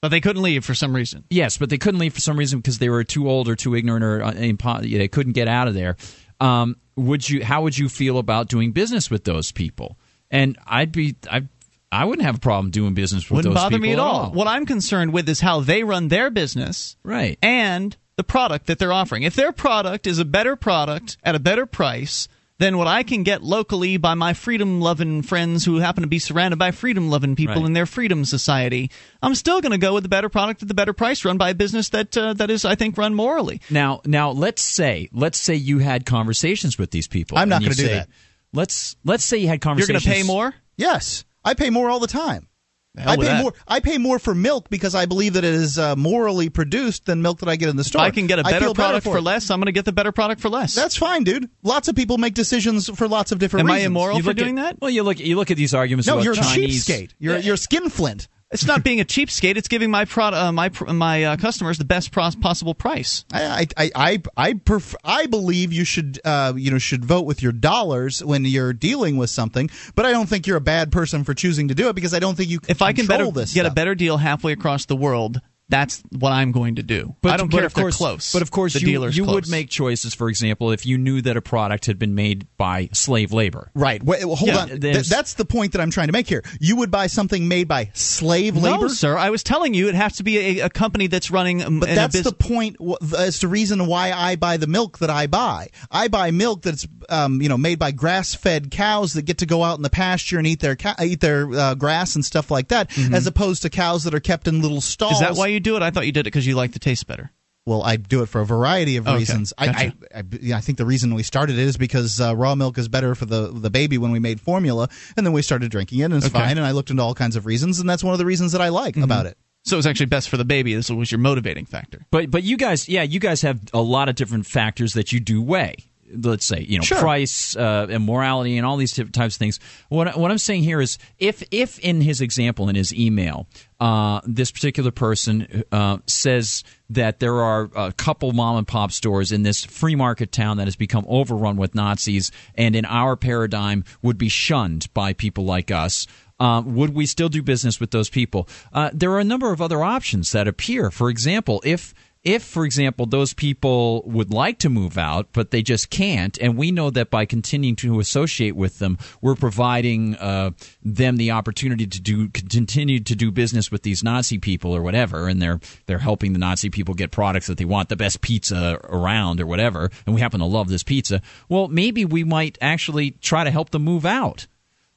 but they couldn't leave for some reason. Yes, but they couldn't leave for some reason because they were too old or too ignorant or uh, impo- they couldn't get out of there. Um, would you? How would you feel about doing business with those people? And I'd be, I, I wouldn't have a problem doing business with Wouldn't those bother people me at all. What I'm concerned with is how they run their business, right? And the product that they're offering. If their product is a better product at a better price than what I can get locally by my freedom loving friends who happen to be surrounded by freedom loving people Right. in their freedom society, I'm still going to go with the better product at the better price, run by a business that uh, that is, I think, run morally. Now, now let's say, let's say you had conversations with these people. I'm not gonna do say- that. Let's let's say you had conversations. You're conversations. gonna pay more? Yes, I pay more all the time. I pay that. more. I pay more for milk because I believe that it is uh, morally produced than milk that I get in the If store. I can get a better feel product for it. less, I'm going to get the better product for less. That's fine, dude. Lots of people make decisions for lots of different reasons. Am I immoral You for doing at, that? Well, you look you look at these arguments. No, about you're a Chinese, cheapskate. You're you're a skinflint. It's not being a cheapskate. It's giving my prod, uh, my my uh, customers the best pros- possible price. I I I I, pref- I believe you should uh, you know should vote with your dollars when you're dealing with something, but I don't think you're a bad person for choosing to do it because I don't think you If I can better, get a better deal halfway across the world, that's what I'm going to do. But, I don't but care of if they're close. But of course, the you, dealer's you would make choices. For example, if you knew that a product had been made by slave labor. Right. Wait, well, hold Yeah, on. Th- that's the point that I'm trying to make here. You would buy something made by slave labor, No, sir. I was telling you it has to be a, a company that's running. um, But that's the point. That's the reason why I buy the milk that I buy. I buy milk that's um, you know made by grass-fed cows that get to go out in the pasture and eat their eat their uh, grass and stuff like that, as opposed to cows that are kept in little stalls. Mm-hmm. Is that why you do it? I thought you did it because you like the taste better. Well, I do it for a variety of Okay, reasons. I, gotcha. I, I, yeah, I think the reason we started it is because uh, raw milk is better for the the baby when we made formula, and then we started drinking it, and it's Okay. Mm-hmm. fine. And I looked into all kinds of reasons, and that's one of the reasons that I like about it. So it's actually best for the baby. This was your motivating factor. But but you guys, yeah, you guys have a lot of different factors that you do weigh. Let's say you know Sure. price, uh, and morality, and all these different types of things. What what I'm saying here is, if if in his example in his email, uh, this particular person uh, says that there are a couple mom and pop stores in this free market town that has become overrun with Nazis, and in our paradigm would be shunned by people like us. Um, would we still do business with those people? Uh, there are a number of other options that appear. For example, if if, for example, those people would like to move out, but they just can't, and we know that by continuing to associate with them, we're providing uh, them the opportunity to do continue to do business with these Nazi people or whatever, and they're they're helping the Nazi people get products that they want, the best pizza around or whatever, and we happen to love this pizza. Well, maybe we might actually try to help them move out.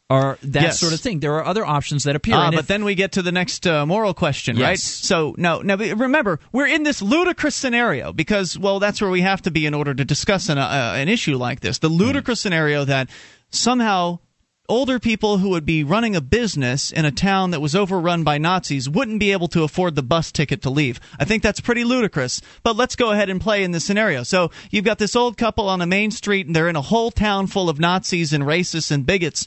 Or that Yes. sort of thing. There are other options that appear. Ah, but if- then we get to the next uh, moral question, right? So no, now remember, we're in this ludicrous scenario because, well, that's where we have to be in order to discuss an, uh, an issue like this. The ludicrous scenario that somehow older people who would be running a business in a town that was overrun by Nazis wouldn't be able to afford the bus ticket to leave. I think that's pretty ludicrous. But let's go ahead and play in this scenario. So you've got this old couple on a main street, and they're in a whole town full of Nazis and racists and bigots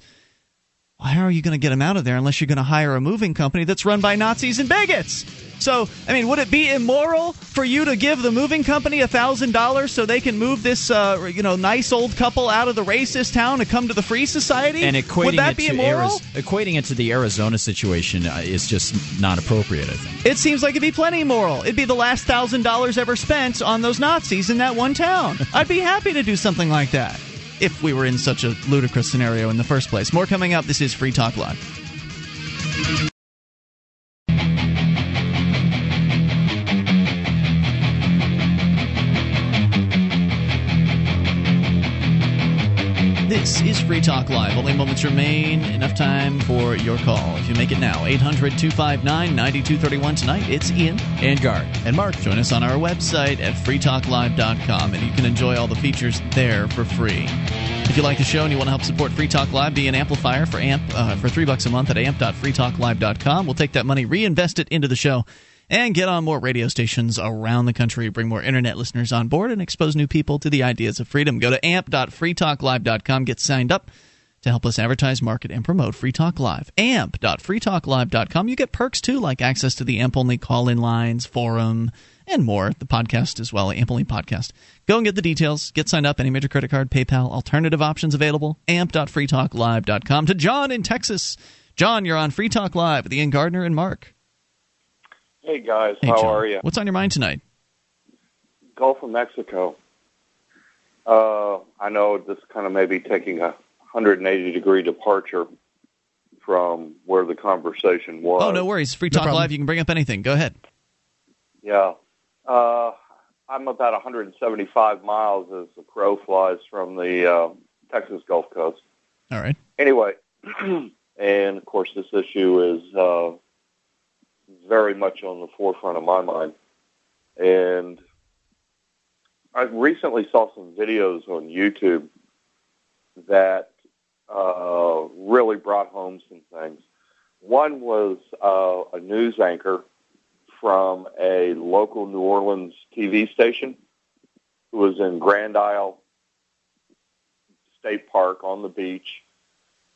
how are you going to get them out of there unless you're going to hire a moving company that's run by Nazis and bigots? So, I mean, would it be immoral for you to give the moving company a thousand dollars so they can move this, uh, you know, nice old couple out of the racist town to come to the free society? And equating would that it be to immoral? Ariz- equating it to the Arizona situation uh, is just not appropriate. I think. It seems like it'd be plenty moral. It'd be the last thousand dollars ever spent on those Nazis in that one town. I'd be happy to do something like that if we were in such a ludicrous scenario in the first place. More coming up. This is Free Talk Live. Is Free Talk Live. Only moments remain. Enough time for your call. If you make it now, 800 259 9231 tonight. It's Ian. And Gard. And Mark. Join us on our website at freetalklive.com, and you can enjoy all the features there for free. If you like the show and you want to help support Free Talk Live, be an amplifier for AMP uh, for three bucks a month at amp.freetalklive.com. We'll take that money, reinvest it into the show, and get on more radio stations around the country, bring more internet listeners on board, and expose new people to the ideas of freedom. Go to amp.freetalklive.com, get signed up to help us advertise, market, and promote Free Talk Live. amp.freetalklive.com. You get perks too, like access to the AMP only call in lines, forum, and more. The podcast as well, AMP only podcast. Go and get the details. Get signed up. Any major credit card, PayPal, alternative options available. amp.freetalklive.com. To John in Texas. John, you're on Free Talk Live with Ian Gardner and Mark. Hey guys, Hey, how John. are you? What's on your mind tonight? Gulf of Mexico. Uh, I know this kind of maybe taking a 180 degree departure from where the conversation was. Oh, no worries. Free Talk Live. You can bring up anything. Go ahead. Yeah. Uh, I'm about 175 miles as the crow flies from the uh, Texas Gulf Coast. All right. Anyway, and of course, this issue is uh, very much on the forefront of my mind. And I recently saw some videos on YouTube that uh, really brought home some things. One was uh, a news anchor from a local New Orleans TV station who was in Grand Isle State Park on the beach.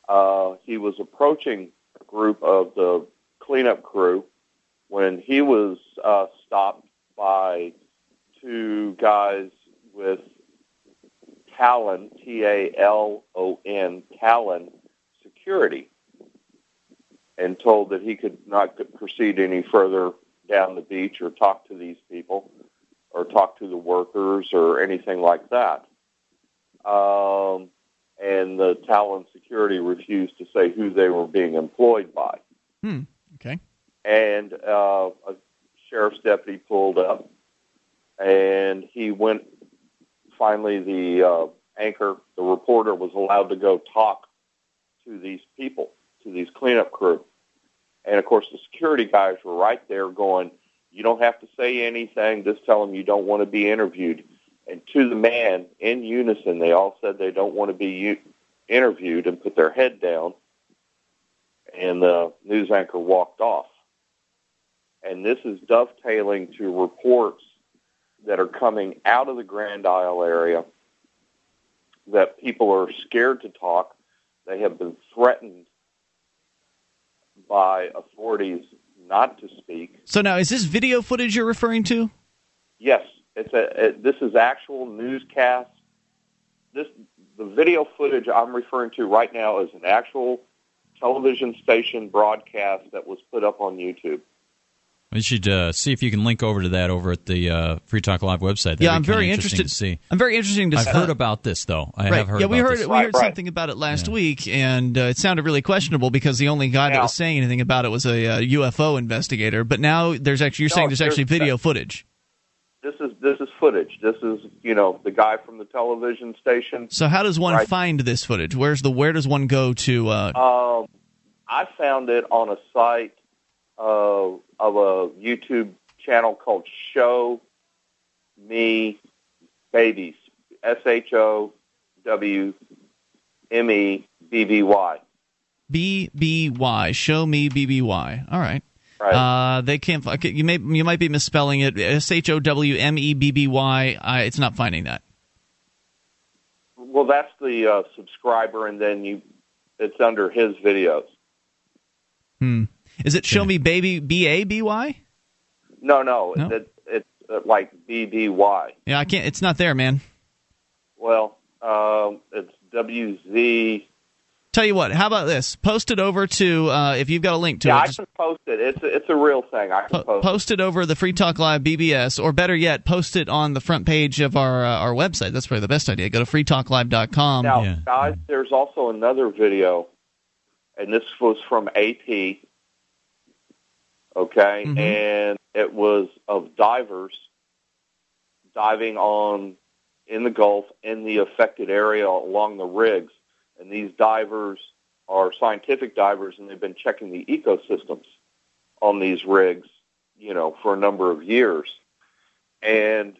Uh, he was approaching a group of the cleanup crew when he was uh, stopped by two guys with Talon, T-A-L-O-N, Talon Security, and told that he could not proceed any further down the beach or talk to these people or talk to the workers or anything like that. Um, and the Talon Security refused to say who they were being employed by Hmm. Okay. And uh, a sheriff's deputy pulled up, and he went. Finally, the uh, anchor, the reporter, was allowed to go talk to these people, to these cleanup crew, and of course, the security guys were right there, going, "You don't have to say anything. Just tell them you don't want to be interviewed." And to the man, in unison, they all said they don't want to be u- interviewed and put their head down. And the news anchor walked off and this is dovetailing to reports that are coming out of the Grand Isle area that people are scared to talk. They have been threatened by authorities not to speak. So now, is this video footage you're referring to? Yes, it's a, it, this is actual newscast. This the video footage I'm referring to right now is an actual television station broadcast that was put up on YouTube. You should uh, see if you can link over to that over at the uh, Free Talk Live website. That'd yeah, I'm very interested. to see. I'm very interesting to. I've uh, heard about this though. I right. have heard. yeah, we about heard this. we heard something about it last week, and uh, it sounded really questionable because the only guy that was saying anything about it was a, uh UFO investigator. But now there's actually you're No, saying there's actually video footage. This is this is footage. This is you know the guy from the television station. So how does one Right. find this footage? Where's the where does one go to? Uh, Um, I found it on a site uh, of a YouTube channel called Show Me Babies. S H O W M E B B Y. BBY. Show me BBY. All right. Right. Uh, they can't. You may you might be misspelling it. S H O W M E B B Y. I- It's not finding that. Well, that's the uh, subscriber, and then you it's under his videos. Hmm. Is it Show Me Baby B A B Y? No, no, No? It, it's uh, like BBY. Yeah, I can't. It's not there, man. Well, um, it's WZ. Tell you what. How about this? Post it over to uh, if you've got a link to Yeah, it. I can post it. It's a, it's a real thing. I can post. post it over the Free Talk Live BBS, or better yet, post it on the front page of our uh, our website. That's probably the best idea. Go to freetalklive.com. Now, guys, there's also another video, and this was from AP. Okay, Mm-hmm. and it was of divers diving on in the Gulf in the affected area along the rigs, and these divers are scientific divers, and they've been checking the ecosystems on these rigs, you know, for a number of years. And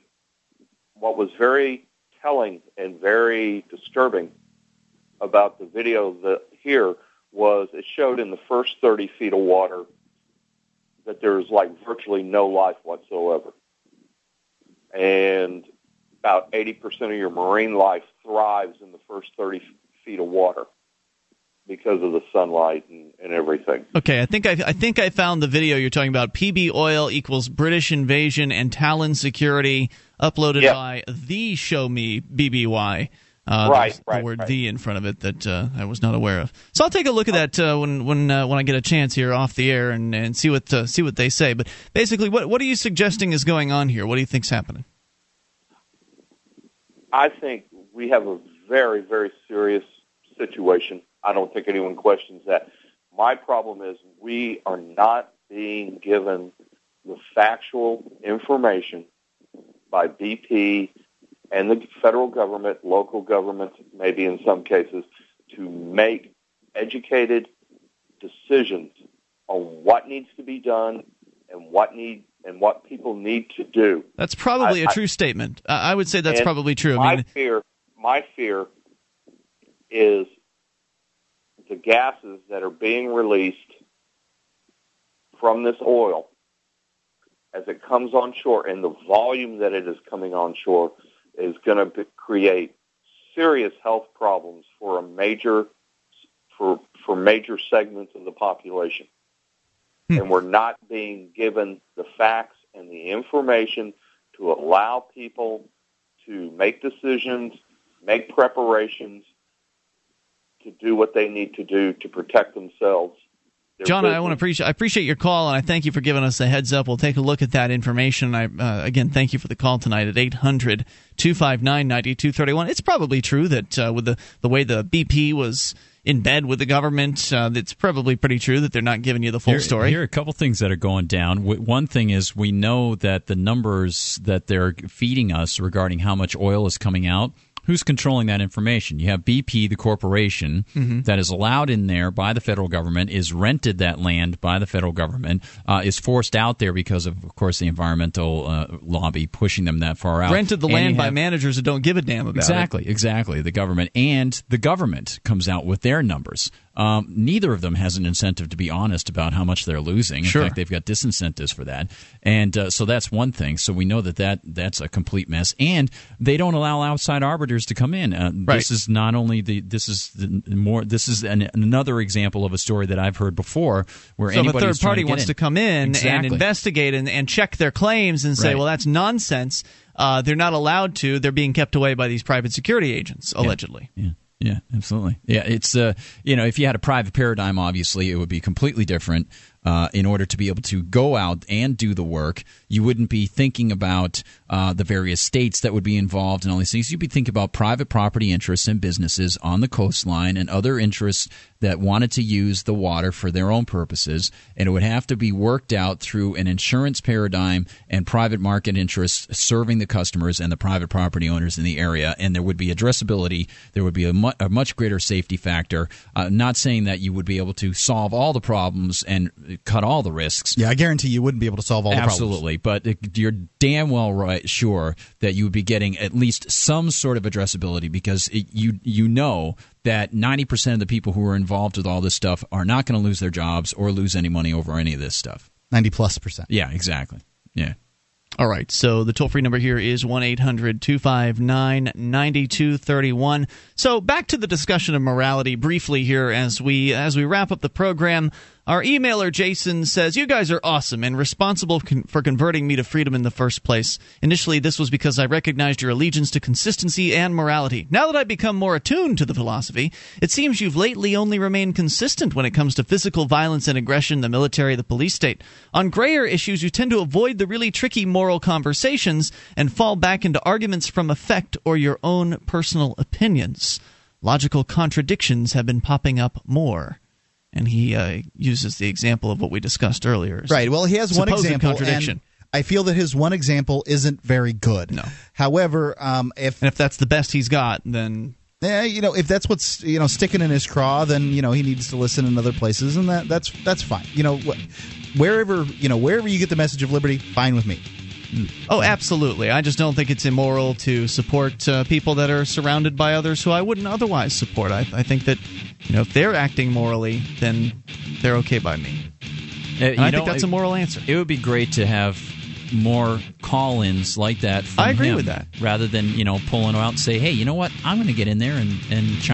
what was very telling and very disturbing about the video that here was it showed in the first 30 feet of water that there's like virtually no life whatsoever. And about 80% of your marine life thrives in the first 30 feet of water because of the sunlight and, and everything. Okay, I think I, I think I found the video you're talking about. PB oil equals British invasion and Talon security, uploaded Yeah. by the Show Me BBY. Uh, Right, right, The word right. "the" in front of it that uh, I was not aware of. So I'll take a look at that uh, when when uh, when I get a chance here off the air and, and see what uh, see what they say. But basically, what what are you suggesting is going on here? What do you think's happening? I think we have a very, very serious situation. I don't think anyone questions that. My problem is we are not being given the factual information by BP and the federal government, local governments, maybe in some cases, to make educated decisions on what needs to be done and what need and what people need to do. That's probably a I- I- true statement. Uh, I would say that's probably true. I My mean, fear, my fear, is the gases that are being released from this oil as it comes on shore, and the volume that it is coming on shore is going to create serious health problems for a major for for major segments of the population. Hmm. And we're not being given the facts and the information to allow people to make decisions, make preparations to do what they need to do to protect themselves. Their John, I want to appreciate I appreciate your call, and I thank you for giving us a heads up. We'll take a look at that information. I uh, again thank you for the call tonight at 800 259 9231. It's probably true that uh, with the the way the BP was in bed with the government, uh, it's probably pretty true that they're not giving you the full here, story. Here are a couple things that are going down. One thing is we know that the numbers that they're feeding us regarding how much oil is coming out. Who's controlling that information? You have BP, the corporation Mhm. that is allowed in there by the federal government, is rented that land by the federal government, uh, is forced out there because of, of course, the environmental uh, lobby pushing them that far out. Rented the And land by have- managers that don't give a damn about it. exactly, exactly. The government and the government comes out with their numbers. Um, neither of them has an incentive to be honest about how much they're losing. In Sure. fact, they've got disincentives for that, and uh, so that's one thing. So we know that, that that's a complete mess, and they don't allow outside arbiters to come in. Uh, Right. This is not only the this is the more this is an, another example of a story that I've heard before where So if a third party to wants in. to come in and investigate and, and check their claims and say, Right. well, that's nonsense, uh, they're not allowed to. They're being kept away by these private security agents, allegedly. Yeah. Yeah, absolutely. Yeah, it's uh, you know, if you had a private paradigm, obviously it would be completely different. Uh, in order to be able to go out and do the work, you wouldn't be thinking about uh, the various states that would be involved and all these things. You'd be thinking about private property interests and businesses on the coastline and other interests that wanted to use the water for their own purposes, and it would have to be worked out through an insurance paradigm and private market interests serving the customers and the private property owners in the area. And there would be addressability. There would be a, mu- a much greater safety factor. Uh, not saying that you would be able to solve all the problems and cut all the risks. Yeah, I guarantee you wouldn't be able to solve all the problems. Absolutely, but you're damn well right, sure that you would be getting at least some sort of addressability because it, you you know that 90% of the people who are involved with all this stuff are not going to lose their jobs or lose any money over any of this stuff. 90 plus percent. Yeah, exactly. Yeah. All right, so the toll free number here is 1 800 259 9231. So back to the discussion of morality briefly here as we as we wrap up the program. Our emailer Jason says, You guys are awesome and responsible for converting me to freedom in the first place. Initially, this was because I recognized your allegiance to consistency and morality. Now that I've become more attuned to the philosophy, it seems you've lately only remained consistent when it comes to physical violence and aggression, the military, the police state. On grayer issues, you tend to avoid the really tricky moral conversations and fall back into arguments from effect or your own personal opinions. Logical contradictions have been popping up more and he uh, uses the example of what we discussed earlier. Right. Well, he has one example. contradiction. I feel that his one example isn't very good. No. However, um, if and if that's the best he's got, then yeah, you know, if that's what's you know sticking in his craw, then you know he needs to listen in other places, and that that's that's fine. You know, wh- wherever you know wherever you get the message of liberty, fine with me. Oh, absolutely. I just don't think it's immoral to support uh, people that are surrounded by others who I wouldn't otherwise support. I, I think that you know if they're acting morally, then they're okay by me. Uh, I you think that's it- a moral answer. It would be great to have more call-ins like that. I agree with that. Rather than you know pulling out and say, hey, you know what, I'm going to get in there and and.